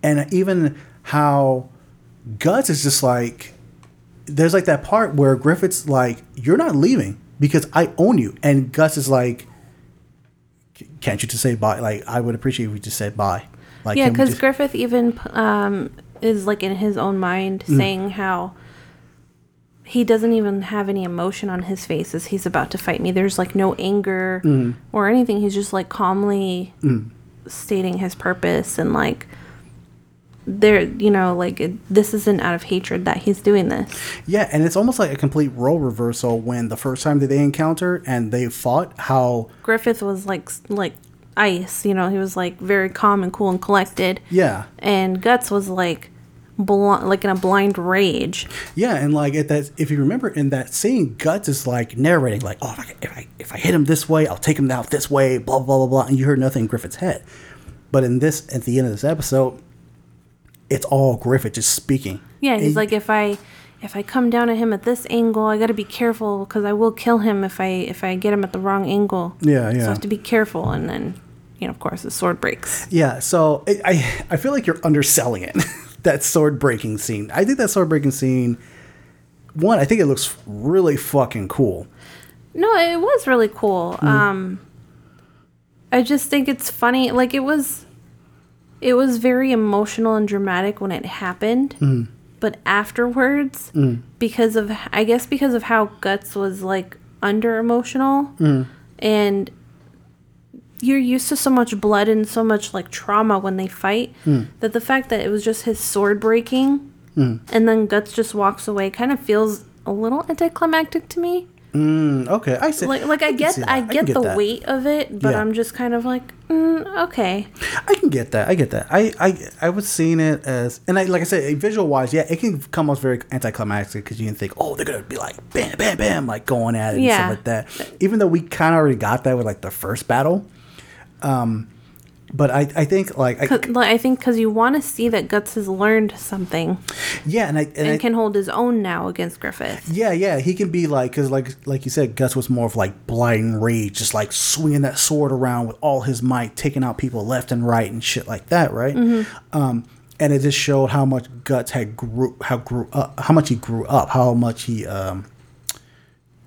and even how guts is just like there's like that part where griffith's like you're not leaving because i own you and guts is like can't you just say bye like i would appreciate if you just said bye like yeah, because just- Griffith even um, is like in his own mind Mm. saying how he doesn't even have any emotion on his face as he's about to fight me. There's like no anger Mm. or anything. He's just like calmly Mm. stating his purpose and like there, you know, like it, this isn't out of hatred that he's doing this. yeah and it's almost like a complete role reversal when the first time that they encounter and they fought how Griffith was like like ice, you know, he was like very calm and cool and collected. yeah And Guts was like bl- like in a blind rage. Yeah, and like at that, if you remember in that scene, Guts is like narrating, like, "Oh, if I, if I if I hit him this way, I'll take him out this way." Blah blah blah blah, and you heard nothing in Griffith's head. But in this, at the end of this episode, it's all Griffith just speaking. Yeah, he's And- like if I if I come down at him at this angle, I got to be careful because I will kill him if I if I get him at the wrong angle. Yeah, yeah. So. I have to be careful, and then you know, of course, the sword breaks. Yeah, so I, I feel like you're underselling it. that sword breaking scene. I think that sword breaking scene. One, I think it looks really fucking cool. No, it was really cool. Hmm. Um, I just think it's funny. Like it was, it was very emotional and dramatic when it happened. Mm. But afterwards, Mm. because of I guess because of how Guts was like under emotional Mm. and you're used to so much blood and so much like trauma when they fight Mm. that the fact that it was just his sword breaking Mm. and then Guts just walks away kind of feels a little anticlimactic to me. Mm, okay, I see. Like like I, can get see that. I get, the that. weight of it, but Yeah. I'm just kind of like mm, okay. I can get that. I get that. I I I was seeing it as, and I like I said, visual wise, yeah, it can come off very anticlimactic because you can think, oh, they're gonna be like bam, bam, bam, like going at it Yeah. and stuff like that. Even though we kind of already got that with like the first battle, um, but I I think like I, I think because you want to see that Guts has learned something yeah, and I and, and, I, can hold his own now against Griffith. Yeah, yeah, he can be like, cause like like you said, Guts was more of like blind rage, just like swinging that sword around with all his might, taking out people left and right and shit like that, right? Mhm. Um, and it just showed how much Guts had grew, how grew up, how much he grew up, how much he um,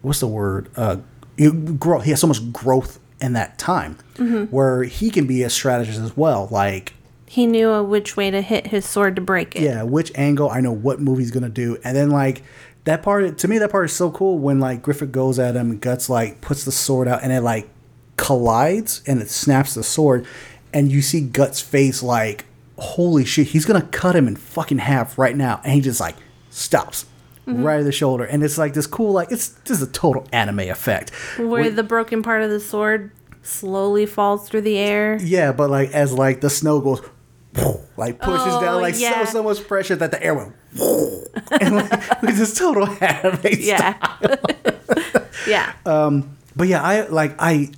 what's the word? Uh, he grow. He has so much growth in that time, Mhm. where he can be a strategist as well, like. He knew which way to hit his sword to break it. Yeah, which angle? I know what movie he's gonna do, and then like that part to me, that part is so cool when like Griffith goes at him, and Guts like puts the sword out, and it like collides and it snaps the sword, and you see Guts' face like, holy shit, he's gonna cut him in fucking half right now, and he just like stops, right of the shoulder, and it's like this cool, like it's just a total anime effect. Where the broken part of the sword slowly falls through the air. Yeah, but like as like the snow goes, like pushes Oh, down, like yeah. so so much pressure that the air went, and like with this total anime Yeah. yeah. Um. but yeah, I like I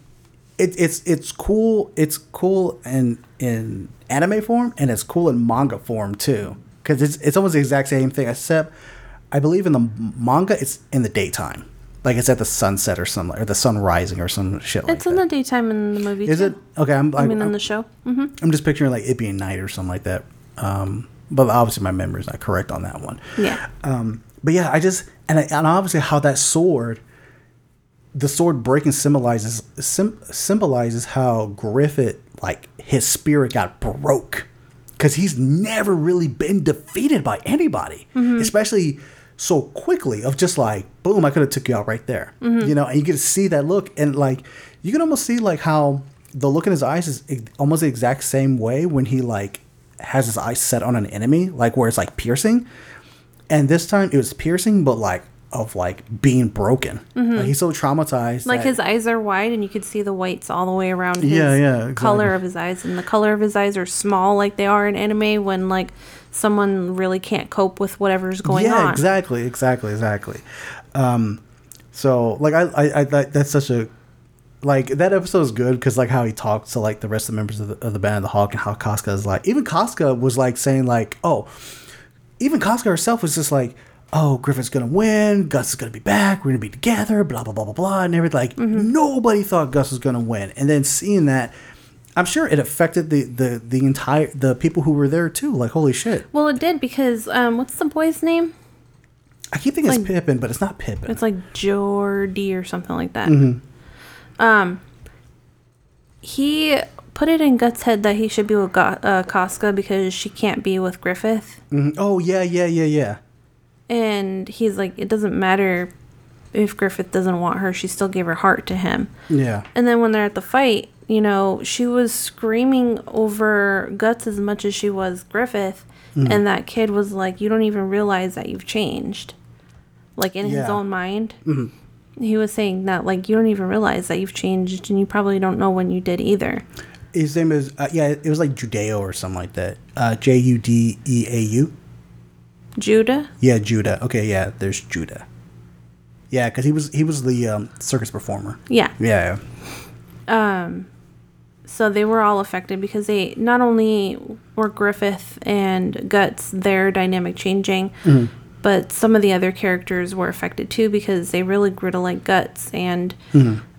it, it's it's cool. It's cool in in anime form and it's cool in manga form too. Because it's it's almost the exact same thing, except I believe in the manga it's in the daytime, like it's at the sunset or something, or the sun rising or some shit like It's in that. the daytime in the movie. Is too. it okay? I'm I I'm, mean, in I'm, the show. hmm I'm just picturing like it being night or something like that. Um, but obviously my memory's not correct on that one. Yeah. Um, but yeah, I just and I, and obviously how that sword, the sword breaking symbolizes sim, symbolizes how Griffith like his spirit got broke because he's never really been defeated by anybody, especially so quickly. Of just like boom, I could have took you out right there, you know, and you get to see that look and like you can almost see like how the look in his eyes is almost the exact same way when he like has his eyes set on an enemy, like where it's like piercing and this time it was piercing, but like of like being broken. Like he's so traumatized. Mm-hmm. Like his eyes are wide, and you could see the whites all the way around his Yeah, yeah, color of his eyes, and the color of his eyes are small, like they are in anime when like someone really can't cope with whatever's going yeah, on. Yeah, exactly, exactly, exactly. Um, so like I, I, I that's such a like that episode is good because like how he talks to like the rest of the members of the, of the band, the Hawk, and how Casca is like. Even Casca was like saying like, oh, even Casca herself was just like, oh, Griffith's gonna win, Gus is gonna be back, we're gonna be together, blah blah blah blah blah, and everything. Like nobody thought Gus was gonna win, and then seeing that. I'm sure it affected the, the, the entire the people who were there too. Like holy shit! Well, it did because um, what's the boy's name? I keep thinking it's Like- Pippin, but it's not Pippin. It's like Jordy or something like that. Mm-hmm. Um, he put it in Guts' head that he should be with Go- uh, Casca because she can't be with Griffith, Mhm. Oh yeah, yeah, yeah, yeah. and he's like, it doesn't matter if Griffith doesn't want her; she still gave her heart to him. Yeah. And then when they're at the fight, you know, she was screaming over Guts as much as she was Griffith. Mm-hmm. And that kid was like, You don't even realize that you've changed. Like in his own mind. He was saying that, like, you don't even realize that you've changed and you probably don't know when you did either. His name is uh, yeah. It was like Judeo or something like that. Uh, J U D E A U. Judah? Yeah, Judah. Okay, yeah. There's Judah. Yeah, because he was he was the um, circus performer. Yeah. Yeah. So they were all affected because they not only were Griffith and Guts, their dynamic changing, but some of the other characters were affected too because they really grew to like Guts and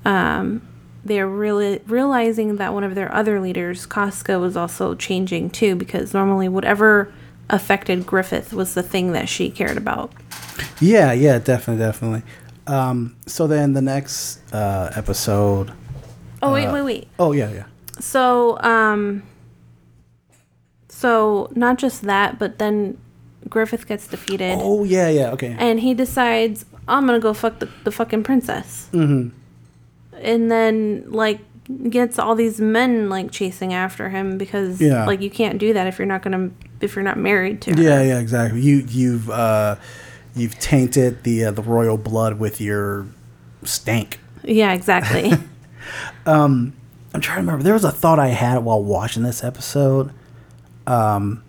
um, they're really realizing that one of their other leaders, Casca, was also changing too because normally whatever affected Griffith was the thing that she cared about. Yeah, yeah, definitely, definitely. Um, so then the next uh, episode. Oh wait, wait, wait. Oh yeah, yeah. So, um, so not just that, but then Griffith gets defeated. Oh yeah, yeah. Okay. and he decides I'm gonna go fuck the, the fucking princess. Mm-hmm. And then like gets all these men like chasing after him because Yeah. like you can't do that if you're not gonna if you're not married to her. Yeah, yeah, exactly. You you've uh, you've tainted the uh, the royal blood with your stank. Yeah, exactly. I'm trying to remember. There was a thought I had while watching this episode. Um,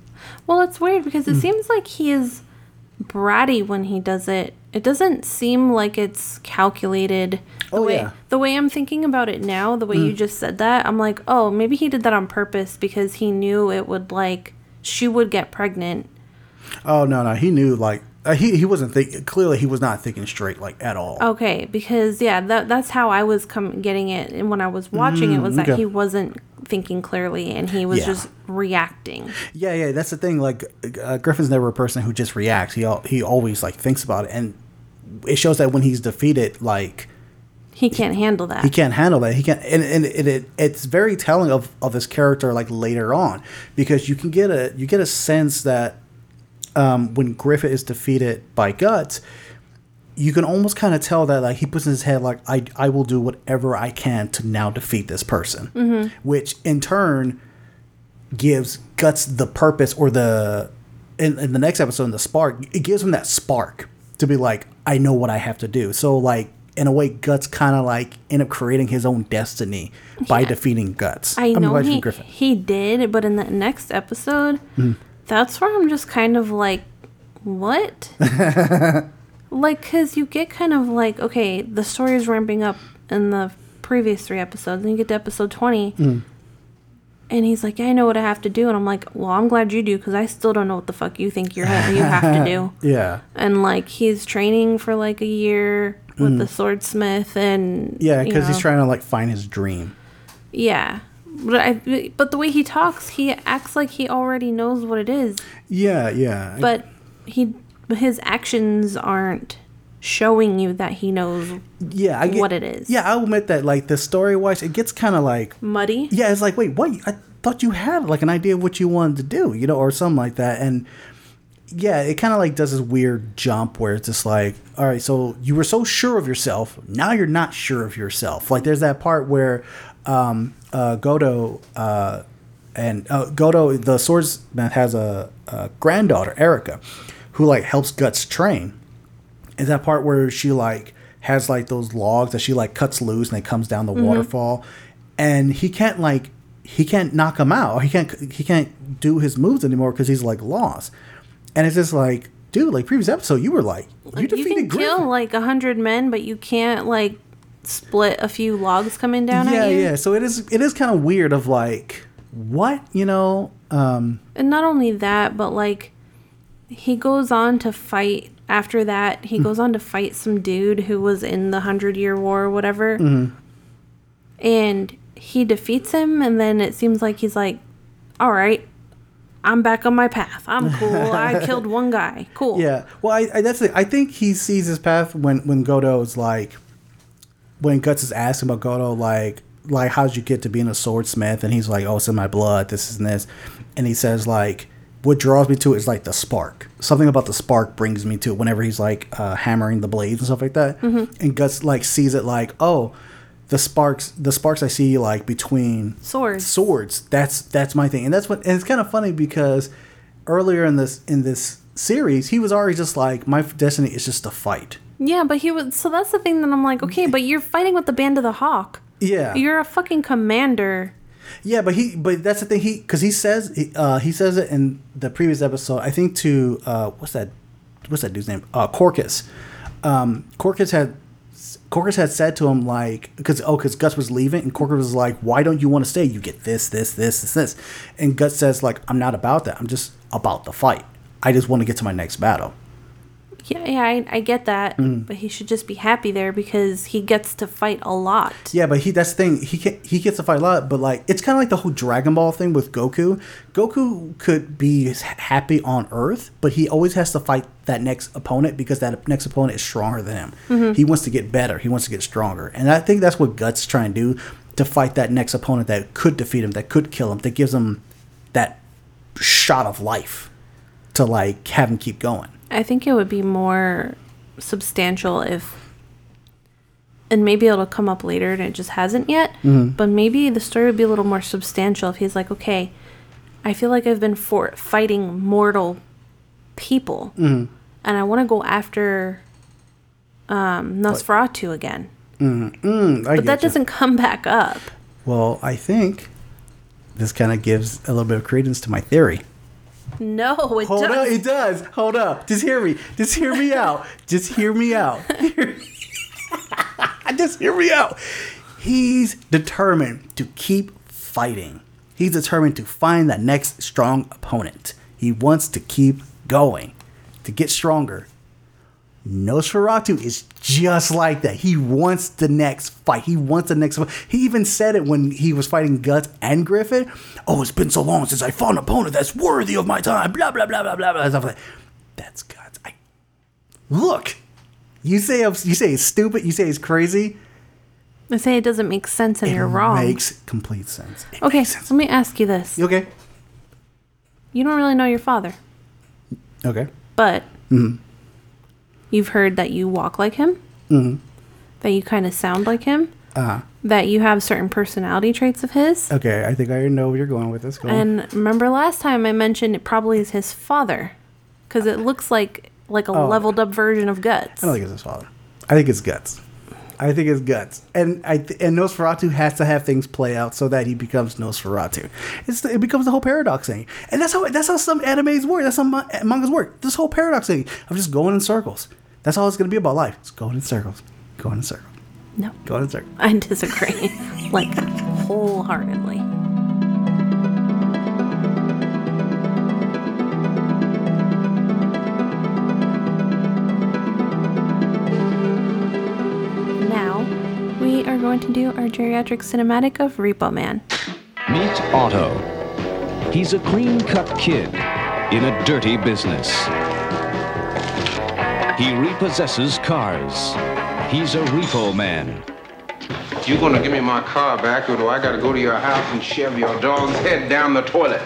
well, it's weird because it hmm. seems like he is bratty when he does it. It doesn't seem like it's calculated. The Oh, way, yeah. The way I'm thinking about it now, the way you hmm. just said that, I'm like, oh, maybe he did that on purpose because he knew it would like she would get pregnant Oh no, no, he knew like uh, he he wasn't thinking. Clearly, he was not thinking straight like at all. Okay, because yeah, that that's how I was com- getting it, and when I was watching it, was that Mm, he wasn't thinking clearly, and he was Yeah. just reacting. Yeah, yeah, that's the thing. Like uh, Griffin's never a person who just reacts. He al- he always like thinks about it, and it shows that when he's defeated, like He can't handle that. he can't handle that. He can't, and and it, it it's very telling of of his character like later on because you can get a you get a sense that um, when Griffith is defeated by Guts, you can almost kind of tell that like he puts in his head like I I will do whatever I can to now defeat this person, which in turn gives Guts the purpose or the in, in the next episode in the spark it gives him that spark to be like, I know what I have to do. So like in a way, Guts kind of like end up creating his own destiny by defeating Guts. I know by he, Griffin. he did, but in the next episode, Mhm. That's where I'm just kind of like, what? like, because you get kind of like, okay, the story is ramping up in the previous three episodes, and you get to episode 20, Mm. and he's like, yeah, I know what I have to do. And I'm like, well, I'm glad you do, because I still don't know what the fuck you think you're ha- you have to do. Yeah. And like, he's training for like a year with Mm. the swordsmith, and Yeah, you because he's trying to like find his dream. Yeah. But I but the way he talks, he acts like he already knows what it is. Yeah, yeah. But he his actions aren't showing you that he knows yeah, I get, what it is. Yeah, I'll admit that. Like the story wise, it gets kind of like Muddy. Yeah, it's like, wait, what? I thought you had like an idea of what you wanted to do, you know, or something like that. And yeah, it kind of like does this weird jump where it's just like, all right, so you were so sure of yourself, now you're not sure of yourself. Like there's that part where um, uh, Godo uh, and uh, Godo, the swordsman, has a, a granddaughter, Erica, who like helps Guts train. Is that part where she like has like those logs that she like cuts loose and it comes down the Mhm. waterfall, and he can't like he can't knock him out. He can't he can't do his moves anymore because he's like lost. And it's just like, dude, like previous episode, you were like you Like, you can Griffith. kill like a hundred men, but you can't like split a few logs coming down yeah, at you. yeah. So it is it is kind of weird of like what you know. Um, And not only that, but like he goes on to fight after that. He Mm. goes on to fight some dude who was in the Hundred Year War or whatever. mhm. And he defeats him, and then it seems like he's like, all right, I'm back on my path. I'm cool. I killed one guy. Cool. Yeah. Well, I, I that's it. I think he sees his path when when Godo is like, when Guts is asking about Godo, like, like how'd you get to being a swordsmith? And he's like, oh, it's in my blood. This is and this, and he says like, what draws me to it is like the spark. Something about the spark brings me to it. Whenever he's like uh, hammering the blades and stuff like that, Mhm. and Guts like sees it like, oh. The sparks, the sparks I see like between swords. Swords. That's that's my thing, and that's what. And it's kind of funny because earlier in this in this series, he was already just like, my destiny is just to fight. Yeah, but he was. So that's the thing that I'm like, okay, but you're fighting with the Band of the Hawk. Yeah. You're a fucking commander. Yeah, but he, but that's the thing. He, because he says, he, uh, he says it in the previous episode. I think to uh, what's that? What's that dude's name? Uh, Corcus. Um, Corcus had, Corcus had said to him like, because oh, because Guts was leaving, and Corcus was like, "Why don't you want to stay? You get this, this, this, this, this." And Guts says like, "I'm not about that. I'm just about the fight. I just want to get to my next battle." Yeah, yeah, I, I get that, Mm. but he should just be happy there because he gets to fight a lot. Yeah, but he that's the thing. He can, he gets to fight a lot, but like it's kind of like the whole Dragon Ball thing with Goku. Goku could be happy on Earth, but he always has to fight that next opponent because that next opponent is stronger than him. Mhm. He wants to get better. He wants to get stronger, and I think that's what Guts trying to do to fight that next opponent that could defeat him, that could kill him, that gives him that shot of life to like have him keep going. I think it would be more substantial if, and maybe it'll come up later and it just hasn't yet, Mhm. but maybe the story would be a little more substantial if he's like, okay, I feel like I've been for fighting mortal people Mhm. and I want to go after um, Nosferatu again. Mm, mm, but that you. doesn't come back up. Well, I think this kind of gives a little bit of credence to my theory. No, it Hold doesn't. up, it does. Hold up. Just hear me. Just hear me out. Just hear me out. Just hear me out. He's determined to keep fighting. He's determined to find that next strong opponent. He wants to keep going, to get stronger. Nosferatu is just like that. He wants the next fight. He wants the next. One. He even said it when he was fighting Guts and Griffith. Oh, it's been so long since I fought an opponent that's worthy of my time. Blah blah blah blah blah blah. Stuff like that's Guts. I look. You say I'm- you say it's stupid. You say it's crazy. I say it doesn't make sense and it you're wrong. It makes complete sense. It okay, sense. let me ask you this. You okay? You don't really know your father, Okay. but Mm-hmm. You've heard that you walk like him, Mm-hmm. that you kind of sound like him, Uh, that you have certain personality traits of his. okay. I think I know where you're going with this. Go on. And remember last time I mentioned it probably is his father, because it looks like like a Oh. leveled up version of Guts. I don't think it's his father. I think it's guts. I think it's guts, and I th- and Nosferatu has to have things play out so that he becomes Nosferatu. It's it becomes the whole paradox thing, and that's how that's how some animes work. That's how ma- mangas work. This whole paradox thing of just going in circles. That's all it's gonna be about life. It's going in circles, going in circles, No, going in circles. I disagree, like wholeheartedly. Now, we are going to do our geriatric cinematic of Repo Man. Meet Otto. He's a clean cut kid in a dirty business. He repossesses cars. He's a repo man. You're gonna give me my car back, or do I gotta go to your house and shove your dog's head down the toilet?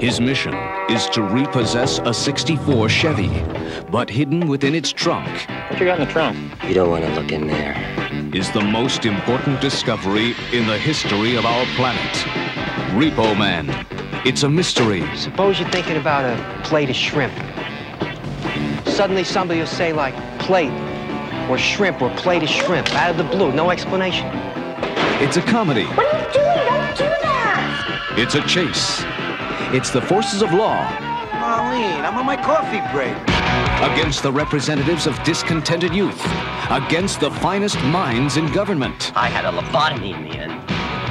His mission is to repossess a 64 Chevy, but hidden within its trunk What you got in the trunk? You don't want to look in there. is the most important discovery in the history of our planet. Repo Man. It's a mystery. Suppose you're thinking about a plate of shrimp. Suddenly somebody will say like plate or shrimp or plate of shrimp out of the blue, no explanation. It's a comedy. What are you doing? Don't do that! It's a chase. It's the forces of law Marlene, I'm on my coffee break. against the representatives of discontented youth, against the finest minds in government. I had a lobotomy in the end.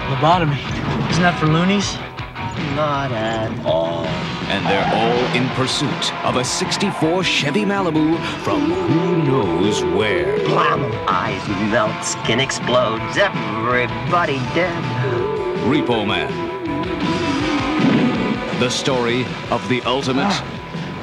Lobotomy. Isn't that for loonies? Not at all. And they're all in pursuit of a 64 Chevy Malibu from who knows where. Blam! Eyes melt, skin explodes, everybody dead. Repo Man. The story of the ultimate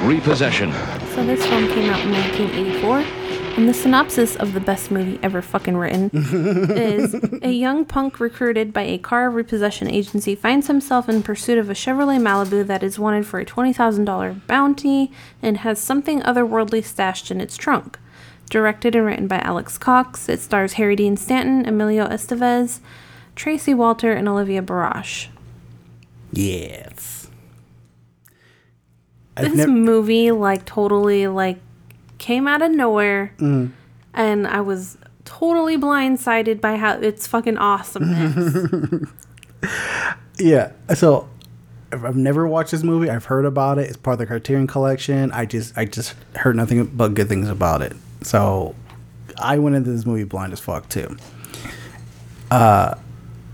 repossession. So this one came out in 1984, and the synopsis of the best movie ever fucking written is a young punk recruited by a car repossession agency finds himself in pursuit of a Chevrolet Malibu that is wanted for a $20,000 bounty and has something otherworldly stashed in its trunk. Directed and written by Alex Cox, it stars Harry Dean Stanton, Emilio Estevez, Tracy Walter, and Olivia Barash. Yes. I've this nev- movie like totally like came out of nowhere Mm. and i was totally blindsided by how it's fucking awesomeness Yeah. So I've I've never watched this movie. I've heard about it. It's part of the Criterion Collection. I just I just heard nothing but good things about it. So I went into this movie blind as fuck too. Uh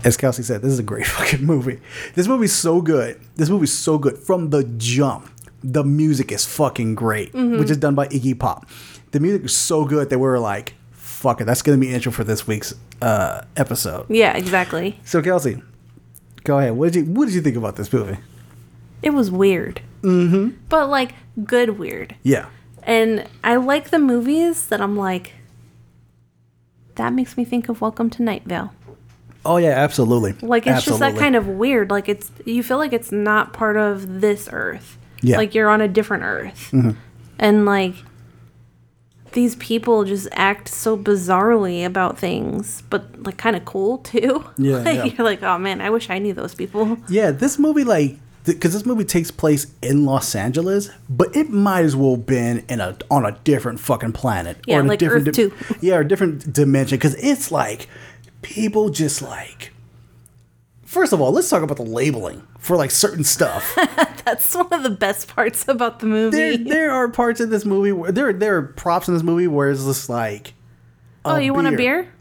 as Kelsey said, this is a great fucking movie. This movie's so good. This movie's so good from the jump. The music is fucking great, Mhm. which is done by Iggy Pop. The music is so good that we were like, fuck it, that's gonna be intro for this week's uh episode. yeah exactly So Kelsey, go ahead. What did you What did you think about this movie? it was weird Mm-hmm. but like good weird Yeah. and i like the movies that i'm like that makes me think of welcome to night vale Oh yeah, absolutely. like it's just that kind of weird like it's you feel like it's not part of this earth Yeah. like you're on a different earth Mhm. and like these people just act so bizarrely about things but like kind of cool too Yeah, like, yeah. you're like oh man i wish i knew those people Yeah, this movie like because this movie takes place in Los Angeles, but it might as well been in a on a different fucking planet Yeah, in a different Earth di- 2. yeah, or a different dimension because it's like people just like. First of all, let's talk about the labeling for like certain stuff. that's one of the best parts about the movie there, there are parts in this movie where there there are props in this movie where it's just like, oh you want a beer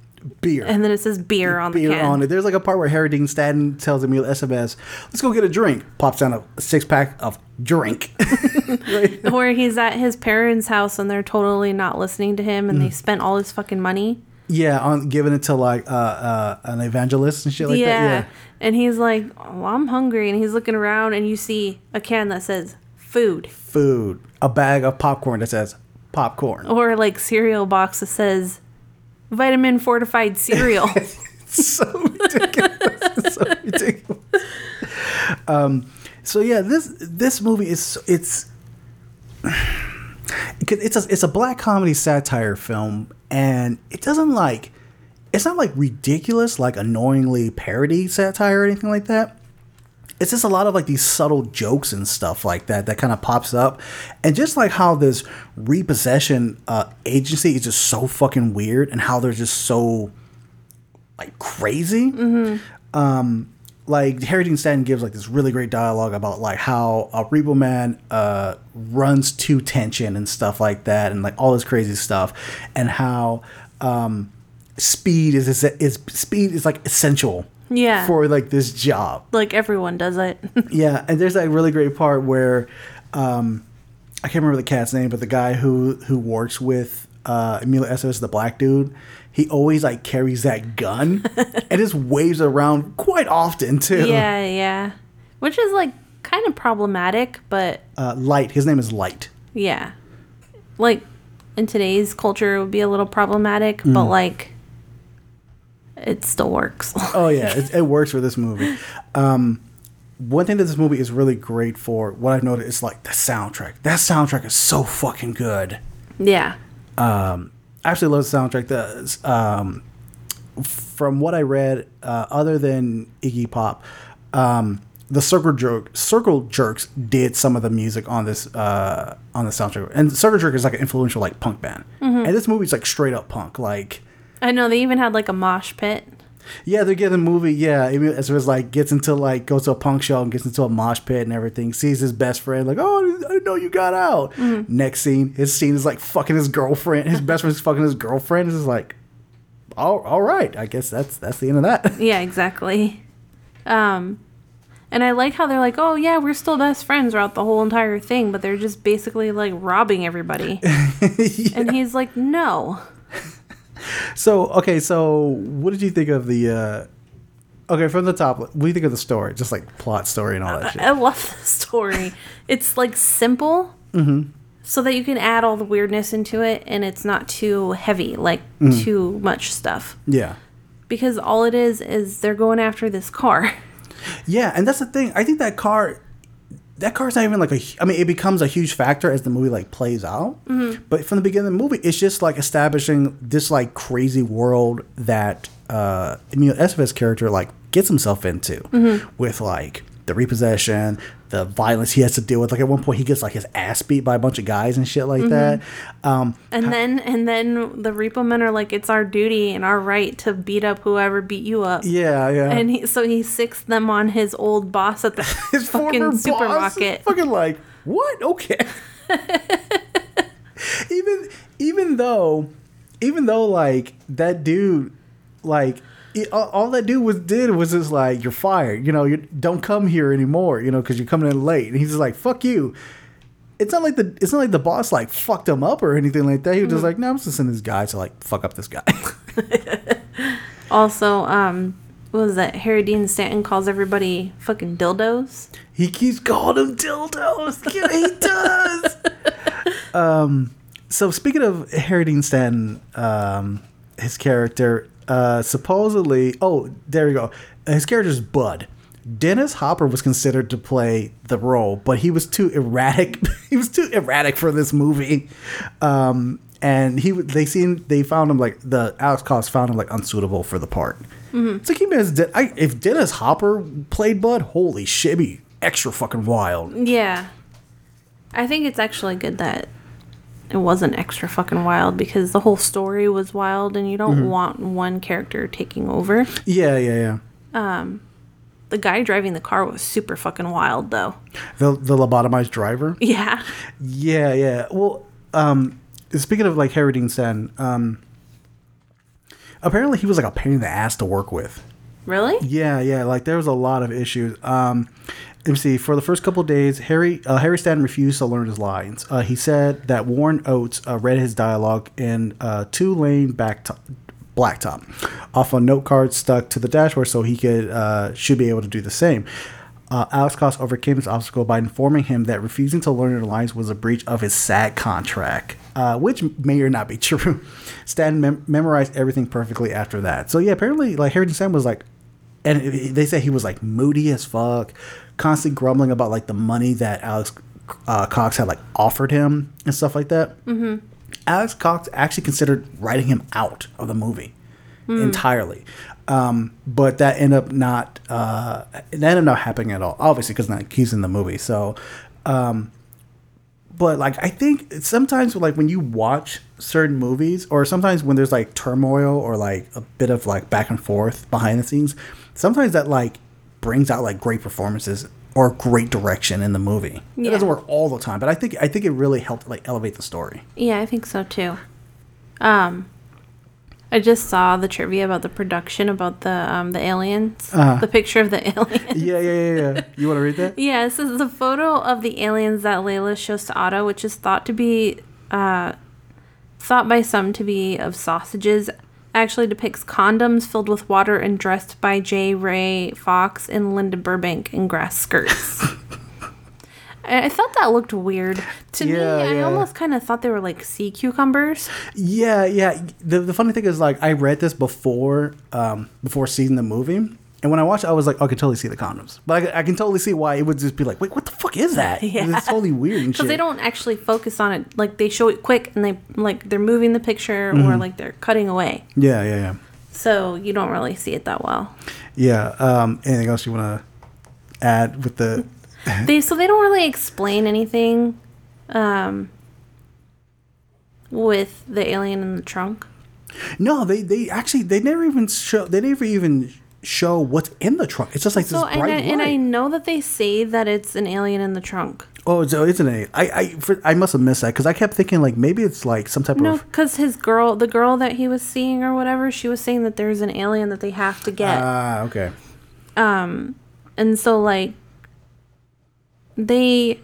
beer, and then it says beer on the can on it. There's like a part where Harry Dean Stanton tells Emilio Estevez, "Let's go get a drink." Pops down a six pack of drink. where he's at his parents house and they're totally not listening to him and they Mm. spent all his fucking money yeah, on giving it to like uh, uh, an evangelist and shit like yeah. that. Yeah. And he's like, oh, I'm hungry. And he's looking around and you see a can that says food food, a bag of popcorn that says popcorn. or like cereal box that says vitamin fortified cereal. so ridiculous. so ridiculous. Um, so yeah, this this movie is it's it's a it's a black comedy satire film, and it doesn't like it's not like ridiculous, like annoyingly parody satire or anything like that. it's just a lot of like these subtle jokes and stuff like that that kind of pops up, and just like how this repossession uh, agency is just so fucking weird, and how they're just so like crazy. Um, like Harry Dean Stanton gives like this really great dialogue about like how a Repo Man uh, runs to tension and stuff like that, and like all this crazy stuff, and how um, speed is, is is speed is like essential Yeah. for like this job. like everyone does it. Yeah, and there's that really great part where um, I can't remember the cat's name, but the guy who who works with uh, Emilio Estevez, the black dude, he always like carries that gun and just waves around quite often too. yeah, yeah. Which is like kind of problematic, but Uh, Light, his name is Light. yeah. Like in today's culture it would be a little problematic, but Mm. like it still works. Oh yeah, it, it works for this movie. Um, one thing that this movie is really great for, what I've noticed, is like the soundtrack. That soundtrack is so fucking good. yeah. Um, absolutely love the soundtrack. The um, from what I read, uh, other than Iggy Pop, um, the Circle Jerk Circle Jerks did some of the music on this uh, on the soundtrack, and Circle Jerk is like an influential like punk band, Mhm. and this movie's like straight up punk. Like, I know they even had like a mosh pit. Yeah, they get the movie. Yeah, as it was like gets into like goes to a punk show and gets into a mosh pit and everything. Sees his best friend like, oh, I didn't know you got out. Mhm. Next scene, his scene is like fucking his girlfriend. His best friend's fucking his girlfriend. It's just like, all, all right. I guess that's that's the end of that. Yeah, exactly. Um and I like how they're like, "Oh yeah, we're still best friends throughout the whole entire thing," but they're just basically like robbing everybody. And he's like, "No." So okay, so what did you think of the? uh Okay, from the top, what do you think of the story? Just like plot story and all that shit. I love the story. It's like simple Mm-hmm. so that you can add all the weirdness into it and it's not too heavy, like Mhm. too much stuff. Yeah. Because all it is is they're going after this car. Yeah, and that's the thing. I think that car, that car's not even like a. I mean, it becomes a huge factor as the movie like plays out. Mhm. But from the beginning of the movie, it's just like establishing this like crazy world that uh, Emilio Estevez character like gets himself into Mhm. with like the repossession, the violence he has to deal with. Like at one point, he gets like his ass beat by a bunch of guys and shit like Mhm. that. Um, And then and then the repo men are like, it's our duty and our right to beat up whoever beat you up. Yeah, yeah. And he, so he sicks them on his old boss at the his fucking supermarket. fucking like what? Okay. even even though even though like that dude like it, all, that dude was did was just like you're fired. You know, you don't come here anymore. You know, because you're coming in late. And he's just like fuck you. It's not like the it's not like the boss like fucked him up or anything like that. He was just like, no, I'm just sending this guy to like fuck up this guy. Also, um, what was that? Harry Dean Stanton calls everybody fucking dildos. He keeps calling them dildos. Yeah, he does. um, so speaking of Harry Dean Stanton, um, his character, uh, supposedly, oh, there we go. His character's Bud. Dennis Hopper was considered to play the role, but he was too erratic. he was too erratic for this movie. Um, and he they seen they found him like the Alex Cox found him like unsuitable for the part. Mhm. It's like he I, if Dennis Hopper played Bud, holy shit, be extra fucking wild. Yeah. I think it's actually good that it wasn't extra fucking wild because the whole story was wild and you don't Mhm. want one character taking over. Yeah, yeah, yeah. Um, the guy driving the car was super fucking wild though. The the lobotomized driver. Yeah. Yeah, yeah. Well, um, speaking of like Harry Dean Stanton, um, apparently he was like a pain in the ass to work with. Really? Yeah, yeah. Like there was a lot of issues. Um, let me see. For the first couple days, Harry uh, Harry Stanton refused to learn his lines. Uh, he said that Warren Oates uh, read his dialogue in uh, two lane back to- blacktop off a note card stuck to the dashboard, so he could uh, should be able to do the same. Uh, Alex Cox overcame this obstacle by informing him that refusing to learn the lines was a breach of his SAG contract, which may or not be true. Stanton mem- memorized everything perfectly after that. So yeah, apparently, like Harry Stanton was like and it- they say he was like moody as fuck, constantly grumbling about like the money that Alex uh, Cox had like offered him and stuff like that. Mm-hmm. Alex Cox actually considered writing him out of the movie Mm. entirely. Um, but that ended up not uh, that ended up not happening at all. Obviously, because like he's in the movie. So, um, but like I think sometimes like when you watch certain movies, or sometimes when there's like turmoil or like a bit of like back and forth behind the scenes, sometimes that like brings out like great performances or great direction in the movie. Yeah. It doesn't work all the time, but I think I think it really helped like elevate the story. Yeah, I think so too. Um, I just saw the trivia about the production about the um the aliens. Uh-huh. The picture of the aliens. yeah, yeah, yeah, yeah. You want to read that? Yeah, this is the photo of the aliens that Layla shows to Otto, which is thought to be uh, thought by some to be of sausages. Actually depicts condoms filled with water and dressed by J. Ray Fox and Linda Burbank in grass skirts. I I thought that looked weird. To me, Yeah, I almost kind of thought they were like sea cucumbers. Yeah, yeah. The, the funny thing is, like, I read this before, um, before seeing the movie, and when I watched, it, I was like, I can totally see the condoms, but I, I can totally see why it would just be like, wait, what the fuck is that? Yeah. It's totally weird Because they don't actually focus on it. Like they show it quick and they like they're moving the picture or Mhm. like they're cutting away. Yeah, yeah, yeah, So you don't really see it that well. yeah. Um, anything else you want to add with the? they so they don't really explain anything um with the alien in the trunk. No, they they actually they never even show they never even show what's in the trunk. It's just like So this and I, bright and I know that they say that it's an alien in the trunk. Oh, so isn't it? I I for, I must have missed that because I kept thinking like maybe it's like some type No, of because his girl, the girl that he was seeing or whatever, she was saying that there's an alien that they have to get. ah okay. Um, and so like they,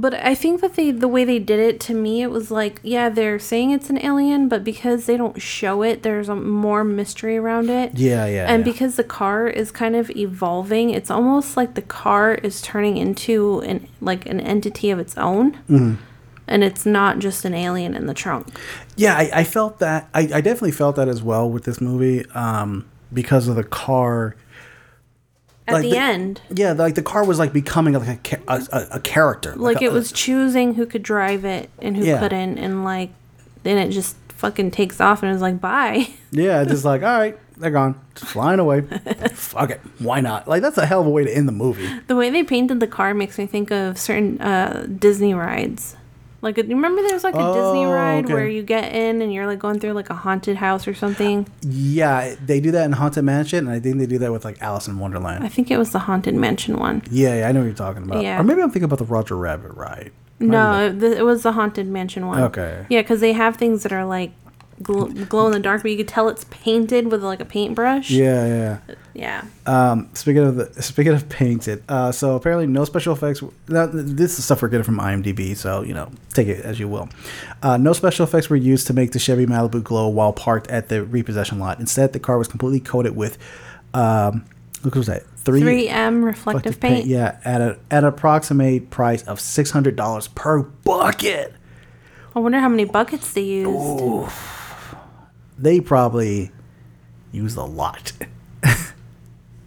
but I think that they the way they did it to me, it was like yeah, they're saying it's an alien, but because they don't show it, there's a more mystery around it. Yeah, yeah, And yeah. because the car is kind of evolving, it's almost like the car is turning into an like an entity of its own. Mhm. And it's not just an alien in the trunk. Yeah, I, I felt that. I, I definitely felt that as well with this movie um, because of the car. At Like the, the- end, Yeah, like the car was like becoming like a a, a, a character. like a- it was choosing who could drive it and who Yeah. couldn't and like then it just fucking takes off and is like bye Yeah, just like all right, they're gone, just flying away. Fuck it, why not? Like that's a hell of a way to end the movie. the way they painted the car makes me think of certain uh disney rides like you remember there's like a disney Oh, ride okay. where you get in and you're like going through like a haunted house or something Yeah, they do that in Haunted Mansion, and I think they do that with like Alice in Wonderland. i think it was the haunted mansion one Yeah, yeah, I know what you're talking about. Yeah. Or maybe I'm thinking about the Roger Rabbit ride. no it, it was the haunted mansion one Okay. yeah because they have things that are like glow, glow in the dark but you could tell it's painted with like a paintbrush Yeah, yeah. yeah Um, speaking of the speaking of painted, uh, so apparently no special effects. Now, this is stuff we're getting from IMDb, so you know take it as you will. Uh, no special effects were used to make the Chevy Malibu glow while parked at the repossession lot. Instead, the car was completely coated with, um, what was that? 3m reflective paint Yeah, at a at an approximate price of six hundred dollars per bucket. i wonder how many buckets they used They probably use a lot.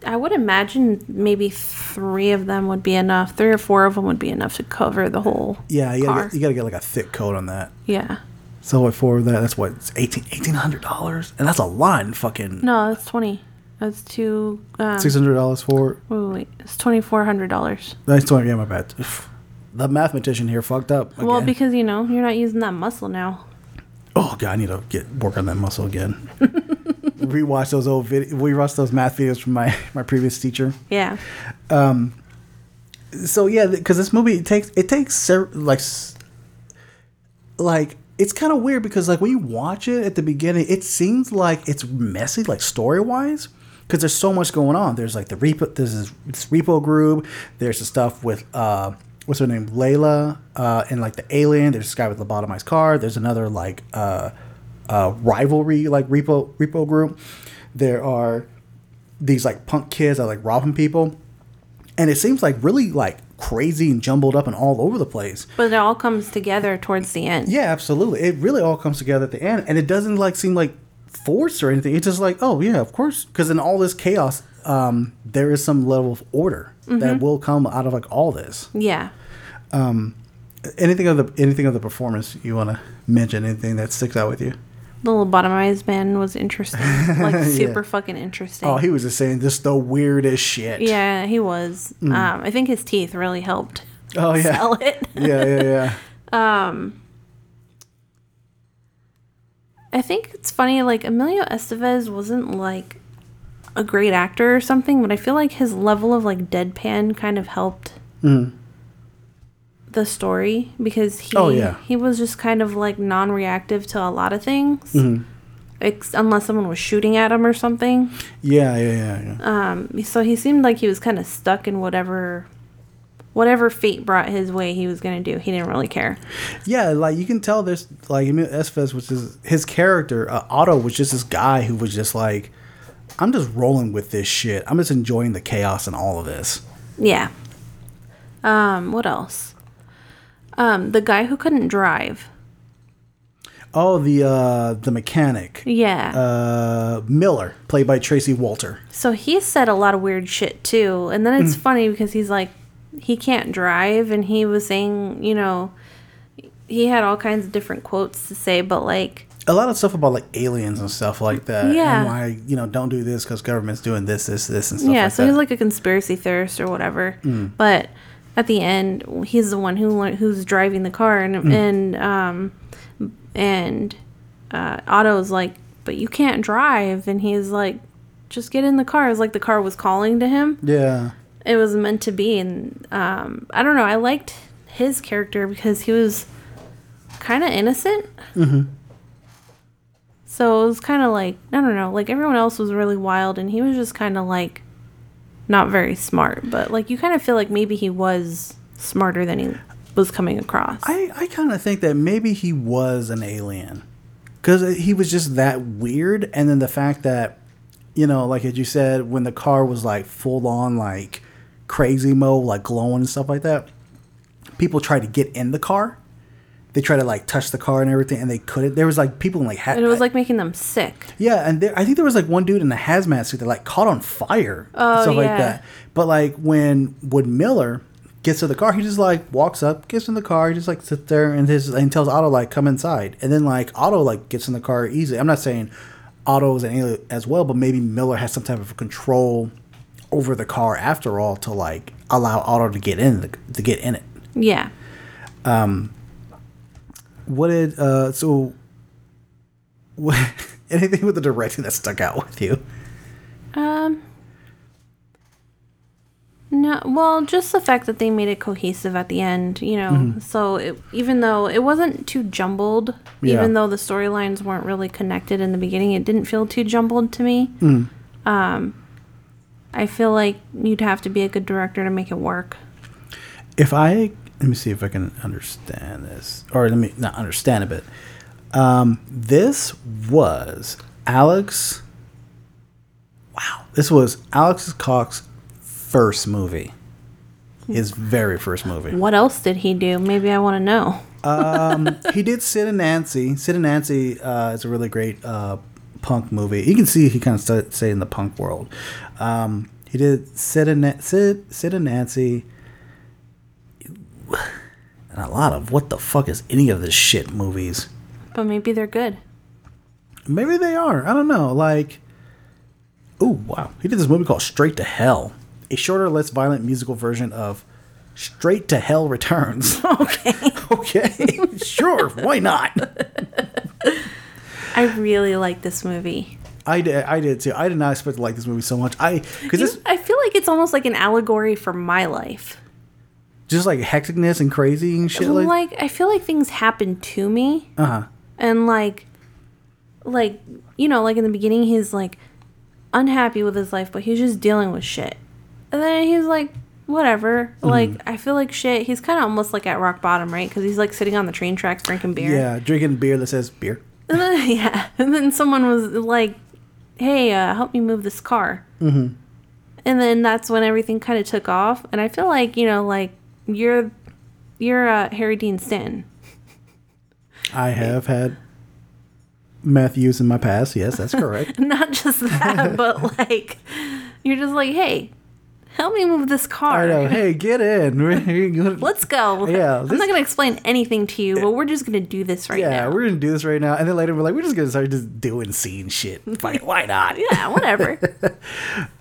I would imagine maybe three of them would be enough. Three or four of them would be enough to cover the whole Yeah, you gotta, get, you gotta get like a thick coat on that. yeah. So what for that? That's what it's eighteen eighteen hundred dollars, and that's a lot. In fucking No, that's twenty. That's two. Um, six hundred dollars for Wait, wait, wait. It's twenty four hundred dollars. that's twenty. Yeah, my bad. The mathematician here fucked up. Well, because you know you're not using that muscle now. Oh god, I need to get work on that muscle again. Rewatch those old video. Rewatch those math videos from my my previous teacher. Yeah. Um. So yeah, because this movie it takes it takes ser- like like it's kind of weird because like when you watch it at the beginning, it seems like it's messy, like story wise, because there's so much going on. There's like the repo, there's this, this repo group. There's the stuff with uh, what's her name, Layla, uh, and like the alien. There's this guy with the lobotomized car. There's another like uh, uh, rivalry like repo repo group. There are these like punk kids that are like robbing people, and it seems like really like crazy and jumbled up and all over the place. But it all comes together towards the end. Yeah, absolutely. It really all comes together at the end, and it doesn't like seem like forced or anything. It's just like, oh yeah, of course, because in all this chaos, um, there is some level of order that Mhm. will come out of like all this. Yeah. Um, anything of the anything of the performance you want to mention? Anything that sticks out with you? The lobotomized man was interesting, like Yeah. super fucking interesting. Oh, he was just saying just the weirdest shit. yeah, he was. Mm. Um, I think his teeth really helped. Oh yeah. sell it. yeah, yeah, yeah. Um, I think it's funny. Like Emilio Estevez wasn't like a great actor or something, but I feel like his level of like deadpan kind of helped Mm. the story because he Oh, yeah. he was just kind of like non-reactive to a lot of things, Mhm. ex- unless someone was shooting at him or something. Yeah, yeah, yeah, yeah. Um, so he seemed like he was kind of stuck in whatever whatever fate brought his way he was going to do. He didn't really care. Yeah, like you can tell there's like Emil Estevez, which is his character. Uh, Otto was just this guy who was just like, I'm just rolling with this shit. I'm just enjoying the chaos and all of this. Yeah. Um, what else? Um, the guy who couldn't drive. Oh, the uh the mechanic. Yeah. Uh, Miller, played by Tracy Walter. So he said a lot of weird shit too. And then it's Mm. funny because he's like, he can't drive. And he was saying, you know, he had all kinds of different quotes to say, but like, A lot of stuff about like aliens and stuff like that. Yeah. And why you know don't do this because government's doing this, this, this, and stuff yeah, like so that. he's like a conspiracy theorist or whatever. Mm. But at the end, he's the one who who's driving the car, and Mm. and um, and uh, Otto's like, but you can't drive, and he's like, just get in the car. It's like the car was calling to him. yeah. It was meant to be, and um, I don't know. I liked his character because he was kind of innocent. Mm-hmm. So it was kind of like I don't know, like everyone else was really wild, and he was just kind of like not very smart. But like you kind of feel like maybe he was smarter than he was coming across. I, I kind of think that maybe he was an alien because he was just that weird. And then the fact that, you know, like as you said, when the car was like full on like crazy mode, like glowing and stuff like that, people tried to get in the car. They tried to like touch the car and everything, and they couldn't. There was like people in like ha- and it was like making them sick. yeah, and there, I think there was like one dude in a hazmat suit that like caught on fire Oh, stuff yeah. like that. But like when Wood Miller gets to the car, he just like walks up, gets in the car, he just like sits there and his and tells Otto like come inside, and then like Otto like gets in the car easily. I'm not saying Otto is an alien as well, but maybe Miller has some type of control over the car after all to like allow Otto to get in the, to get in it. Yeah. Um, what did uh so what, anything with the directing that stuck out with you? Um. No, well, just the fact that they made it cohesive at the end, you know. Mhm. So it, even though it wasn't too jumbled, Yeah. even though the storylines weren't really connected in the beginning, it didn't feel too jumbled to me. Mm. Um, I feel like you'd have to be a good director to make it work. If I let me see if I can understand this, or let me not understand a bit. um, this was Alex. Wow, this was Alex Cox's first movie. His very first movie. What else did he do? Maybe I want to know. um, he did Sid and Nancy. Sid and Nancy uh, is a really great uh, punk movie. You can see he kind of st- stayed in the punk world. Um, he did Sid and Na- Sid, Sid and Nancy, and a lot of what the fuck is any of this shit movies. But maybe they're good. Maybe they are. I don't know. Like, oh wow, he did this movie called Straight to Hell, a shorter, less violent musical version of Straight to Hell Returns. Okay. okay. sure. Why not? I really like this movie. I did. I did too. I did not expect to like this movie so much. I because I feel like it's almost like an allegory for my life. Just like hecticness and crazy and shit. Like, like I feel like things happen to me uh huh. and like like you know like in the beginning he's like unhappy with his life but he's just dealing with shit and then he's like whatever Mm-hmm. like i feel like shit he's kind of almost like at rock bottom right because he's like sitting on the train tracks drinking beer Yeah, drinking beer that says beer. and then, yeah and then someone was like hey uh, help me move this car Mm-hmm. and then that's when everything kind of took off and i feel like you know like you're you're uh, harry dean stanton I have had use in my past. Yes, that's correct. not just that, but like you're just like, hey, Help me move this car. I know. Hey, get in. Let's go. Yeah, I'm this- not gonna explain anything to you, but we're just gonna do this right yeah, now. Yeah, we're gonna do this right now, and then later we're like, we're just gonna start just doing scene shit. Like, why not? Yeah, whatever.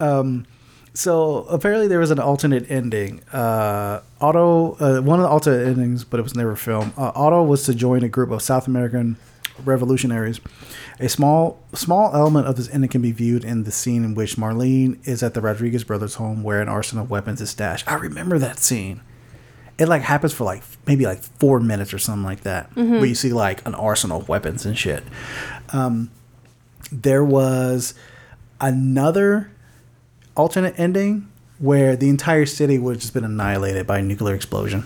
um, so apparently there was an alternate ending. Uh, Otto, uh, one of the alternate endings, but it was never filmed. Uh, Otto was to join a group of South American revolutionaries. A small small element of this ending can be viewed in the scene in which Marlene is at the Rodriguez brothers' home, where an arsenal of weapons is stashed. I remember that scene. It like happens for like maybe like four minutes or something like that, Mhm. where you see like an arsenal of weapons and shit. Um, there was another alternate ending where the entire city would have just been annihilated by a nuclear explosion.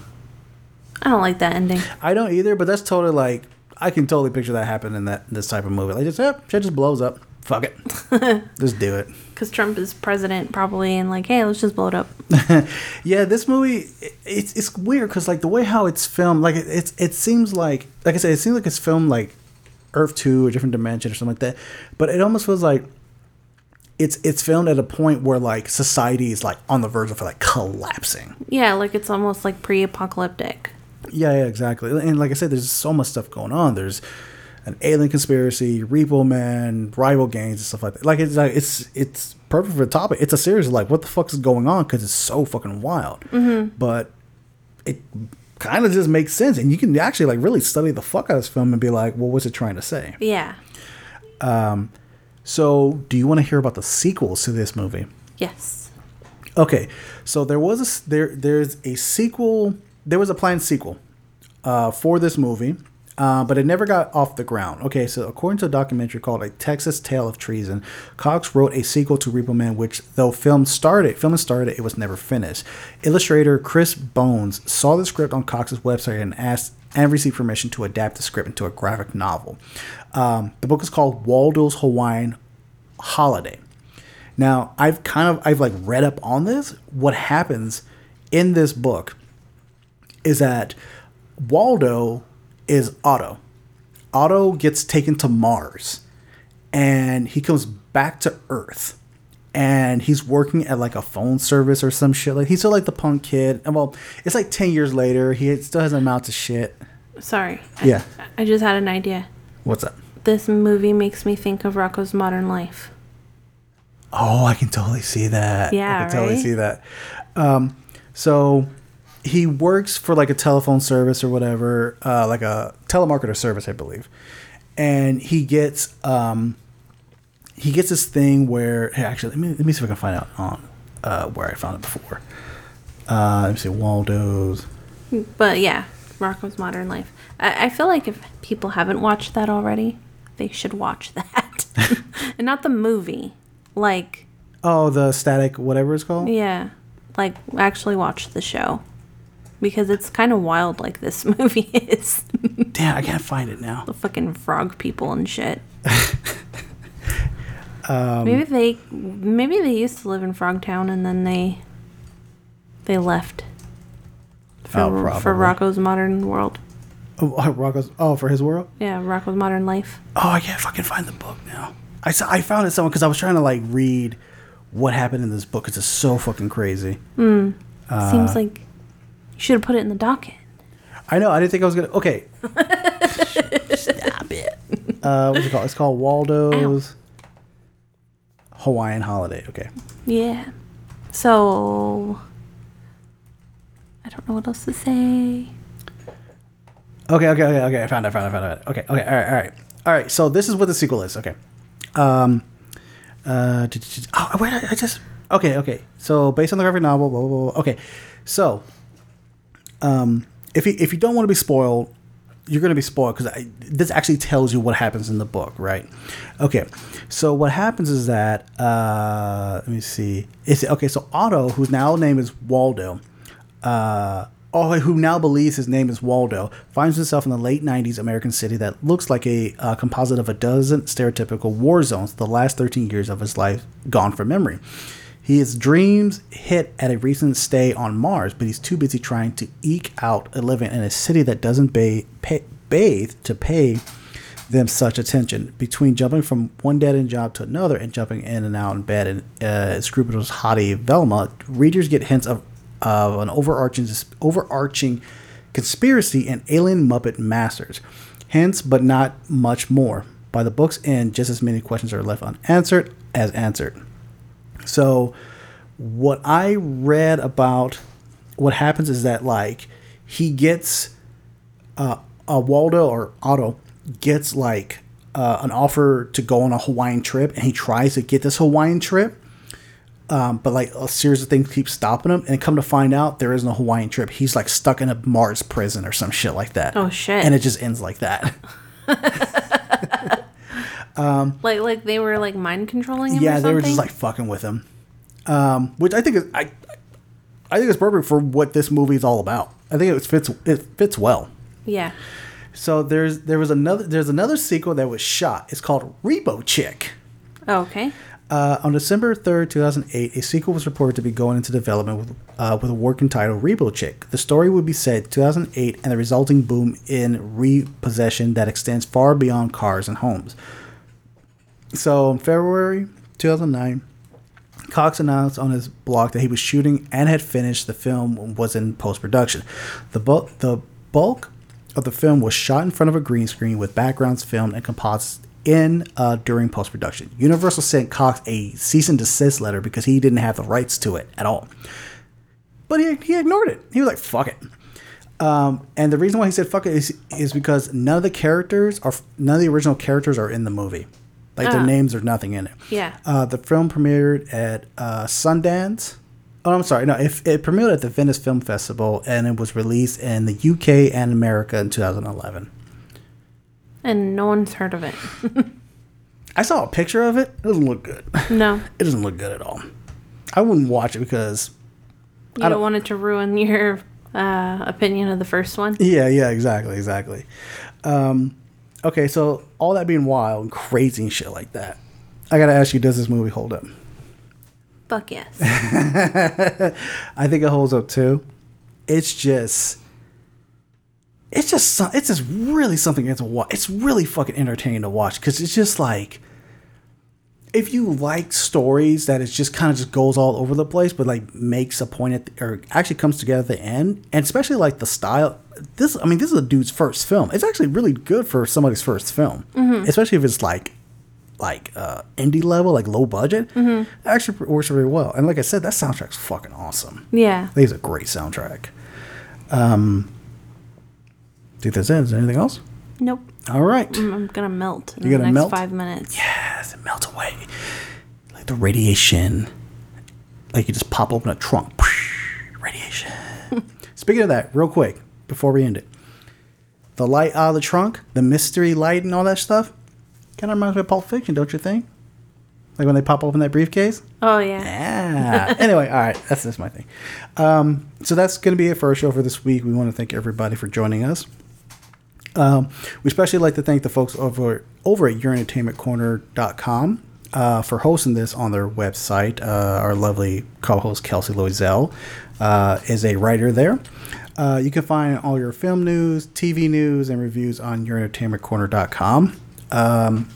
I don't like that ending. I don't either, but that's totally like I can totally picture that happening in that this type of movie. Like just yep, shit just blows up. Fuck it, just do it. Because Trump is president, probably, and like, hey, let's just blow it up. yeah, this movie it, it's it's weird because like the way how it's filmed, like it, it's it seems like like I said, it seems like it's filmed like Earth Two or different dimension or something like that, but it almost feels like it's it's filmed at a point where like society is like on the verge of like collapsing. Yeah, like it's almost like pre-apocalyptic. Yeah, yeah, exactly. And like I said, there's so much stuff going on. There's an alien conspiracy, Repo Man, rival gangs, and stuff like that. Like it's like it's it's perfect for the topic. It's a series of like what the fuck is going on because it's so fucking wild. Mhm. But it kind of just makes sense, and you can actually like really study the fuck out of this film and be like, well, what's it trying to say? Yeah. Um, so do you want to hear about the sequels to this movie? Yes. Okay, so there was a there there's a sequel. There was a planned sequel uh, for this movie, uh, but it never got off the ground. Okay, so according to a documentary called "A Texas Tale of Treason," Cox wrote a sequel to Repo Man, which though film started, filming started, it was never finished. Illustrator Chris Bones saw the script on Cox's website and asked and received permission to adapt the script into a graphic novel. Um, the book is called Waldo's Hawaiian Holiday. Now, I've kind of I've like read up on this. What happens in this book is that Waldo is Otto. Otto gets taken to Mars and he comes back to Earth. And he's working at like a phone service or some shit. Like he's still like the punk kid. And well, it's like ten years later. He still hasn't amounted to shit. Sorry. Yeah. I just had an idea. What's up? This movie makes me think of Rocko's Modern Life. Oh, I can totally see that. Yeah, I can totally right? see that. Um, so he works for like a telephone service or whatever, uh, like a telemarketer service, I believe. And he gets um, he gets this thing where hey, actually let me let me see if I can find out on uh, where I found it before. Uh, let me see Waldo's. But yeah, Rocko's Modern Life. I, I feel like if people haven't watched that already, they should watch that. and not the movie. Like, Oh, the static whatever it's called. yeah. Like, actually watch the show. Because it's kind of wild, like this movie is. Damn, I can't find it now. The fucking frog people and shit. Um, maybe they, maybe they used to live in Frogtown and then they, they left. For, Oh, for. Rocko's Modern World. Oh, Rocko's. Oh, for his world. Yeah, Rocko's Modern Life. Oh, I can't fucking find the book now. I saw, I found it somewhere because I was trying to like read what happened in this book because it's so fucking crazy. Hmm. Uh, Seems like you should have put it in the docket. I know. I didn't think I was gonna. Okay. Stop it. Uh, what's it called? It's called Waldo's Hawaiian Holiday. Okay. Yeah. So I don't know what else to say. Okay. Okay. Okay. Okay. I found it. I found it. Found it. Okay. Okay. All right. All right. All right. So this is what the sequel is. Okay. Um. Uh. Oh, wait. I just. Okay. Okay. So based on the graphic novel. Blah, blah, blah. Okay. So. Um. If you if you don't want to be spoiled, you're going to be spoiled because this actually tells you what happens in the book, right? Okay. So what happens is that uh, let me see. It's okay. So Otto, whose now name is Waldo, uh, oh, who now believes his name is Waldo, finds himself in the late '90s American city that looks like a uh, composite of a dozen stereotypical war zones. The last 13 years of his life gone from memory. His dreams hit at a recent stay on Mars, but he's too busy trying to eke out a living in a city that doesn't ba- pay, bathe to pay them such attention. Between jumping from one dead end job to another and jumping in and out in bed and uh, scrupulous hottie Velma, readers get hints of, of an overarching overarching conspiracy and alien Muppet masters. Hence, but not much more. By the book's end, just as many questions are left unanswered as answered. So, what I read about what happens is that like he gets uh, a Waldo or Otto gets like uh, an offer to go on a Hawaiian trip, and he tries to get this Hawaiian trip. Um, but like a series of things keep stopping him, and come to find out there is no Hawaiian trip. He's like stuck in a Mars prison or some shit like that. Oh shit! And it just ends like that. um, like like they were like mind controlling him. yeah, they were just like fucking with him, um, which I think is I I think it's perfect for what this movie is all about. I think it fits it fits well. Yeah. So there's there was another there's another sequel that was shot. It's called Repo Chick. Oh, okay. Uh, on December 3rd, 2008, a sequel was reported to be going into development with, uh, with a working title, Repo Chick. The story would be set 2008 and the resulting boom in repossession that extends far beyond cars and homes. So in February 2009, Cox announced on his blog that he was shooting and had finished the film was in post production. The bulk the bulk of the film was shot in front of a green screen with backgrounds filmed and composites in uh, during post production. Universal sent Cox a cease and desist letter because he didn't have the rights to it at all. But he, he ignored it. He was like, "Fuck it." Um, and the reason why he said "fuck it is, is, because none of the characters are none of the original characters are in the movie. Like their Ah. names are nothing in it. Yeah. Uh, the film premiered at uh, Sundance. Oh, I'm sorry. No, it, it premiered at the Venice Film Festival and it was released in the UK and America in 2011. And no one's heard of it. I saw a picture of it. It doesn't look good. No. It doesn't look good at all. I wouldn't watch it because. You I don't want it to ruin your uh, opinion of the first one. Yeah, yeah, exactly, exactly. Um, okay, so all that being wild and crazy and shit like that, I gotta ask you: Does this movie hold up? Fuck yes. I think it holds up too. It's just, it's just, it's just really something to watch. It's really fucking entertaining to watch because it's just like, if you like stories that it just kind of just goes all over the place, but like makes a point at the, or actually comes together at the end, and especially like the style. This, I mean, this is a dude's first film. It's actually really good for somebody's first film, Mhm. especially if it's like like uh indie level, like low budget. Mhm. Actually works really well. And like I said, that soundtrack's fucking awesome. Yeah. I think it's a great soundtrack. Um, think that's it. Is there anything else? Nope. All right. I'm, I'm gonna melt in You're the gonna next melt? five minutes. Yes, it melts away. Like the radiation. Like you just pop open a trunk. Radiation. Speaking of that, real quick, before we end it. The light out of the trunk, the mystery light and all that stuff, kind of reminds me of Pulp Fiction, don't you think? Like when they pop open that briefcase? Oh yeah. Yeah. anyway, all right, that's just my thing. Um, so that's going to be it for our show for this week. We want to thank everybody for joining us. Um, we especially like to thank the folks over over at YourEntertainmentCorner.com uh, for hosting this on their website. Uh, our lovely co-host Kelsey Loisel uh, is a writer there. Uh, you can find all your film news, TV news, and reviews on YourEntertainmentCorner.com. Um,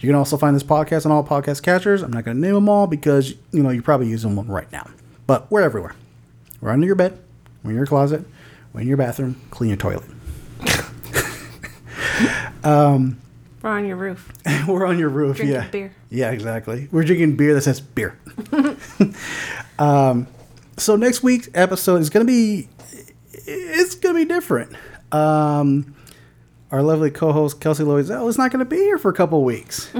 you can also find this podcast on all podcast catchers. I'm not going to name them all because you know you're probably using one right now, but we're everywhere. We're under your bed, we're in your closet, we're in your bathroom. Clean your toilet. um, We're on your roof. we're on your roof. Drinking yeah, beer. Yeah, exactly. We're drinking beer that says beer. um, so next week's episode is going to be it's going to be different. Um, our lovely co-host Kelsey Loisel is not going to be here for a couple weeks.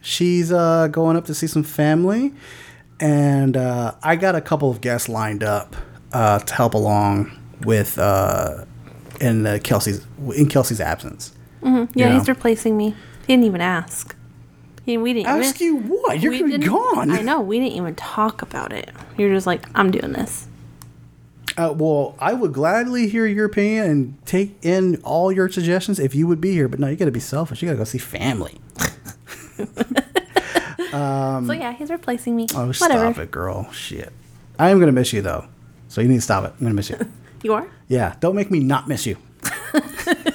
She's uh, going up to see some family, and uh, I got a couple of guests lined up uh, to help along with uh, in uh, Kelsey's in Kelsey's absence. Hmm Yeah, You he's replacing me. He didn't even ask. He, we didn't Ask you what? You're gonna be gone. I know. We didn't even talk about it. You're just like, I'm doing this. Uh, well, I would gladly hear your opinion and take in all your suggestions if you would be here. But no, you got to be selfish. You got to go see family. um, so yeah, he's replacing me. oh, Whatever. stop it, girl. Shit. I am gonna miss you though, so you need to stop it. I'm gonna miss you. You are? yeah, don't make me not miss you.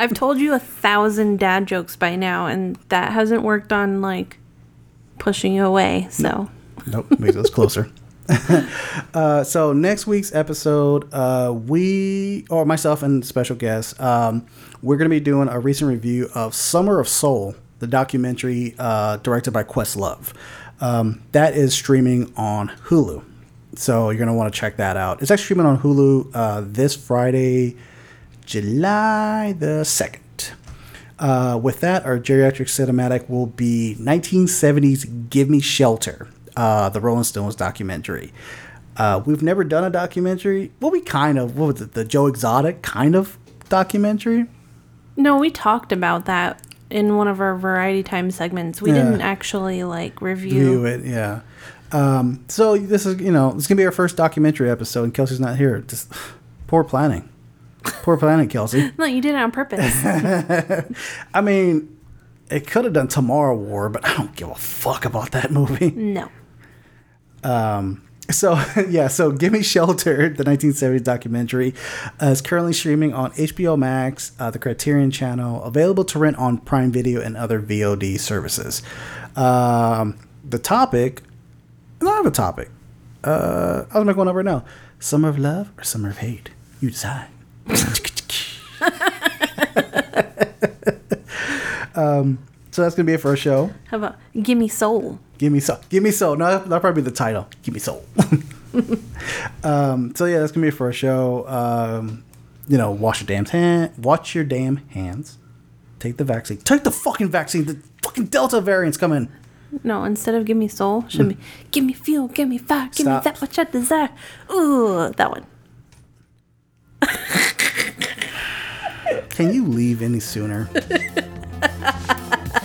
I've told you a thousand dad jokes by now, and that hasn't worked on like pushing you away. So Nope, makes us closer. uh, so next week's episode, uh, we or myself and special guest, um, we're going to be doing a recent review of Summer of Soul, the documentary uh, directed by Questlove. Um, that is streaming on Hulu, so you're going to want to check that out. It's actually streaming on Hulu uh, this Friday, July the second. Uh, with that, our geriatric cinematic will be 1970s Give Me Shelter, uh, the Rolling Stones documentary. Uh, we've never done a documentary. Well, we kind of, what was it, the Joe Exotic kind of documentary? no, we talked about that in one of our variety time segments. We Yeah. didn't actually like review. View it, yeah. Um, so this is, you know, it's going to be our first documentary episode, and Kelsey's not here. Just poor planning. Poor planning, Kelsey. No, you did it on purpose. I mean, it could have done Tomorrow War, but I don't give a fuck about that movie. no. Um, so yeah, so "Give Me Shelter," the 1970s documentary, uh, is currently streaming on HBO Max, uh, the Criterion Channel, available to rent on Prime Video and other VOD services. Um, the topic, I have a topic. Uh, I'll make one up right now: Summer of Love or Summer of Hate? You decide. Um, so that's gonna be it for our show. How about Gimme Soul? Give me soul. Give me soul. No, that'll probably be the title. Give me soul. um, so yeah, that's gonna be it for our show. Um, you know, wash your damn hand. Watch your damn hands. Take the vaccine. Take the fucking vaccine. The fucking Delta variant's coming. No, instead of Gimme Soul, should be Give me fuel, give me fire, give Stop. me that which I desire. Ooh, that one. Can you leave any sooner?